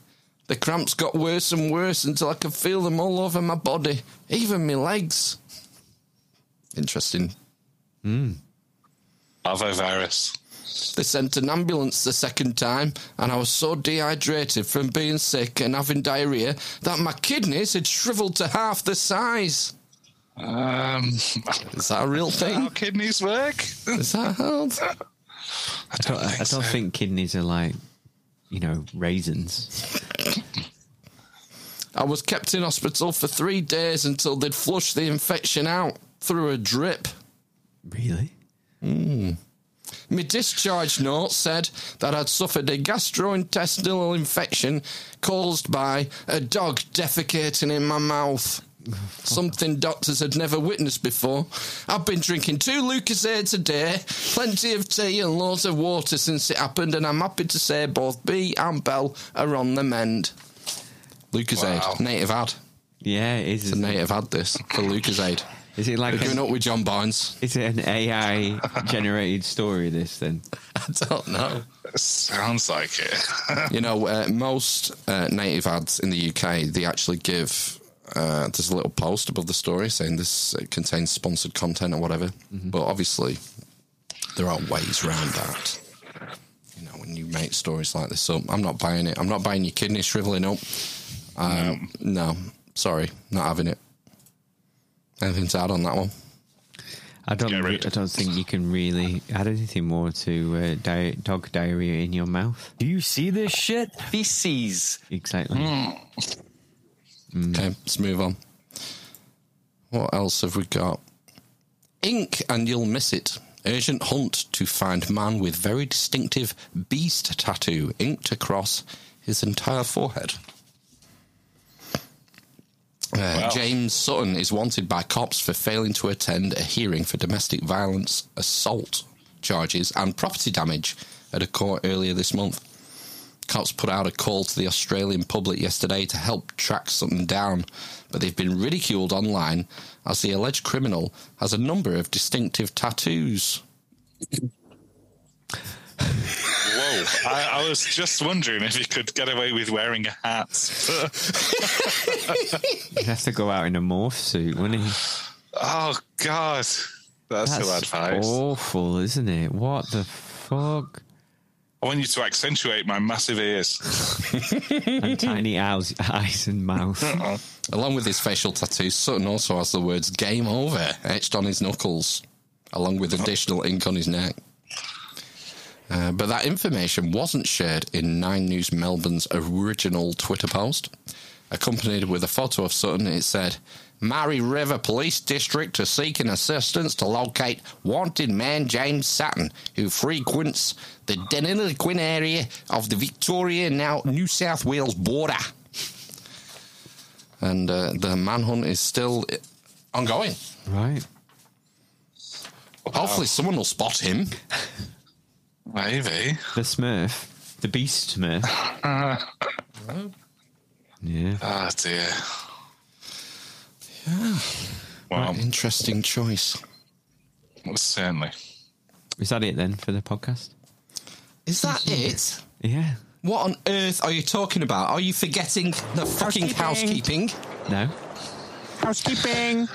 The cramps got worse and worse until I could feel them all over my body, even my legs. Interesting. Hmm. Parvovirus. They sent an ambulance the second time, and I was so dehydrated from being sick and having diarrhea that my kidneys had shriveled to half the size. Um, Is that a real thing? how thing? kidneys work? Is that hard? I don't I think don't so. think kidneys are like, you know, raisins. I was kept in hospital for three days until they'd flushed the infection out through a drip. Really? My discharge note said that I'd suffered a gastrointestinal infection caused by a dog defecating in my mouth. Something doctors had never witnessed before. I've been drinking two Lucozades a day, plenty of tea and loads of water since it happened, and I'm happy to say both B and Bell are on the mend. Lucozade, Wow. native ad. Yeah, it is. It's a native ad, this, for Lucozade. Is it like We're an, going up with John Barnes. is it an AI generated story? This then? I don't know. Sounds like it. You know, uh, most uh, native ads in the UK, they actually give. Uh, there's a little post above the story saying this uh, contains sponsored content or whatever. But obviously, there are ways around that. You know, when you make stories like this up, I'm not buying it. I'm not buying your kidney shriveling up. Um, no, sorry, not having it. Anything to add on that one? I don't. Re- I don't think you can really add anything more to uh, di- dog diarrhea in your mouth. Do you see this shit? Feces. Exactly. Okay, let's move on. What else have we got? Ink and you'll miss it. Urgent hunt to find man with very distinctive beast tattoo inked across his entire forehead. Uh, James Sutton is wanted by cops for failing to attend a hearing for domestic violence, assault charges, and property damage at a court earlier this month. Cops put out a call to the Australian public yesterday to help track Sutton down, but they've been ridiculed online as the alleged criminal has a number of distinctive tattoos. Whoa. I, I was just wondering if he could get away with wearing a hat. He'd have to go out in a morph suit, wouldn't he? oh, God. That's, ill advice. awful, isn't it? What the fuck? I want you to accentuate my massive ears. And tiny eyes, eyes and mouth. Along with his facial tattoos, Sutton also has the words game over etched on his knuckles, along with additional ink on his neck. Uh, but that information wasn't shared in Nine News Melbourne's original Twitter post. Accompanied with a photo of Sutton, it said, Murray River Police District are seeking assistance to locate wanted man James Sutton, who frequents the Deniliquin area of the Victoria, now New South Wales border and uh, the manhunt is still ongoing. Right. Hopefully, someone will spot him. Maybe. The Smurf. The Beast Smurf. yeah. Oh, dear. Yeah. Well, Interesting choice. certainly. Is that it then for the podcast? Is that it? Yeah. What on earth are you talking about? Are you forgetting the fucking housekeeping? No? Housekeeping.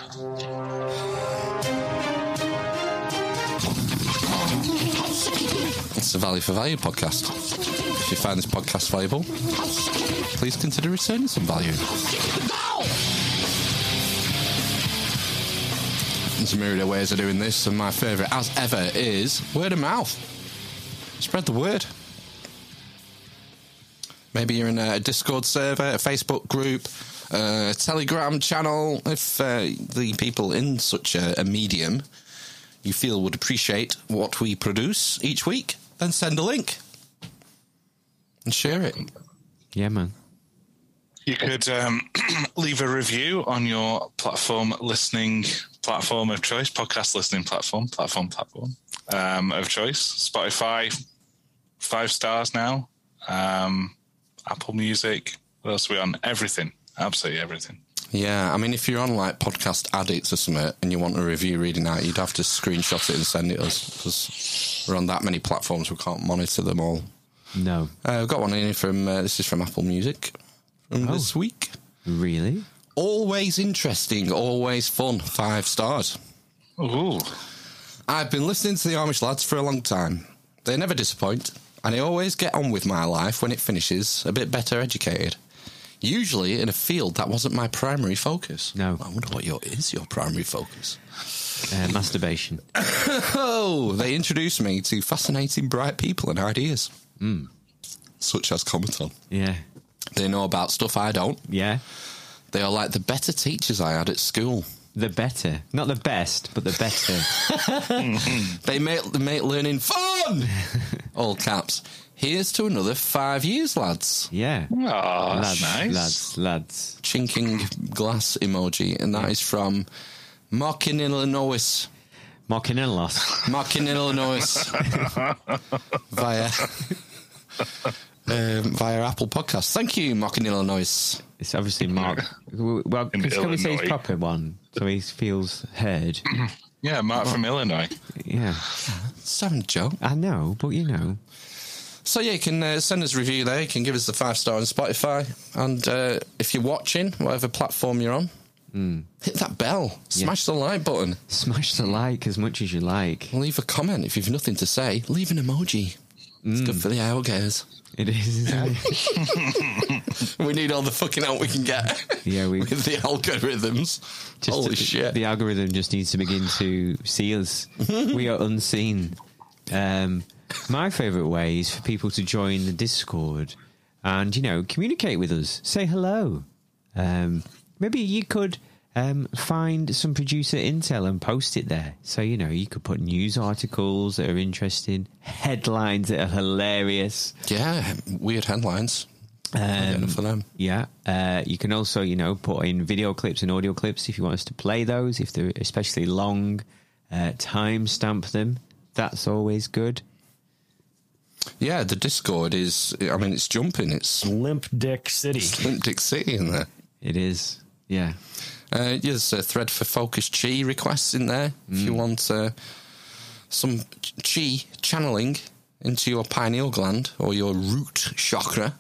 It's the Value for Value podcast. If you find this podcast valuable, please consider returning some value. There's a myriad of ways of doing this, and my favourite, as ever, is word of mouth. Spread the word. Maybe you're in a Discord server, a Facebook group, a Telegram channel. If uh, the people in such a, a medium you feel would appreciate what we produce each week, then send a link and share it. Yeah, man. You could um, leave a review on your platform listening platform of choice, podcast listening platform, platform, platform um, of choice, Spotify, five stars now. Um, Apple Music. What else are we on? Everything. Absolutely everything. Yeah, I mean, if you're on like podcast addicts or something and you want a review reading out, you'd have to screenshot it and send it us because we're on that many platforms we can't monitor them all. No. Uh, I've got one in here from uh, this is from Apple Music from Oh. this week. Really? Always interesting, always fun. Five stars. Ooh. I've been listening to the Amish lads for a long time. They never disappoint, and I always get on with my life when it finishes a bit better educated. Usually in a field that wasn't my primary focus. No. I wonder what your is your primary focus. Uh, masturbation. Oh, they introduced me to fascinating, bright people and ideas, such as Cometan. Yeah. They know about stuff I don't. Yeah. They are like the better teachers I had at school. The better. Not the best, but the better. They make, they make learning fun! All caps. Here's to another five years, lads. yeah. Oh, lads, that's nice. lads, lads. Chinking glass emoji, and that is from Markin, Illinois. Mocking in loss. Markin, Illinois. via. Um, via Apple Podcast. Thank you, Markin, Illinois. It's obviously Mark. Well, In can, can we say his proper one so he feels heard? Yeah, Mark from Illinois. Yeah. Some joke. I know, but you know. So yeah, you can uh, send us a review there. You can give us the five star on Spotify, and uh, if you're watching, whatever platform you're on, hit that bell, smash the like button, Smash the like as much as you like. leave a comment if you've nothing to say. Leave an emoji. It's good for the algos. It is. We need all the fucking help we can get. Yeah, we- with the algorithms. Just Holy the, shit! The algorithm just needs to begin to see us. we are unseen. Um, my favourite way is for people to join the Discord and, you know, communicate with us. Say hello. Um, maybe you could um, find some producer intel and post it there. So, you know, you could put news articles that are interesting, headlines that are hilarious. yeah, weird headlines. Um, for them. Yeah. Uh, you can also, you know, put in video clips and audio clips if you want us to play those, if they're especially long, uh, time stamp them. That's always good. Yeah, the Discord is. I mean, it's jumping. It's Limp Dick City. Limp Dick City in there. It is. Yeah. Uh, there's a thread for focus chi requests in there. If you want uh, some chi channeling into your pineal gland or your root chakra,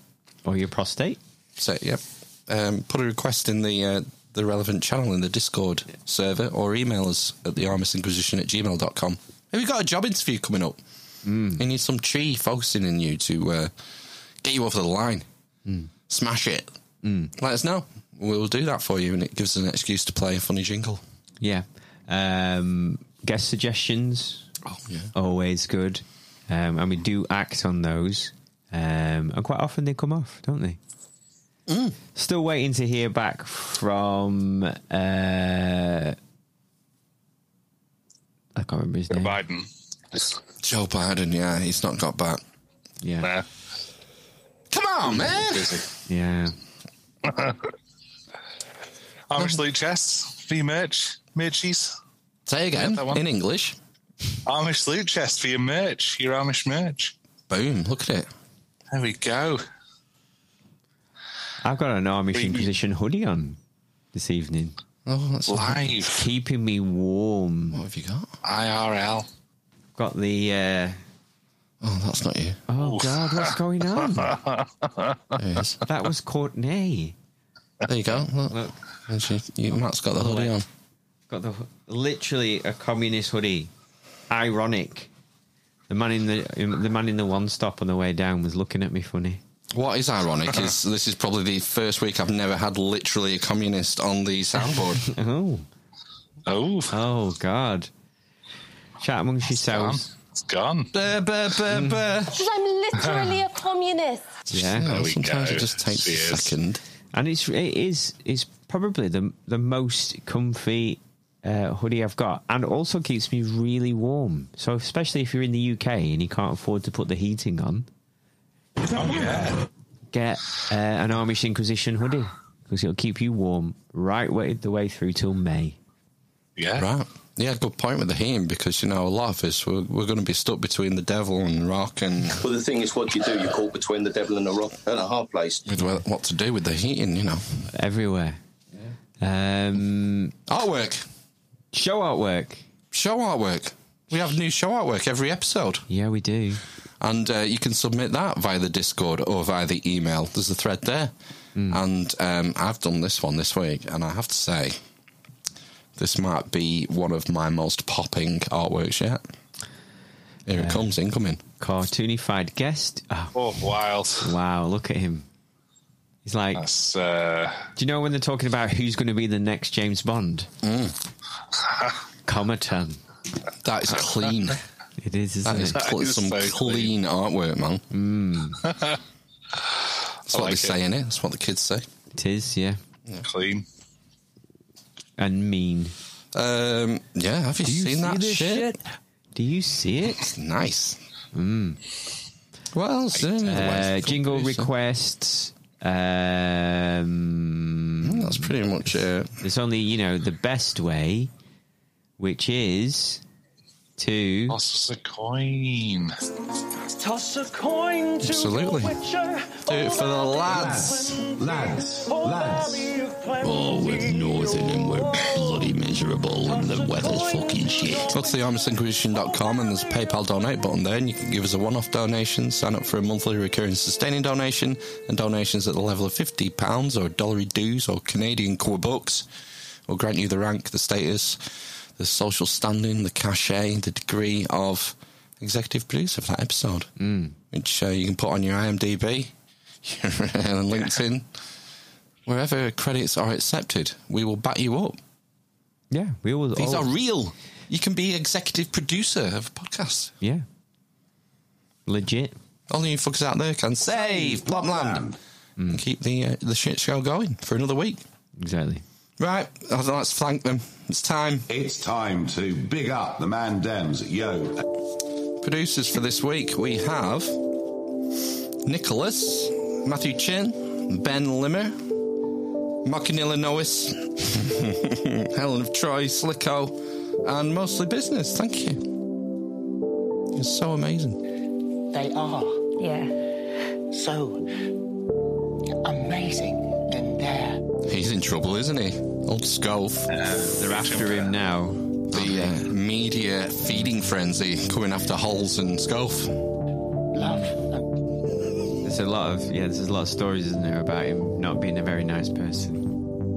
Or your prostate. so yep, um, put a request in the uh, the relevant channel in the Discord server or email us at the Inquisition at gmail.com. Have you got a job interview coming up? Mm. You need some chi focusing in you to uh, get you over the line. Smash it. Let us know. We'll do that for you, and it gives us an excuse to play a funny jingle. Yeah. Um, guest suggestions. Oh, yeah. Always good. Um, and we do act on those. Um, and quite often they come off, don't they? Still waiting to hear back from. Uh, I can't remember his Joe name. Biden. Joe Biden, yeah, he's not got back. Yeah. Nah, Come on, man! busy. Yeah. Amish loot chests for your merch. Merchies. Say again that one. in English. Amish loot chest for your merch. Your Amish merch. Boom! Look at it. There we go. I've got an Army We- Inquisition hoodie on this evening, Oh, that's Live. keeping me warm. What have you got? IRL. Got the. Uh, Oh, that's not you. oh God, what's going on? There that was Courtney. There you go. Look. Look, she, you, Matt's got the hoodie on. got the literally a communist hoodie. Ironic. The man in the the man in the one stop on the way down was looking at me funny. What is ironic is this is probably the first week I've never had literally a communist on the soundboard. Oh, Oh, oh God! Chat amongst yourselves. it's gone. Buh, buh, buh, buh. Because I'm literally a communist. Yeah, Yeah, we sometimes go. it just takes She a second. and it's it is it's probably the the most comfy uh, hoodie I've got, and also keeps me really warm. So especially if you're in the UK and you can't afford to put the heating on, Oh, yeah. get uh, an Amish Inquisition hoodie because it'll keep you warm right way the way through till May. Yeah. Right. Yeah, good point with the heme because you know a lot of us we're, we're going to be stuck between the devil and rock and Well, the thing is, what do you do? You're caught between the devil and a rock and a hard place. with what what to do with the heating. You know, Everywhere. Um, artwork, show artwork. show artwork. We have new show artwork every episode, Yeah, we do. and uh, you can submit that via the Discord or via the email. There's a thread there, and um, I've done this one this week, and I have to say, this might be one of my most popping artworks yet. Here it uh, comes, incoming. Cartoonified guest. Oh, Oh, wild. wow, look at him. He's like, That's uh, do you know when they're talking about who's going to be the next James Bond? Mm. Cometan. That is clean. It is, isn't That is it? cl- is some so clean, artwork, man. Mm. That's I what like they it. say in it. That's what the kids say. It is, yeah. clean. And mean. Um, yeah, have you, seen that shit? Do you see it? It's nice. What else? Uh, jingle requests. Um, That's pretty much it. there's only, you know, the best way, which is to. Toss a coin. Toss a coin to Absolutely. Do it for the lads. Lads, lads. Oh, we're northern and we're bloody miserable and the weather's fucking shit. Go to theamishinquisition.com and there's a PayPal donate button there, and you can give us a one off donation, sign up for a monthly recurring sustaining donation, and donations at the level of £50 or dollary dues or Canadian core bucks will grant you the rank, the status, the social standing, the cachet, the degree of executive producer for that episode, mm. which uh, you can put on your IMDb, your uh, LinkedIn, wherever credits are accepted. We will back you up. Yeah, we all. These all- are real. You can be executive producer of a podcast. Yeah. Legit. Only you fuckers out there can save Blobland and keep the uh, the shit show going for another week. Exactly. Right, let's thank them. It's time. It's time to big up the man Dems. Yo. Producers for this week we have Nicholas, Matthew Chin, Ben Limmer, Mark in Illinois, Helen of Troy, Slicko, and mostly business. Thank you. You're so amazing. They are Yeah. so amazing in there. He's in trouble, isn't he? Old Scove. They're after him now. the uh, media feeding frenzy coming after Holes and Scove. Love. There's a lot of yeah. There's a lot of stories, isn't there, about him not being a very nice person,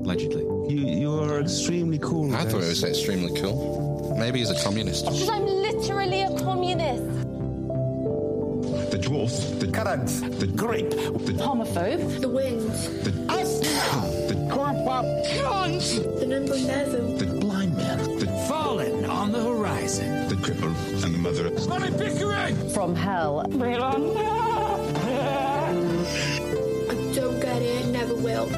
allegedly. You you are extremely cool. I thought it was extremely cool. Maybe he's a communist. Because I'm literally a communist. The dwarf, the Currant. the grape, the Homophobe. The wings. the the The number 11. the blind man, the Fallen on the horizon. the cripple, and the mother of Sonny Pickering. From hell. I don't get it. Never will.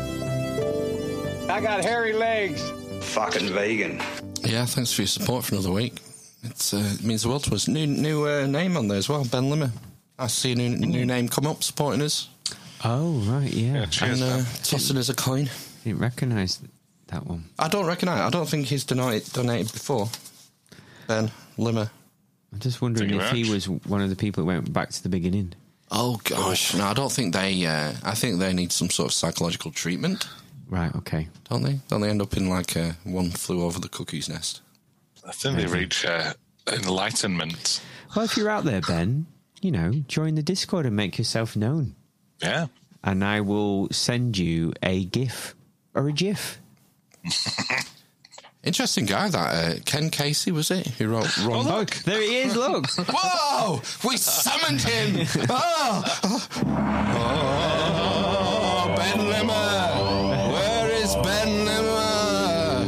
I got hairy legs. Fucking vegan. Yeah, thanks for your support for another week. It's, uh, it means the world to us. New new uh, name on there as well, Ben Limmer. I see a new, new name come up supporting us Oh right, yeah. Yeah, cheers, and uh, tossing us a coin. Didn't recognise that one. I don't recognise. I don't think he's donated, donated before. Ben Limmer. I'm just wondering Thank if he very was one of the people that went back to the beginning. Oh gosh, no, I don't think they. Uh, I think they need some sort of psychological treatment, Right. Okay. don't they? Don't they end up in like uh, one flew over the cuckoo's nest? I think they reach uh, enlightenment. Well, if you're out there, Ben, you know, join the Discord and make yourself known, Yeah. and I will send you a GIF or a GIF. Interesting guy, that uh, Ken Kesey was it? Who wrote Ron Oh, look, there he is. Look. Whoa! We summoned him! Oh, oh, Ben Limmer! Where is Ben Limmer?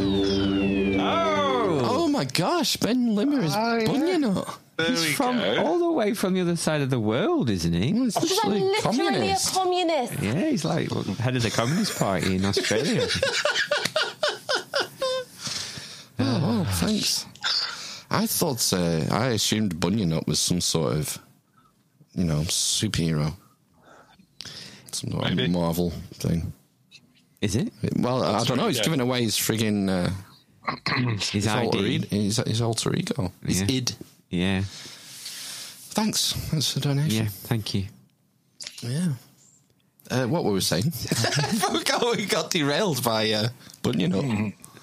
Oh, Oh my gosh, Ben Limmer is bunyan up. There he's from go. all the way from the other side of the world, isn't he? He's Because I'm literally literally communist. a communist. Yeah, he's like head of the Communist Party in Australia. Oh, thanks. I thought, uh, I assumed Bunyan Up was some sort of, you know, superhero. Some sort Maybe. of Marvel thing. Is it? Well, I don't know. He's yeah. giving away his frigging uh, His alter, ID. ego, his, his alter ego. His Yeah. id. Yeah. Thanks. That's for the donation. Yeah. Thank you. Yeah. Uh, what were we saying? we, got, we got derailed by uh, Bunyan Up.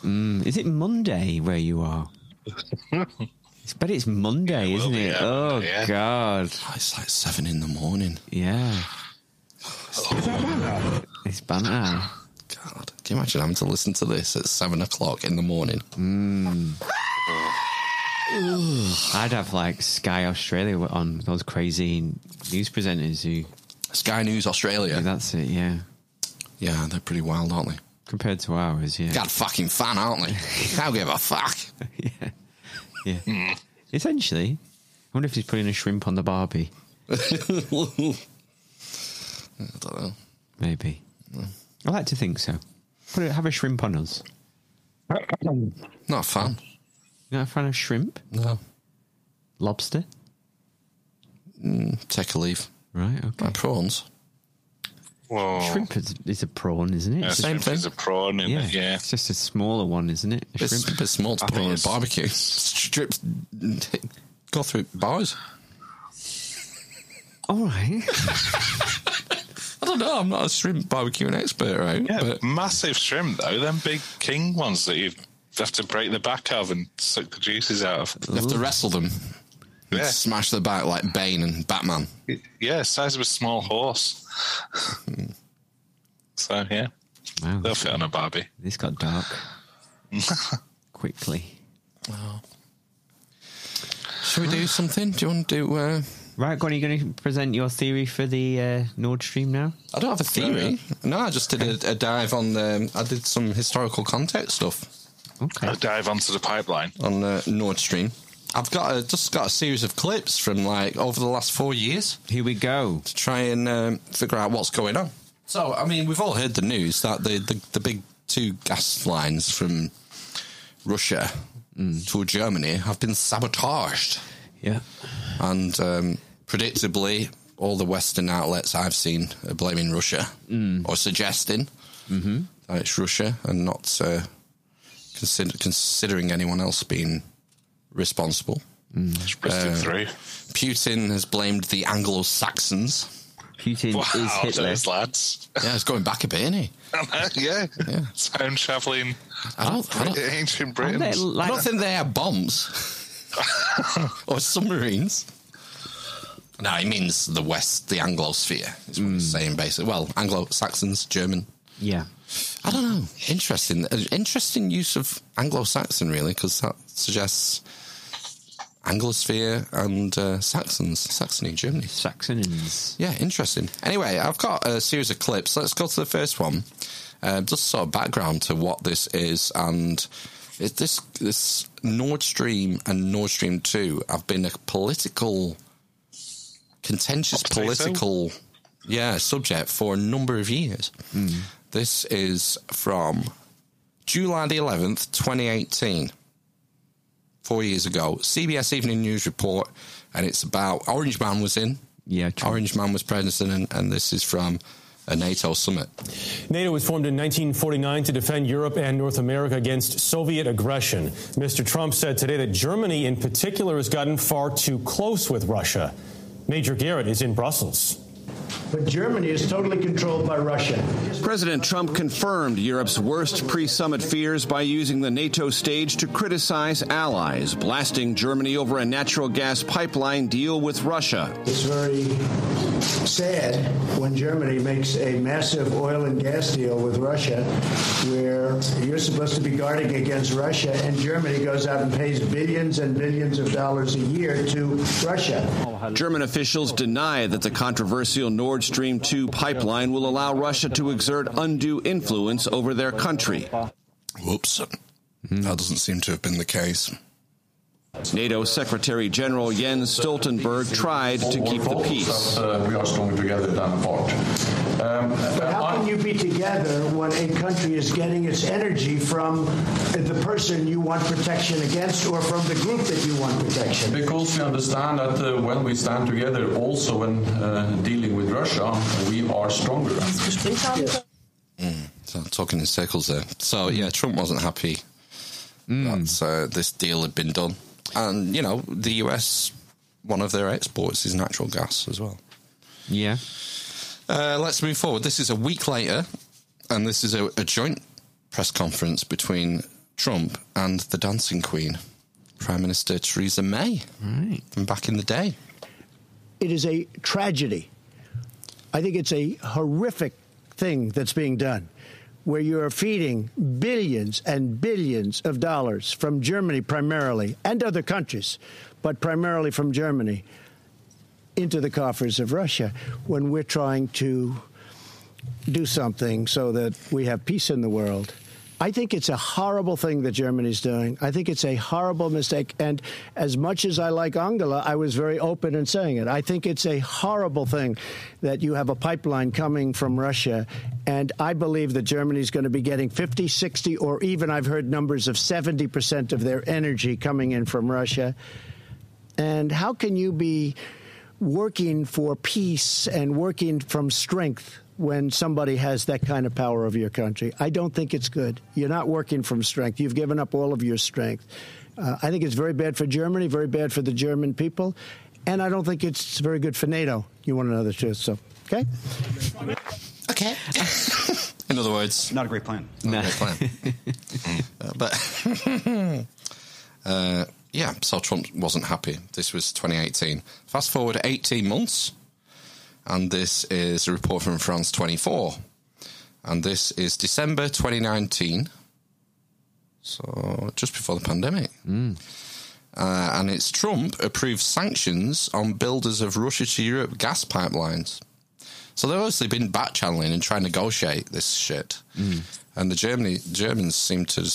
Mm, is it Monday where you are? It's, but it's Monday, isn't be, it? yeah, oh yeah. God! it's like seven in the morning. Yeah. It's banter. God, can you imagine having to listen to this at seven o'clock in the morning? Mm. I'd have like Sky Australia on those crazy news presenters who Sky News Australia. Yeah, that's it. Yeah, yeah, they're pretty wild, aren't they? Compared to ours, yeah. God fucking fan, aren't they? I don't give a fuck. yeah, yeah. Essentially, I wonder if he's putting a shrimp on the Barbie. I don't know. Maybe. I like to think so. Put it, have a shrimp on us. Not a fan. You're not a fan of shrimp? No. Lobster? Mm, take a leave. Right, okay. Like prawns. Whoa. Shrimp is, is a prawn, isn't it? Yeah, It's a- shrimp is a prawn, isn't yeah. it? Yeah. It's just a smaller one, isn't it? A It's shrimp. a bit small to I put on a barbecue. Strips go through bars. All right. I don't know. I'm not a shrimp barbecuing expert, right? Yeah, But massive shrimp though. Them big king ones that you have to break the back of and suck the juices out of. you have to wrestle them. Yeah. Smash the back like Bane and Batman. Yeah, size of a small horse. so yeah, Wow. they'll fit on a Barbie. This got dark quickly. Should we do something? Do you want to do? Uh, Right, Gwen, are you going to present your theory for the uh, Nord Stream now? I don't have a theory. No, I just did a, a dive on the. I did some historical context stuff Okay. I'll dive onto the pipeline. on uh, Nord Stream. I've got a, just got a series of clips from like over the last four years Here we go. to try and um, figure out what's going on. So, I mean, we've all heard the news that the the, the big two gas lines from Russia to Germany have been sabotaged. Yeah. and um, predictably, all the Western outlets I've seen are blaming Russia or suggesting that it's Russia and not uh, consider- considering anyone else being responsible. It's busted Uh, through. Putin has blamed the Anglo-Saxons. Putin Wow, is Hitler. those lads. Yeah, it's going back a bit, isn't he? yeah, Yeah. time traveling. I don't, I don't, ancient Aren't Britain. they I don't think they have bombs or submarines. No, he means the West, the Anglosphere, is what he's saying basically. Well, Anglo Saxons, German. yeah. I don't know. Interesting. Uh, Interesting use of Anglo Saxon, really, because that suggests Anglosphere and uh, Saxons, Saxony, Germany. Saxons. Yeah, interesting. Anyway, I've got a series of clips. Let's go to the first one. Uh, just sort of background to what this is, and it, this this Nord Stream and Nord Stream Two have been a political, contentious Hot potato? political, yeah, subject for a number of years. This is from July the eleventh, 2018. Four years ago. CBS Evening News report, and it's about Orange Man was in. Yeah, true. Orange Man was president, and, and this is from a NATO summit. NATO was formed in 1949 to defend Europe and North America against Soviet aggression. Mr. Trump said today that Germany, in particular, has gotten far too close with Russia. Major Garrett is in Brussels. But Germany is totally controlled by Russia. President Trump confirmed Europe's worst pre summit fears by using the NATO stage to criticize allies, blasting Germany over a natural gas pipeline deal with Russia. It's very sad when Germany makes a massive oil and gas deal with Russia where you're supposed to be guarding against Russia and Germany goes out and pays billions and billions of dollars a year to Russia. German officials deny that the controversial Nord Stream 2 pipeline will allow Russia to exert undue influence over their country. Whoops. That doesn't seem to have been the case. NATO Secretary General Jens Stoltenberg tried to keep the peace. Uh, we are stronger together than apart. Um, But how can you be together when a country is getting its energy from the person you want protection against or from the group that you want protection? Because we understand that uh, when we stand together, also when uh, dealing with Russia, we are stronger. So talking in circles there. So yeah, Trump wasn't happy that uh, this deal had been done. And, you know, the US, one of their exports is natural gas as well. Yeah. Uh, let's move forward. This is a week later, and this is a, a joint press conference between Trump and the Dancing Queen, Prime Minister Theresa May, right. from back in the day. It is a tragedy. I think it's a horrific thing that's being done, where you are feeding billions and billions of dollars from Germany primarily and other countries, but primarily from Germany into the coffers of Russia when we're trying to do something so that we have peace in the world. I think it's a horrible thing that Germany's doing. I think it's a horrible mistake. And as much as I like Angela, I was very open in saying it. I think it's a horrible thing that you have a pipeline coming from Russia. And I believe that Germany's going to be getting 50, 60, or even I've heard numbers of 70% of their energy coming in from Russia. And how can you be working for peace and working from strength when somebody has that kind of power over your country. I don't think it's good. You're not working from strength. You've given up all of your strength. Uh, I think it's very bad for Germany, very bad for the German people, and I don't think it's very good for NATO. You want to know the truth, so okay. Okay. In other words, not a great plan. Not a great plan. uh, but uh, yeah, so Trump wasn't happy. This was 2018. Fast forward 18 months, and this is a report from France 24. And this is December 2019, so just before the pandemic. Uh, and it's Trump approved sanctions on builders of Russia to Europe gas pipelines. So they've obviously been back channeling and trying to negotiate this shit. And the Germany Germans seem to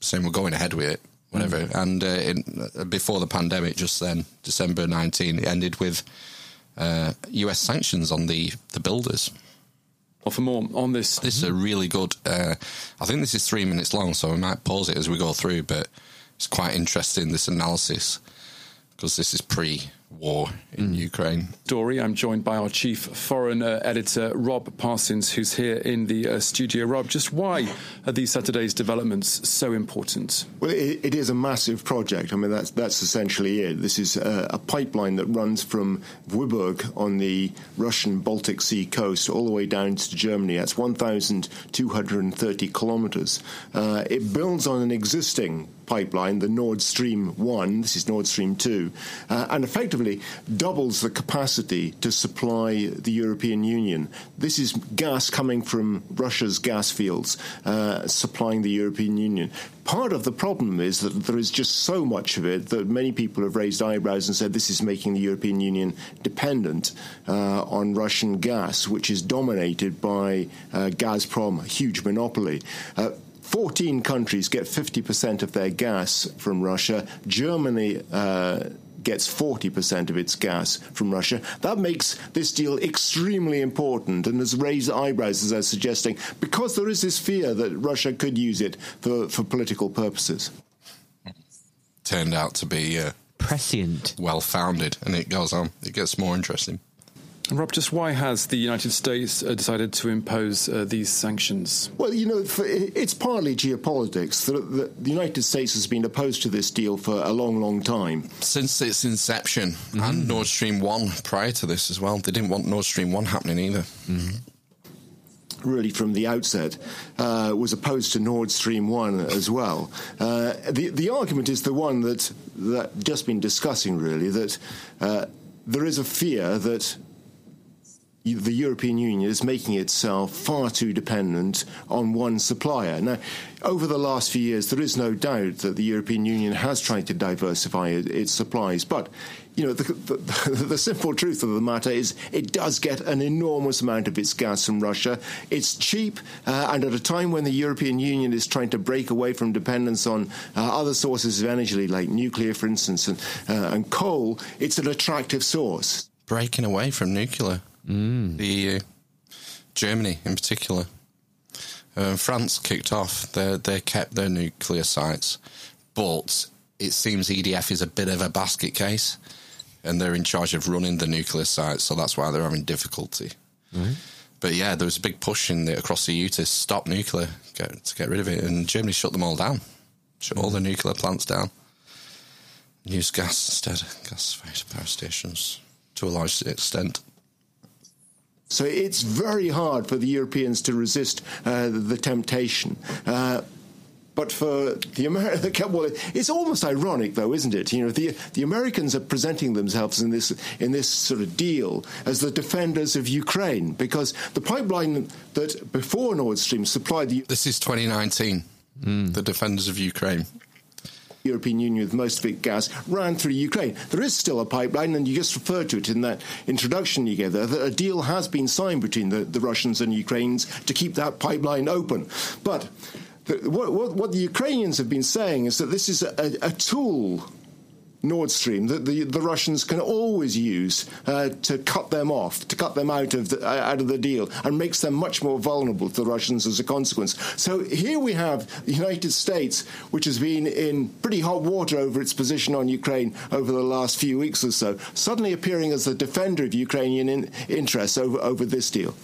saying we're going ahead with it, whatever. And uh, in, uh, before the pandemic, just then, December 19, it ended with uh, US sanctions on the, the builders. Well, for more on this, this is a really good. Uh, I think this is three minutes long, so we might pause it as we go through. But it's quite interesting this analysis because this is pre-war in Ukraine. Dory, I'm joined by our chief foreign uh, editor, Rob Parsons, who's here in the uh, studio. Rob, just why are these Saturday's developments so important? Well, it, it is a massive project. I mean, that's that's essentially it. This is a, a pipeline that runs from Vyborg on the Russian Baltic Sea coast all the way down to Germany. That's 1,230 kilometers. Uh, it builds on an existing pipeline, the Nord Stream 1, this is Nord Stream 2, uh, and effectively doubles the capacity to supply the European Union. This is gas coming from Russia's gas fields, uh, supplying the European Union. Part of the problem is that there is just so much of it that many people have raised eyebrows and said this is making the European Union dependent uh, on Russian gas, which is dominated by uh, Gazprom, a huge monopoly. Uh, 14 countries get 50% of their gas from Russia. Germany uh, gets 40% of its gas from Russia. That makes this deal extremely important and has raised eyebrows, as I was suggesting, because there is this fear that Russia could use it for, for political purposes. Turned out to be uh, prescient, well founded, and it goes on. It gets more interesting. And Rob, just why has the United States uh, decided to impose uh, these sanctions? Well, you know, for, it's partly geopolitics. The, the, the, United States has been opposed to this deal for a long, long time. Since its inception, and Nord Stream 1 prior to this as well. They didn't want Nord Stream 1 happening either. Really, from the outset, uh, was opposed to Nord Stream One as well. Uh, the the argument is the one that that just been discussing. Really, that uh, there is a fear that the European Union is making itself far too dependent on one supplier. Now, over the last few years, there is no doubt that the European Union has tried to diversify its supplies, but you know, the, the, the, simple truth of the matter is it does get an enormous amount of its gas from Russia. It's cheap, uh, and at a time when the European Union is trying to break away from dependence on uh, other sources of energy, like nuclear, for instance, and, uh, and coal, it's an attractive source. Breaking away from nuclear. Mm. The EU, Germany in particular. Uh, France kicked off. They they kept their nuclear sites, but it seems EDF is a bit of a basket case, and they're in charge of running the nuclear sites, so that's why they're having difficulty. Right. But yeah, there was a big push in the, across the EU to stop nuclear, get, to get rid of it, and Germany shut them all down. Shut all the nuclear plants down. Use gas instead. Gas fired power stations to a large extent. So it's very hard for the Europeans to resist uh, the temptation. Uh, but for the American, well, it's almost ironic, though, isn't it? You know, the the Americans are presenting themselves in this in this sort of deal as the defenders of Ukraine because the pipeline that before Nord Stream supplied the This is 2019. The defenders of Ukraine. European Union with most of its gas ran through Ukraine. There is still a pipeline, and you just referred to it in that introduction you gave there, that a deal has been signed between the, the Russians and Ukrainians to keep that pipeline open. But the, what, what, what the Ukrainians have been saying is that this is a, a tool. Nord Stream that the, the Russians can always use uh, to cut them off, to cut them out of the uh, out of the deal, and makes them much more vulnerable to the Russians as a consequence. So here we have the United States, which has been in pretty hot water over its position on Ukraine over the last few weeks or so, suddenly appearing as the defender of Ukrainian in, interests over over this deal.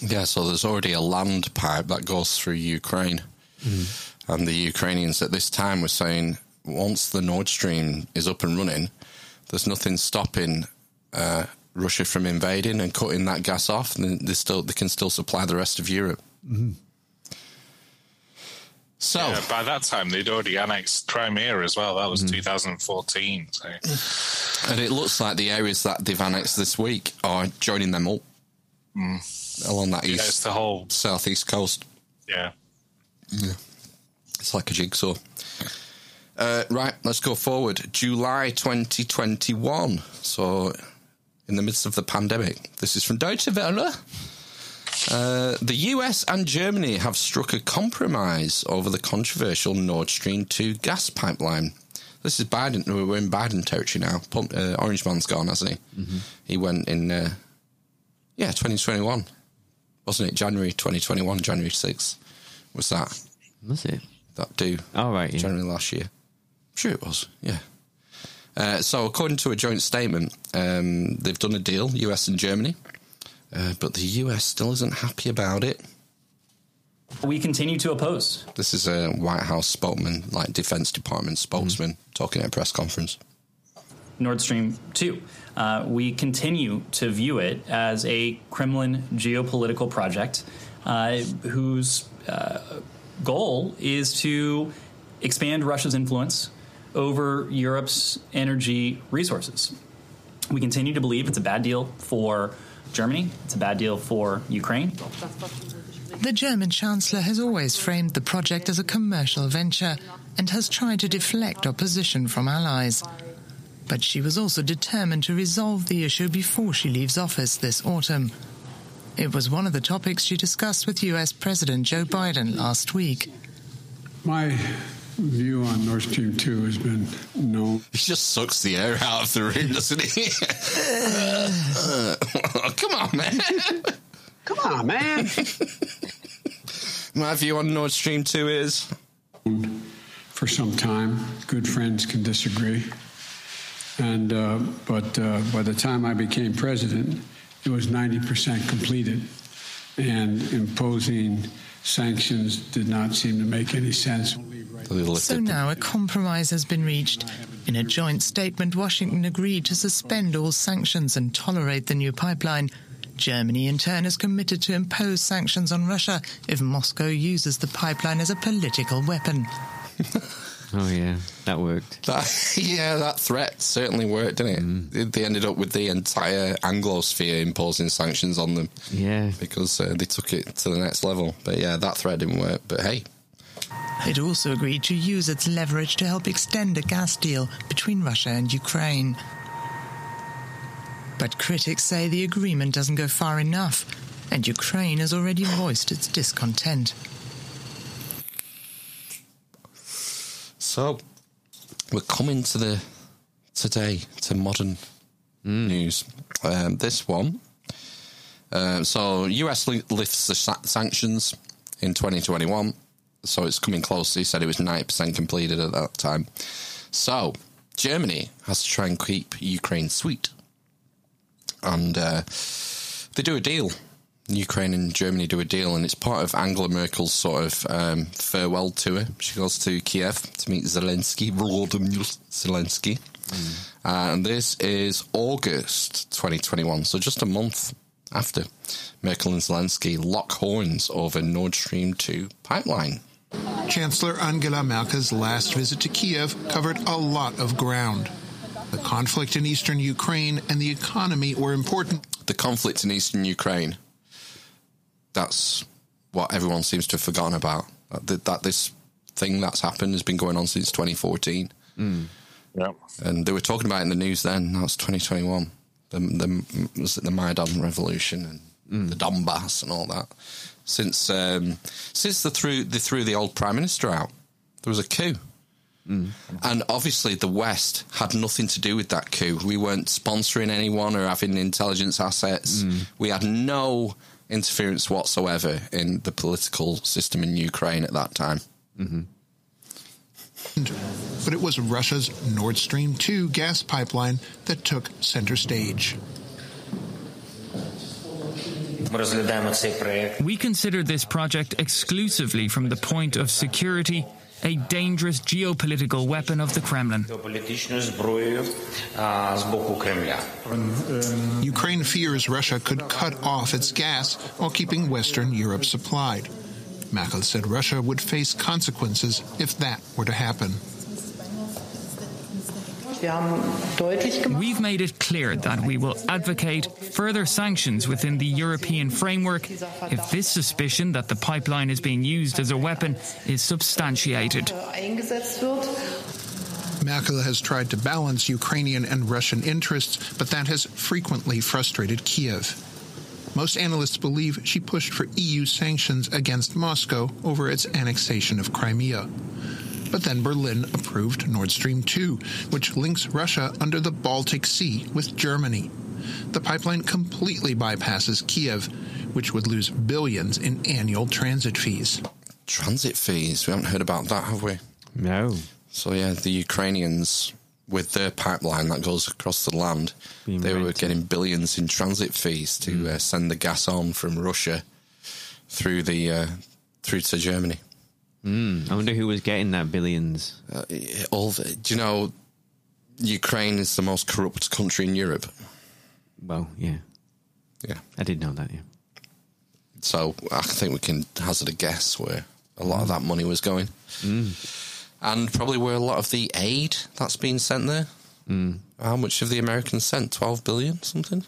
Yeah, so there's already a land pipe that goes through Ukraine. And the Ukrainians at this time were saying once the Nord Stream is up and running, there's nothing stopping uh, Russia from invading and cutting that gas off. And they still they can still supply the rest of Europe. Mm-hmm. So Yeah, by that time, they'd already annexed Crimea as well. That was mm-hmm. 2014. So. and it looks like the areas that they've annexed this week are joining them up mm. along that Yeah, east the whole. southeast coast. Yeah. Yeah. It's like a jigsaw. Uh, right, let's go forward. July 2021. So, in the midst of the pandemic. This is from Deutsche Welle. Uh, the US and Germany have struck a compromise over the controversial Nord Stream 2 gas pipeline. This is Biden. We're in Biden territory now. Pump, uh, Orange Man's gone, hasn't he? He went in, uh, yeah, 2021. Wasn't it? January 2021, January 6th. Was that? Was it? That do. Oh, right. Yeah. January last year. Sure it was, yeah. Uh, so, according to a joint statement, um, they've done a deal, US and Germany, uh, but the US still isn't happy about it. We continue to oppose. This is a White House spokesman, like Defense Department spokesman, talking at a press conference. Nord Stream 2. Uh, we continue to view it as a Kremlin geopolitical project uh, whose uh, goal is to expand Russia's influence over Europe's energy resources. We continue to believe it's a bad deal for Germany, it's a bad deal for Ukraine. The German Chancellor has always framed the project as a commercial venture and has tried to deflect opposition from allies. But she was also determined to resolve the issue before she leaves office this autumn. It was one of the topics she discussed with US President Joe Biden last week. My view on Nord Stream 2 has been no. He just sucks the air out of the room, doesn't he? Come on, man. Come on, man. My view on Nord Stream 2 is For some time, good friends can disagree. And uh, but uh, by the time I became president, it was 90% completed, and imposing sanctions did not seem to make any sense. So now a compromise has been reached. In a joint statement, Washington agreed to suspend all sanctions and tolerate the new pipeline. Germany, in turn, has committed to impose sanctions on Russia if Moscow uses the pipeline as a political weapon. Oh yeah, that worked. That, yeah, that threat certainly worked, didn't it? They ended up with the entire Anglosphere imposing sanctions on them. Yeah. Because uh, they took it to the next level. But yeah, that threat didn't work. But hey, It also agreed to use its leverage to help extend a gas deal between Russia and Ukraine. But critics say the agreement doesn't go far enough, and Ukraine has already voiced its discontent. so we're coming to the today to modern news. Um, this one. Uh, so US li- lifts the sa- sanctions in 2021. So it's coming close. He said it was 90% completed at that time. So Germany has to try and keep Ukraine sweet. And uh, they do a deal. Ukraine and Germany do a deal, and it's part of Angela Merkel's sort of um, farewell tour. She goes to Kiev to meet Zelensky, Volodymyr Zelensky. Uh, and this is August 2021, so just a month after Merkel and Zelensky lock horns over Nord Stream 2 pipeline. Chancellor Angela Merkel's last visit to Kiev covered a lot of ground. The conflict in eastern Ukraine and the economy were important. The conflict in eastern Ukraine, that's what everyone seems to have forgotten about. That, that this thing that's happened has been going on since 2014. Mm. Yeah. And they were talking about it in the news then. Now it's 2021. The, the, was it the Maidan Revolution and mm. the Donbass and all that. Since um, since they threw, they threw the old Prime Minister out, there was a coup. Mm. And obviously, the West had nothing to do with that coup. We weren't sponsoring anyone or having intelligence assets. Mm. We had no interference whatsoever in the political system in Ukraine at that time. Mm-hmm. But it was Russia's Nord Stream 2 gas pipeline that took center stage. We consider this project exclusively from the point of security, a dangerous geopolitical weapon of the Kremlin. Ukraine fears Russia could cut off its gas while keeping Western Europe supplied. Merkel said Russia would face consequences if that were to happen. We've made it clear that we will advocate further sanctions within the European framework if this suspicion that the pipeline is being used as a weapon is substantiated. Merkel has tried to balance Ukrainian and Russian interests, but that has frequently frustrated Kiev. Most analysts believe she pushed for EU sanctions against Moscow over its annexation of Crimea. But then Berlin approved Nord Stream 2, which links Russia under the Baltic Sea with Germany. The pipeline completely bypasses Kiev, which would lose billions in annual transit fees. Transit fees, we haven't heard about that, have we? No. So, yeah, the Ukrainians, with their pipeline that goes across the land, Being they were getting billions in transit fees to uh, send the gas on from Russia through the uh, through to Germany. Mm, I wonder who was getting that billions. Uh, all the, do you know Ukraine is the most corrupt country in Europe? Well, yeah. Yeah. I did know that, yeah. So I think we can hazard a guess where a lot of that money was going. And probably where a lot of the aid that's been sent there. Mm. How much have the Americans sent? 12 billion, something?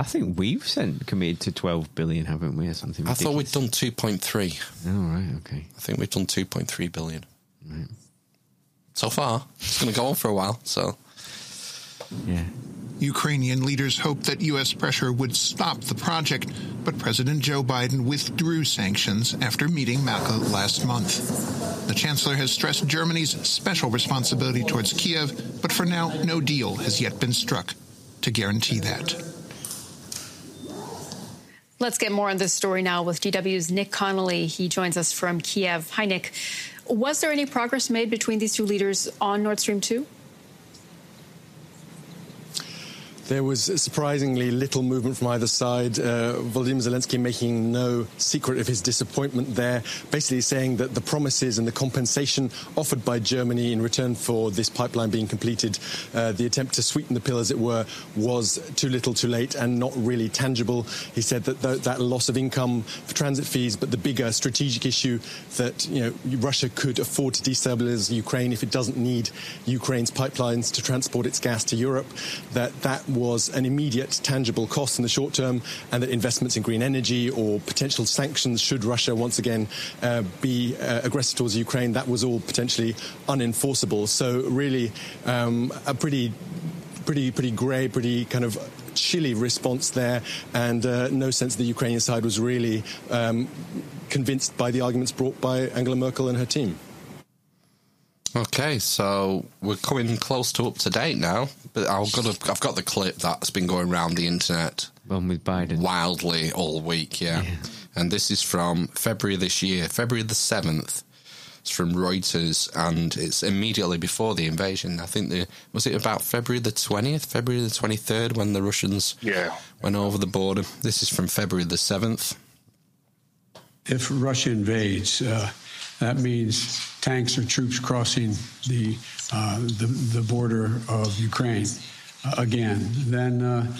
I think we've sent committed to 12 billion, haven't we, or something? I thought we'd done 2.3. Oh, right, okay. I think we've done 2.3 billion. Right. So far. It's going to go on for a while, so. Yeah. Ukrainian leaders hoped that U.S. pressure would stop the project, but President Joe Biden withdrew sanctions after meeting Merkel last month. The chancellor has stressed Germany's special responsibility towards Kiev, but for now, no deal has yet been struck to guarantee that. Let's get more on this story now with DW's Nick Connolly. He joins us from Kiev. Hi, Nick. Was there any progress made between these two leaders on Nord Stream 2? There was surprisingly little movement from either side. Uh, Volodymyr Zelensky making no secret of his disappointment there, basically saying that the promises and the compensation offered by Germany in return for this pipeline being completed, uh, the attempt to sweeten the pill, as it were, was too little, too late, and not really tangible. He said that th- that loss of income for transit fees, but the bigger strategic issue that you know Russia could afford to destabilize Ukraine if it doesn't need Ukraine's pipelines to transport its gas to Europe, that that was an immediate tangible cost in the short term, and that investments in green energy or potential sanctions should Russia once again uh, be uh, aggressive towards Ukraine, that was all potentially unenforceable. So really, um, a pretty pretty pretty grey, pretty kind of chilly response there, and uh, no sense the Ukrainian side was really um, convinced by the arguments brought by Angela Merkel and her team. Okay, so we're coming close to up to date now, but I've got a, I've got the clip that's been going around the internet. One with Biden. Wildly all week, yeah. And this is from February this year, February the 7th. It's from Reuters, and it's immediately before the invasion. I think the was it about February the twentieth, February the twenty third, when the Russians Yeah. went over the border. This is from February the seventh. If Russia invades, uh, that means tanks or troops crossing the uh, the, the border of Ukraine uh, again. Then uh,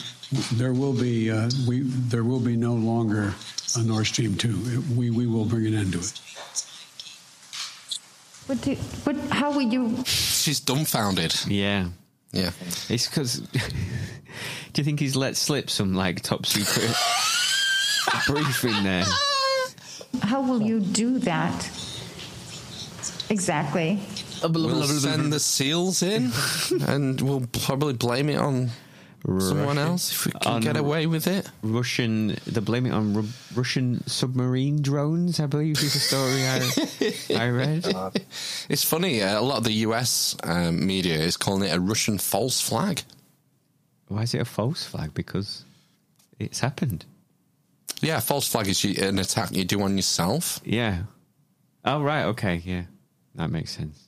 there will be uh, we there will be no longer a Nord Stream two. We we will bring an end to it. What do, what, how will you? She's dumbfounded. Yeah. Yeah. It's because. do you think he's let slip some like top secret briefing there? How will you do that? Exactly. We'll send the seals in, and we'll probably blame it on someone else if we can On get away with it. Russian, they're blaming it on Ru- Russian submarine drones. I believe is the story I, I read. It's funny. Uh, a lot of the US um, media is calling it a Russian false flag. Why is it a false flag? Because it's happened. Yeah, false flag is you, an attack you do on yourself. Yeah. Oh right. Okay. Yeah, that makes sense.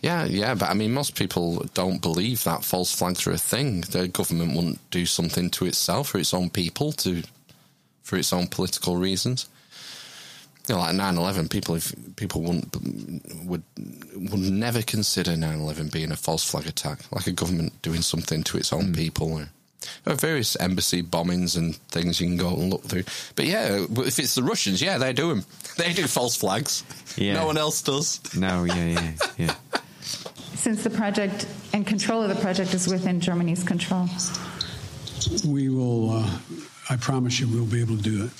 Yeah, yeah, but I mean, most people don't believe that false flags are a thing. The government wouldn't do something to itself for its own people to, for its own political reasons. You know, like 9-11, people if people wouldn't would would never consider 9-11 being a false flag attack, like a government doing something to its own hmm. people. Or, there are various embassy bombings and things you can go and look through. But yeah, if it's the Russians, yeah, they do them. They do false flags. Yeah. No one else does. No. Yeah. Yeah. Yeah. Since the project and control of the project is within Germany's control. We will. Uh, I promise you, we'll be able to do it.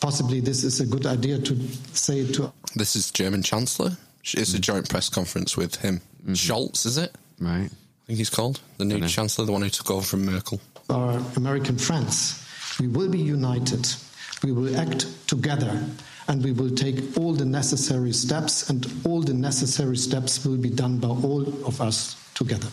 Possibly, this is a good idea to say to This is German Chancellor. It's a joint press conference with him. Scholz, is it? Right. I think he's called. The new Chancellor, the one who took over from Merkel. our American friends. We will be united. We will act together. And we will take all the necessary steps, and all the necessary steps will be done by all of us together.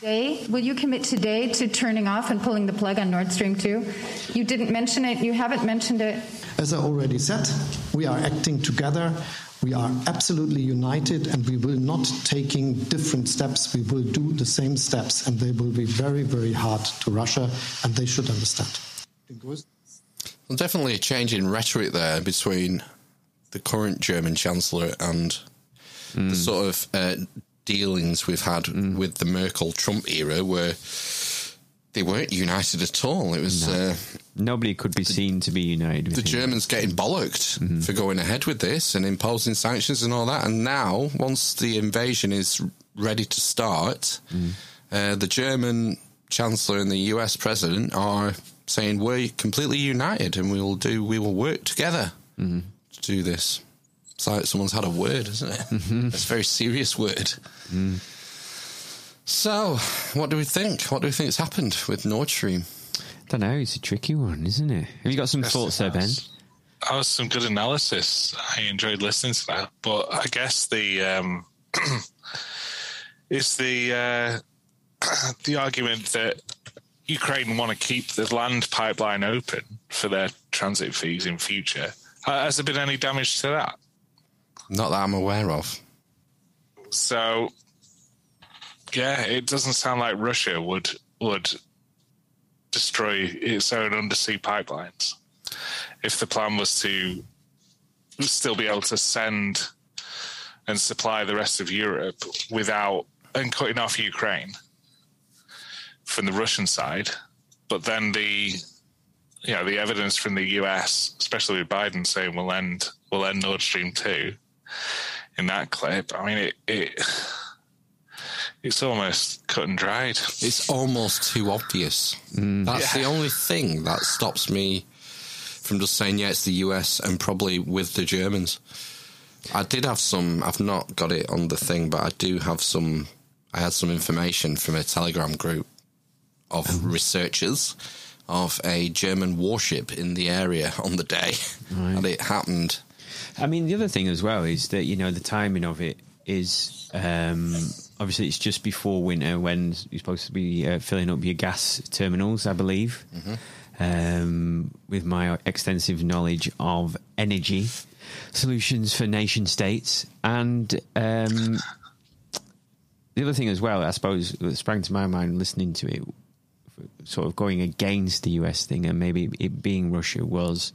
Today, will you commit today to turning off and pulling the plug on Nord Stream 2? You didn't mention it. You haven't mentioned it. As I already said, we are acting together. We are absolutely united, and we will not taking different steps. We will do the same steps, and they will be very, very hard to Russia, and they should understand. Well, definitely a change in rhetoric there between the current German Chancellor and the sort of uh, dealings we've had with the Merkel Trump era, where they weren't united at all. It was. Uh, Nobody could be seen to be united. With the. Germans getting bollocked mm-hmm. for going ahead with this and imposing sanctions and all that. And now, once the invasion is ready to start, mm. uh, the German Chancellor and the US President are saying we're completely united and we will do we will work together mm-hmm. to do this. It's like someone's had a word, isn't it? Mm-hmm. It's a very serious word. Mm. So, what do we think? What do we think has happened with Nord Stream? don't know. It's a tricky one, isn't it? Have you got some Yes, thoughts there, Ben? has. That was some good analysis. I enjoyed listening to that. But I guess the um, it's the uh, the argument that Ukraine want to keep the land pipeline open for their transit fees in future. Uh, has there been any damage to that? Not that I'm aware of. So, yeah, it doesn't sound like Russia would would destroy its own undersea pipelines if the plan was to still be able to send and supply the rest of Europe without and cutting off Ukraine from the Russian side. But then the you know the evidence from the US, especially with Biden saying we'll end we'll end Nord Stream two in that clip. I mean it, it it's almost cut and dried. It's almost too obvious. That's the only thing that stops me from just saying, yeah, it's the US and probably with the Germans. I did have some, I've not got it on the thing, but I do have some, I had some information from a Telegram group of researchers of a German warship in the area on the day. And it happened. I mean, the other thing as well is that you know the timing of it is um, obviously it's just before winter when you're supposed to be uh, filling up your gas terminals, I believe. um, with my extensive knowledge of energy solutions for nation states. And um, the other thing as well, I suppose, that sprang to my mind listening to it, sort of going against the US thing and maybe it being Russia was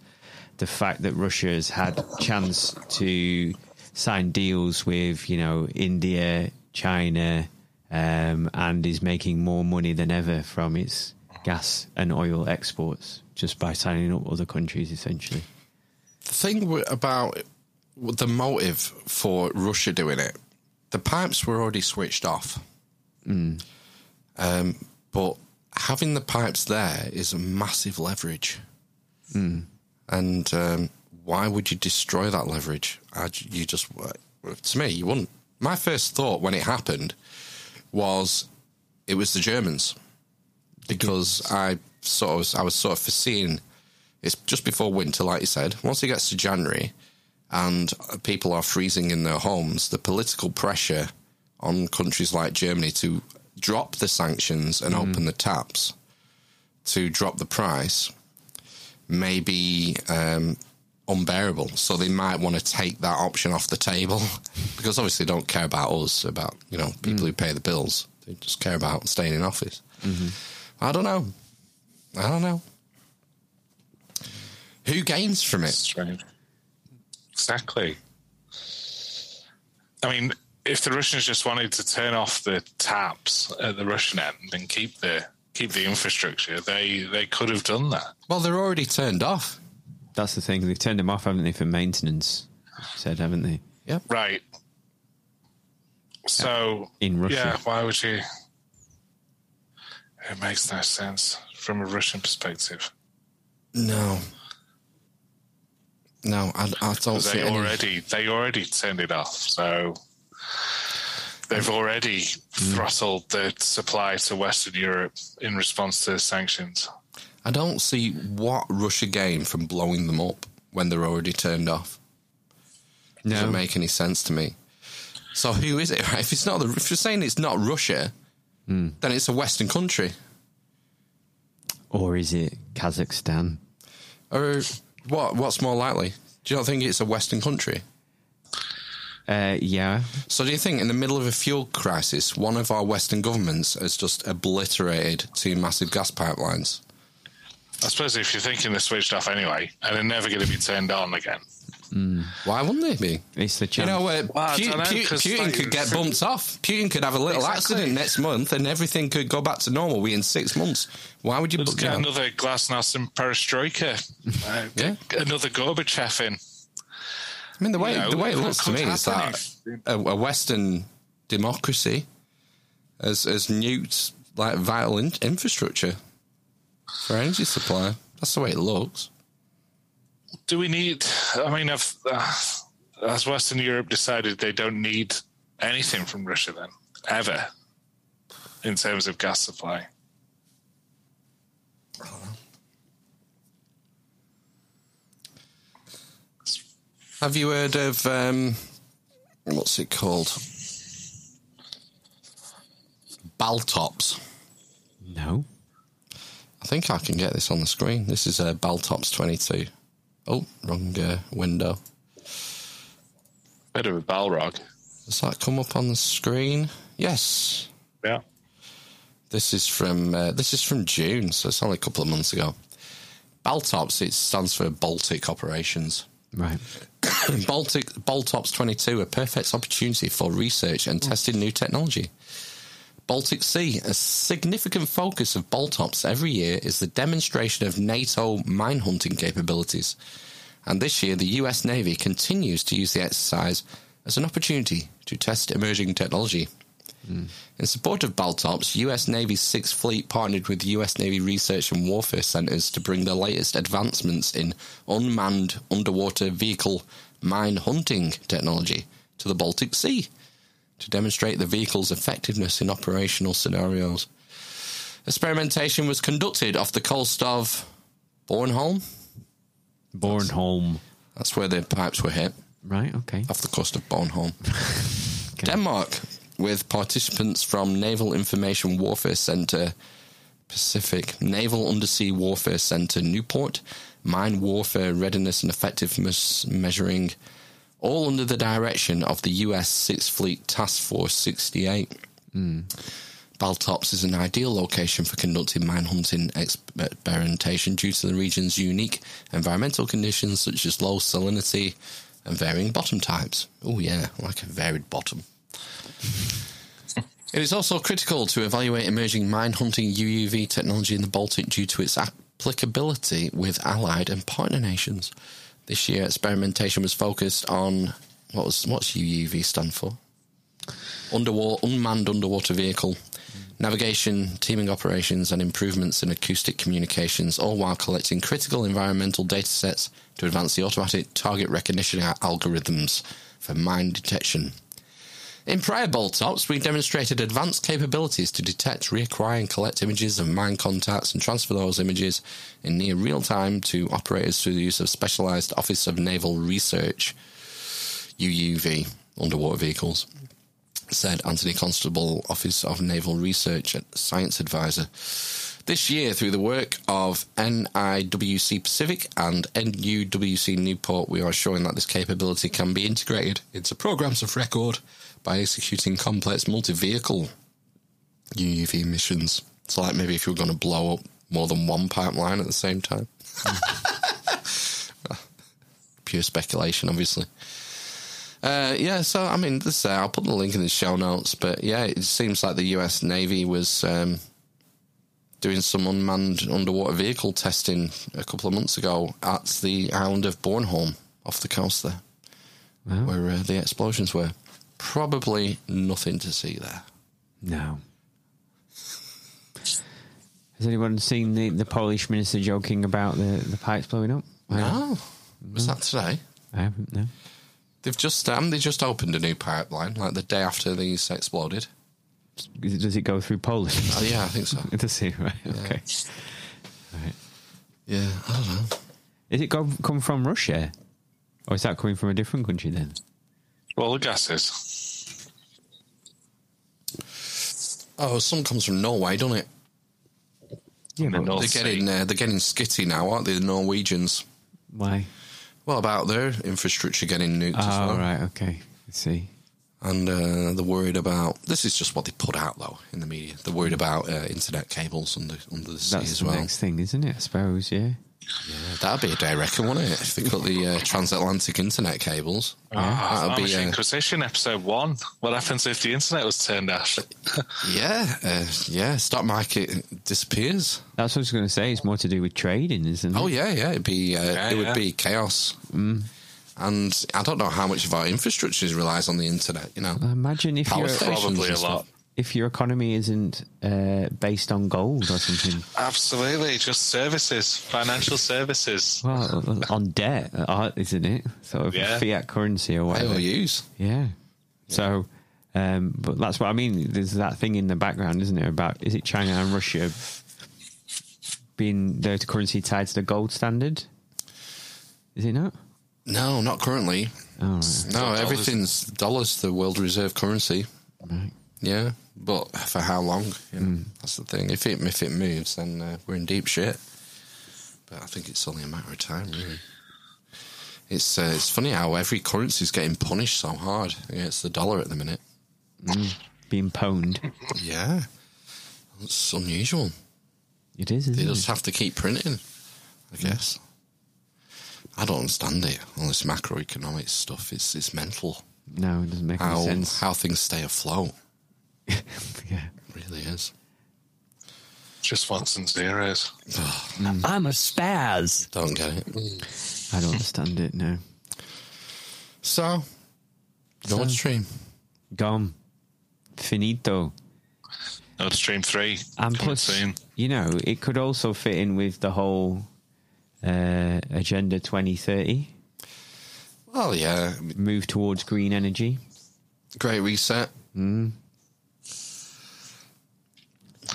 the fact that Russia has had chance to sign deals with, you know, India, China, um, and is making more money than ever from its gas and oil exports just by signing up other countries, essentially. The thing about the motive for Russia doing it, the pipes were already switched off. Mm. Um, but having the pipes there is a massive leverage. Mm. And um, why would you destroy that leverage? You just, to me, you wouldn't. My first thought when it happened was it was the Germans because I sort of was, I was sort of foreseeing it's just before winter, like you said. Once it gets to January and people are freezing in their homes, the political pressure on countries like Germany to drop the sanctions and Mm. open the taps to drop the price maybe um, unbearable. So they might want to take that option off the table because obviously they don't care about us, about you know people who pay the bills. They just care about staying in office. Mm-hmm. I don't know. I don't know. Who gains from it? Strange. Exactly. I mean, if the Russians just wanted to turn off the taps at the Russian end and keep the keep the infrastructure, they they could have done that. Well, they're already turned off. That's the thing. They've turned them off, haven't they, for maintenance? Said, haven't they? Yep. Right. So In Russia. yeah, why would you? It makes no sense from a Russian perspective. No. No, I, I don't see They any. already they already turned it off, so they've mm. already mm. throttled the supply to Western Europe in response to the sanctions. I don't see what Russia gained from blowing them up when they're already turned off. Doesn't make any sense to me. So who is it? If it's not the, if you're saying it's not Russia, then it's a Western country. Or is it Kazakhstan? Or what? What's more likely? Do you not think it's a Western country? Uh, yeah. So do you think in the middle of a fuel crisis, one of our Western governments has just obliterated two massive gas pipelines? I suppose if you're thinking they're switched off anyway and they're never going to be turned on again. Why wouldn't they be? It's the You know, uh, Well, I Pu- know, Pu- Putin like, could get for- bumped off. Putin could have a little Exactly. accident next month, and everything could go back to normal within six months. Why would you? Let's get know- another Glasnost and Perestroika. Uh, Yeah. Another Gorbachev in. I mean, the way You know, the way it looks to me is happen that a, a Western democracy has, has nuked like vital in, infrastructure for energy supply. That's the way it looks. Do we need? I mean, if, uh, has Western Europe decided they don't need anything from Russia then, ever, in terms of gas supply? Have you heard of um, what's it called? Baltops. No. I think I can get this on the screen. This is uh, Baltops 22. Oh, wrong uh, window. Bit of a Balrog. Does that come up on the screen? Yes. Yeah. This is from uh, this is from June, so it's only a couple of months ago. Baltops it stands for Baltic Operations. Right. Baltic Baltops 22, a perfect opportunity for research and testing new technology. Baltic Sea, a significant focus of Baltops every year is the demonstration of NATO mine hunting capabilities. And this year, the US Navy continues to use the exercise as an opportunity to test emerging technology. In support of Baltops, US Navy's Sixth Fleet partnered with US Navy Research and Warfare Centers to bring the latest advancements in unmanned underwater vehicle mine hunting technology to the Baltic Sea to demonstrate the vehicle's effectiveness in operational scenarios. Experimentation was conducted off the coast of Bornholm. Bornholm. That's where the pipes were hit. Right, okay. Off the coast of Bornholm. Denmark, with participants from Naval Information Warfare Centre Pacific Naval Undersea Warfare Center, Newport, Mine Warfare Readiness and Effectiveness Measuring, all under the direction of the US Sixth Fleet Task Force 68. Hmm. Baltops is an ideal location for conducting mine hunting experimentation due to the region's unique environmental conditions such as low salinity and varying bottom types. Oh, yeah, like a varied bottom. It is also critical to evaluate emerging mine hunting UUV technology in the Baltic due to its applicability with allied and partner nations. This year, experimentation was focused on what was what's UUV stand for? Underwater, unmanned underwater vehicle navigation, teaming operations, and improvements in acoustic communications, all while collecting critical environmental data sets to advance the automatic target recognition algorithms for mine detection. In prior Baltops, we demonstrated advanced capabilities to detect, reacquire, and collect images of mine contacts and transfer those images in near real time to operators through the use of specialized Office of Naval Research UUV underwater vehicles, said Anthony Constable, Office of Naval Research and Science Advisor. This year, through the work of NIWC Pacific and NUWC Newport, we are showing that this capability can be integrated into programs of record by executing complex multi-vehicle UUV missions. So, like maybe if you were going to blow up more than one pipeline at the same time. Pure speculation, obviously. Uh, yeah, so I mean, this uh, I'll put the link in the show notes, but yeah, it seems like the U.S. Navy was um, doing some unmanned underwater vehicle testing a couple of months ago at the island of Bornholm off the coast there, Wow. where uh, the explosions were. Probably nothing to see there. No. Has anyone seen the, the Polish minister joking about the, the pipes blowing up? No, was that today? I haven't. No. They've just um, they just opened a new pipeline like the day after these exploded. Does it go through Poland? Oh, yeah, I think so. Does it? Right. Okay. Right. Yeah, I don't know. Is it go, come from Russia, or is that coming from a different country then? Well, the gases. Oh, some comes from Norway, doesn't it? Yeah, but- they're getting uh, they're getting skitty now, aren't they? The Norwegians. Why? Well, about their infrastructure getting nuked as Oh, well. right. Okay. I see. And uh, they're worried about. This is just what they put out though in the media. They're worried about uh, internet cables under under the sea That's as the well. next thing, isn't it? I suppose. Yeah. Yeah, that'd be a day reckon, wouldn't it? If they cut the uh, transatlantic internet cables, Ah, that'd be. Amish Uh, Inquisition episode one. What happens if the internet was turned off? yeah, uh, yeah. Stock market disappears. That's what I was going to say. It's more to do with trading, isn't it? Oh yeah, yeah. It'd be uh, Yeah, it would be chaos. Mm. And I don't know how much of our infrastructure relies on the internet. You know, Imagine if Power your stations Probably a lot. Stuff. if your economy isn't uh, based on gold or something. Absolutely, just services, financial services. Well, on debt, isn't it? Sort of Yeah. fiat currency or whatever. IOUs. Yeah. So, um, but that's what I mean. There's that thing in the background, isn't it? About is it China and Russia being their currency tied to the gold standard? Is it not? No, not currently. Oh, right. No, dollars. everything's dollars, the world reserve currency. Right. Yeah, but for how long? You know, Hmm. That's the thing. If it if it moves, then uh, we're in deep shit. But I think it's only a matter of time, really. It's uh, it's funny how every currency is getting punished so hard against the dollar at the minute. Mm. Being pwned. Yeah, it's unusual. It is, They just it? have to keep printing, I guess. I don't understand it. All this macroeconomic stuff is it's mental. No, it doesn't make How any sense. how things stay afloat. yeah. It really is. Just ones and zeros. I'm a spaz. Don't get it. I don't understand it. No. So, Nord Stream. Gone. Finito. Nord Stream 3. And coming plus, soon. you know, it could also fit in with the whole uh, Agenda 2030 Well, yeah, move towards green energy. Great Reset. Mm.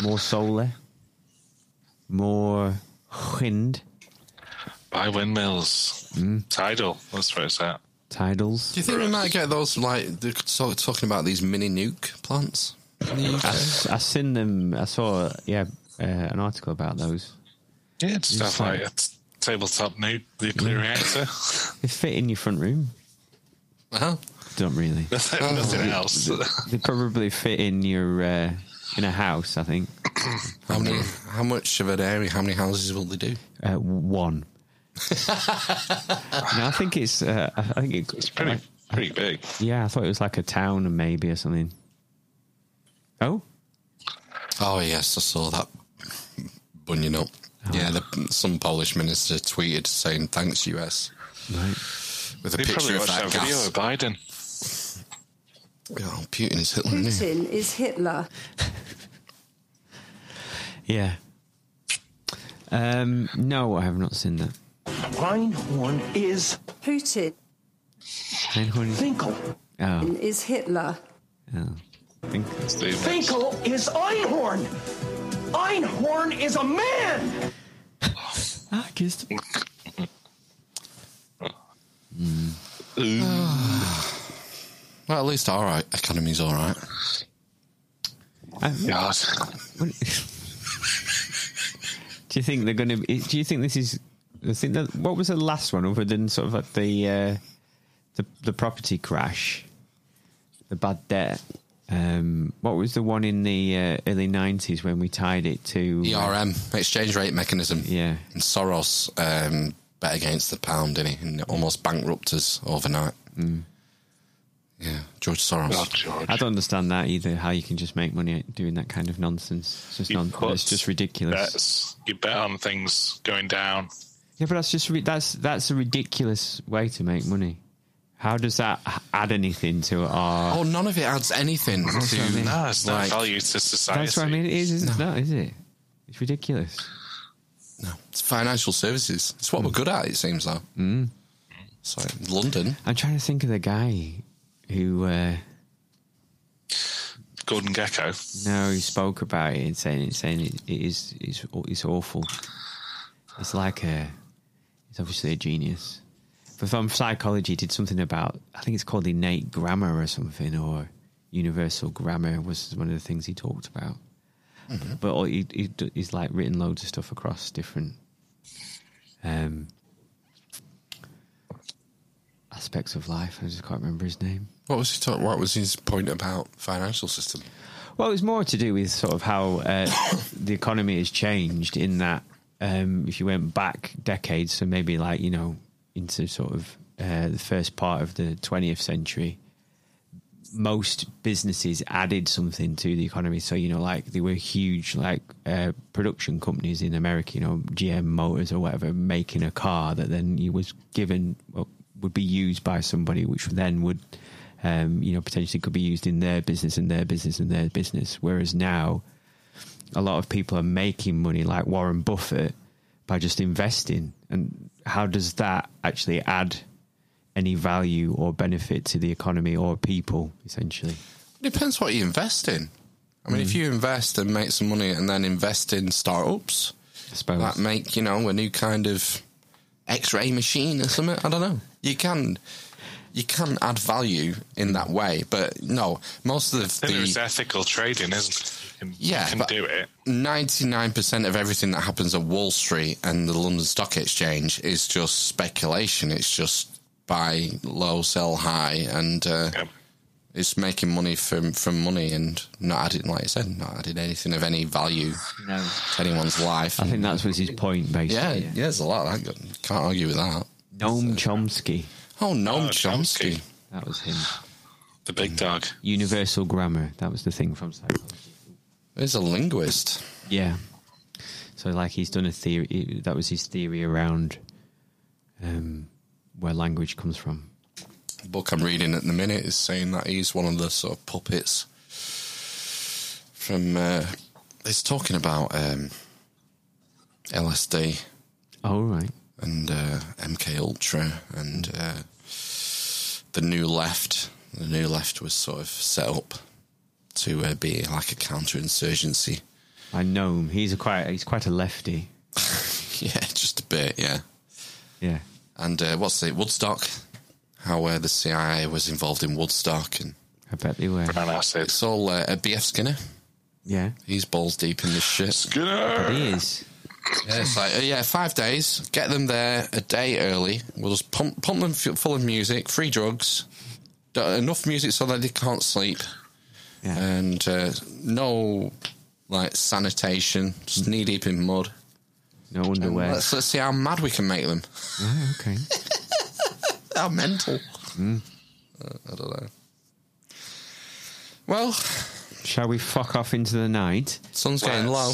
More solar. More wind. Buy windmills. Mm. Tidal. That's where it's at. Tidals. Do you think we might get those like they're sort of talking about these mini nuke plants? in the UK? I, s- I seen them. I saw, yeah, uh, an article about those. Yeah, it's It's stuff like like- a t- tabletop nu- nuclear reactor. They fit in your front room. Oh. Don't really. Nothing- nothing They- else. They, they probably fit in your uh, in a house. I think. How many? How much of an area? How many houses will they do? Uh, one. no, I think it's. Uh, I think it, it's pretty pretty big. Yeah, I thought it was like a town, maybe or something. Oh, Oh yes, I saw that. Bunyan up. Oh. Yeah, the, some Polish minister tweeted saying thanks US right. with a They probably picture of watched that that video gas. of Biden. Oh, Putin is Hitler. isn't? Putin is Hitler. yeah. Um, no, I have not seen that. Einhorn is Putin. Einhorn is- Finkel Oh, is Hitler. oh. I Finkel is Einhorn. Einhorn is a man. I kissed. Well, at least our Economy's all right. God. Do you think they're going to? Do you think this is? I think that what was the last one other than sort of like the uh, the the property crash, the bad debt. Um, what was the one in the uh, early nineties when we tied it to ERM, exchange rate mechanism. Yeah. And Soros um, bet against the pound, didn't he? And almost bankrupt us overnight. Mm. Yeah, George Soros. I don't understand that either. How you can just make money doing that kind of nonsense? It's just non- It's just ridiculous. Bets, you bet on things going down. Yeah, but that's just ri- that's that's a ridiculous way to make money. How does that add anything to our? Oh, none of it adds anything That's to. what I mean. No, it's not like- value to society. That's what I mean. It is, isn't no. is it? It's ridiculous. No, it's financial services. It's what we're good at. It seems though. Mm. So London. I'm trying to think of the guy who. Uh, Gordon Gekko. no, he spoke about it and saying it, saying it, it is it's, it's awful. It's like a. He's obviously a genius. But from psychology, he did something about. I think it's called innate grammar or something, or universal grammar was one of the things he talked about. But all- he, he, he's like written loads of stuff across different um, aspects of life. I just can't remember his name. What was he talk- What was his point about financial system? Well, it's more to do with sort of how uh, the economy has changed. In that, um, if you went back decades, so maybe like you know into sort of uh, the first part of the 20th century, most businesses added something to the economy. So you know, like they were huge, like uh, production companies in America, you know, GM Motors or whatever, making a car that then you was given well, would be used by somebody, which then would um, you know, potentially could be used in their business and their business and their business. Whereas now, a lot of people are making money, like Warren Buffett, by just investing. And how does that actually add any value or benefit to the economy or people, essentially? Depends what you invest in. I mean, if you invest and make some money and then invest in startups, suppose. that make you know a new kind of X-ray machine or something. I don't know. You can you can add value in that way, but no, most of the there's ethical trading, isn't it? You can, Yeah, you can do it. ninety nine percent of everything that happens at Wall Street and the London Stock Exchange is just speculation. It's just buy low, sell high, and uh, it's making money from from money and not adding, like I said, not adding anything of any value No. to anyone's life. I think that's was his point, basically. yeah, yeah, there's a lot. I can't argue with that. Noam Chomsky. Oh, Noam Oh, Chomsky. Chomsky. That was him. The big dog. Universal grammar. That was the thing from psychology. He's a linguist. Yeah. So, like, he's done a theory. That was his theory around um, where language comes from. The book I'm reading at the minute is saying that he's one of the sort of puppets from. Uh, it's talking about um, LSD. Oh, right. And uh, MK Ultra and uh, the New Left. The New Left was sort of set up to uh, be like a counterinsurgency. I know him. He's a quite. He's quite a lefty. Yeah, just a bit. Yeah. Yeah. And uh, what's it? Woodstock. How uh, the CIA was involved in Woodstock and I bet they were. Brown acid. It's all uh, BF Skinner. Yeah. He's balls deep in this shit. But he is. Yeah, it's like, uh, yeah, five days. Get them there a day early. We'll just pump, pump them f- full of music, free drugs, d- enough music so that they can't sleep, and uh, no like sanitation, just knee deep in mud. No underwear. Let's, let's see how mad we can make them. Oh, okay. how mental. Mm. Uh, I don't know. Well, shall we fuck off into the night? Sun's getting low.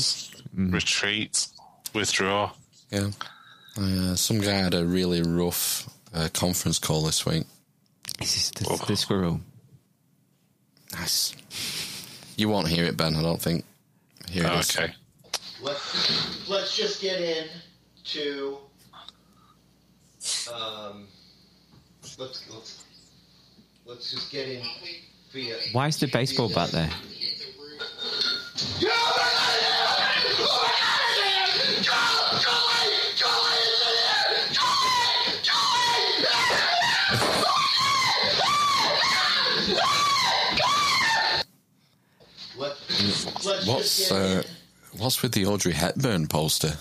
Retreat, withdraw. Yeah. Uh, some guy had a really rough uh, conference call this week. This Is this the, the squirrel? Nice. You won't hear it, Ben. I don't think. Here it is. okay. Let's, let's just get in to. Um, let's, let's, let's just get in via. Why is the baseball bat there? What's uh, what's with the Audrey Hepburn poster?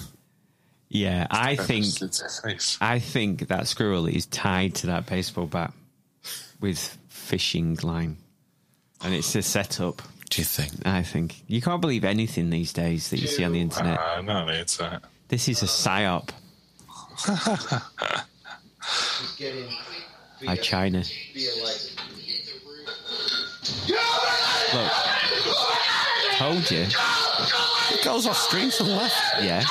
Yeah, I think It's a face. I think that squirrel is tied to that baseball bat with fishing line, and it's a setup. Do you think? I think you can't believe anything these days that you see on the internet. Uh, no, it's that. This is a psyop Just get in by China. Look, told you. It goes off screen to the left. Yeah.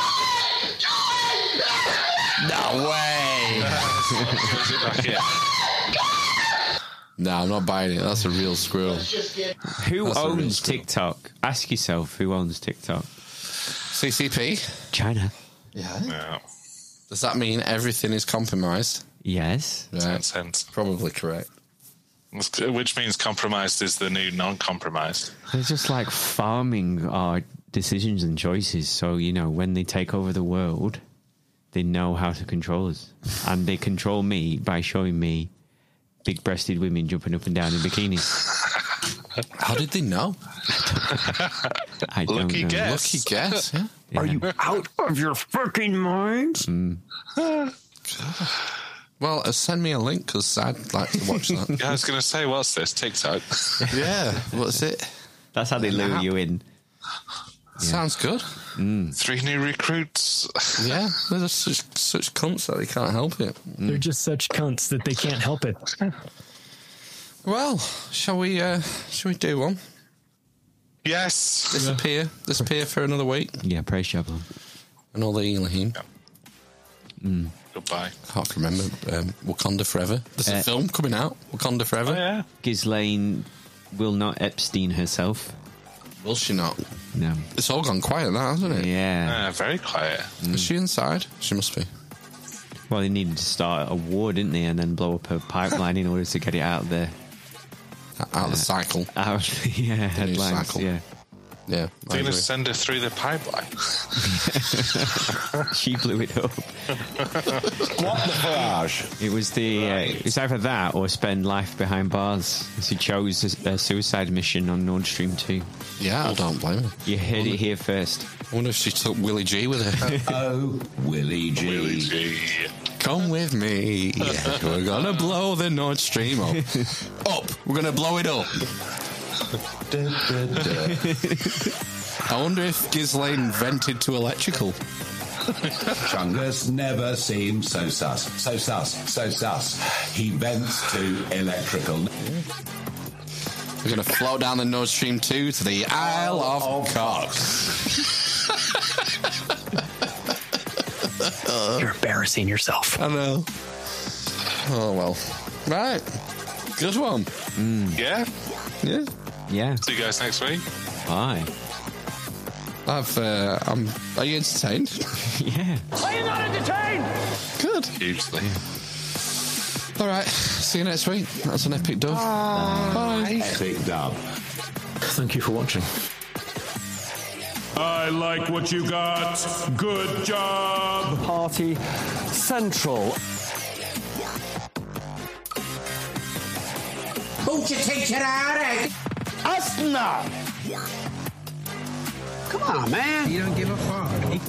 No way. no, I'm not buying it. That's a real squirrel. Who That's owns squirrel. TikTok? Ask yourself who owns TikTok. CCP. China. Yeah. Does that mean everything is compromised? Yes. Right. sense. Probably correct. Which means compromised is the new non-compromised. They're just like farming our decisions and choices. So, you know, when they take over the world, they know how to control us. And they control me by showing me big breasted women jumping up and down in bikinis. How did they know? I don't Lucky know. guess. Lucky guess. Yeah. Are you out of your fucking minds? Mm. Well, uh, send me a link because I'd like to watch that. Yeah, I was going to say, what's this TikTok? yeah. What's it? That's how they lure you in. Sounds good. Three new recruits. Yeah, they're just such, such cunts that they can't help it. They're just such cunts that they can't help it. Well, shall we? Uh, shall we do one? Yes. Disappear. Disappear for another week. Yeah, praise Javelin. Another Elohim. Mm. Goodbye. Can't remember. Um, Wakanda Forever. There's a Uh, film coming out. Wakanda Forever. Oh, yeah. Ghislaine will not Epstein herself. Will she not? No. It's all gone quiet now, hasn't it? Yeah. Uh, very quiet. Is she inside? She must be. Well, they needed to start a war, didn't they? And then blow up a pipeline in order to get it out of the Out of the cycle. out of the yeah, The news headlines. cycle. Yeah. Yeah. They're going to send her through the pipeline. she blew it up. What the barrage? It was the uh, it was either that or spend life behind bars. She chose a, a suicide mission on Nord Stream two. Yeah, I don't blame her. You heard it here first. I wonder if she took Willie G with her. Oh, Willie G. Willie G. Come with me. We're gonna blow the Nord Stream up. up. We're gonna blow it up. I wonder if Ghislaine vented to electrical. Chungus never seemed so sus. So sus. So sus. He vents to electrical. We're gonna float down the Nord Stream 2 to the Isle of Cox. You're embarrassing yourself. I know. Oh well. Right. Good one. Yeah. Yeah. Yeah. See you guys next week. Bye. I've uh, I'm are you entertained? yeah. Are you not entertained? Good. Hugely. Alright. See you next week. That's an epic dub. Bye. Epic dub. Thank you for watching. I like what you got. Good job. Party Central. Who'd you teach it out? Us now. Come on, man. You don't give a fuck.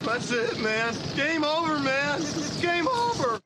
That's it, man. Game over, man. It's game over.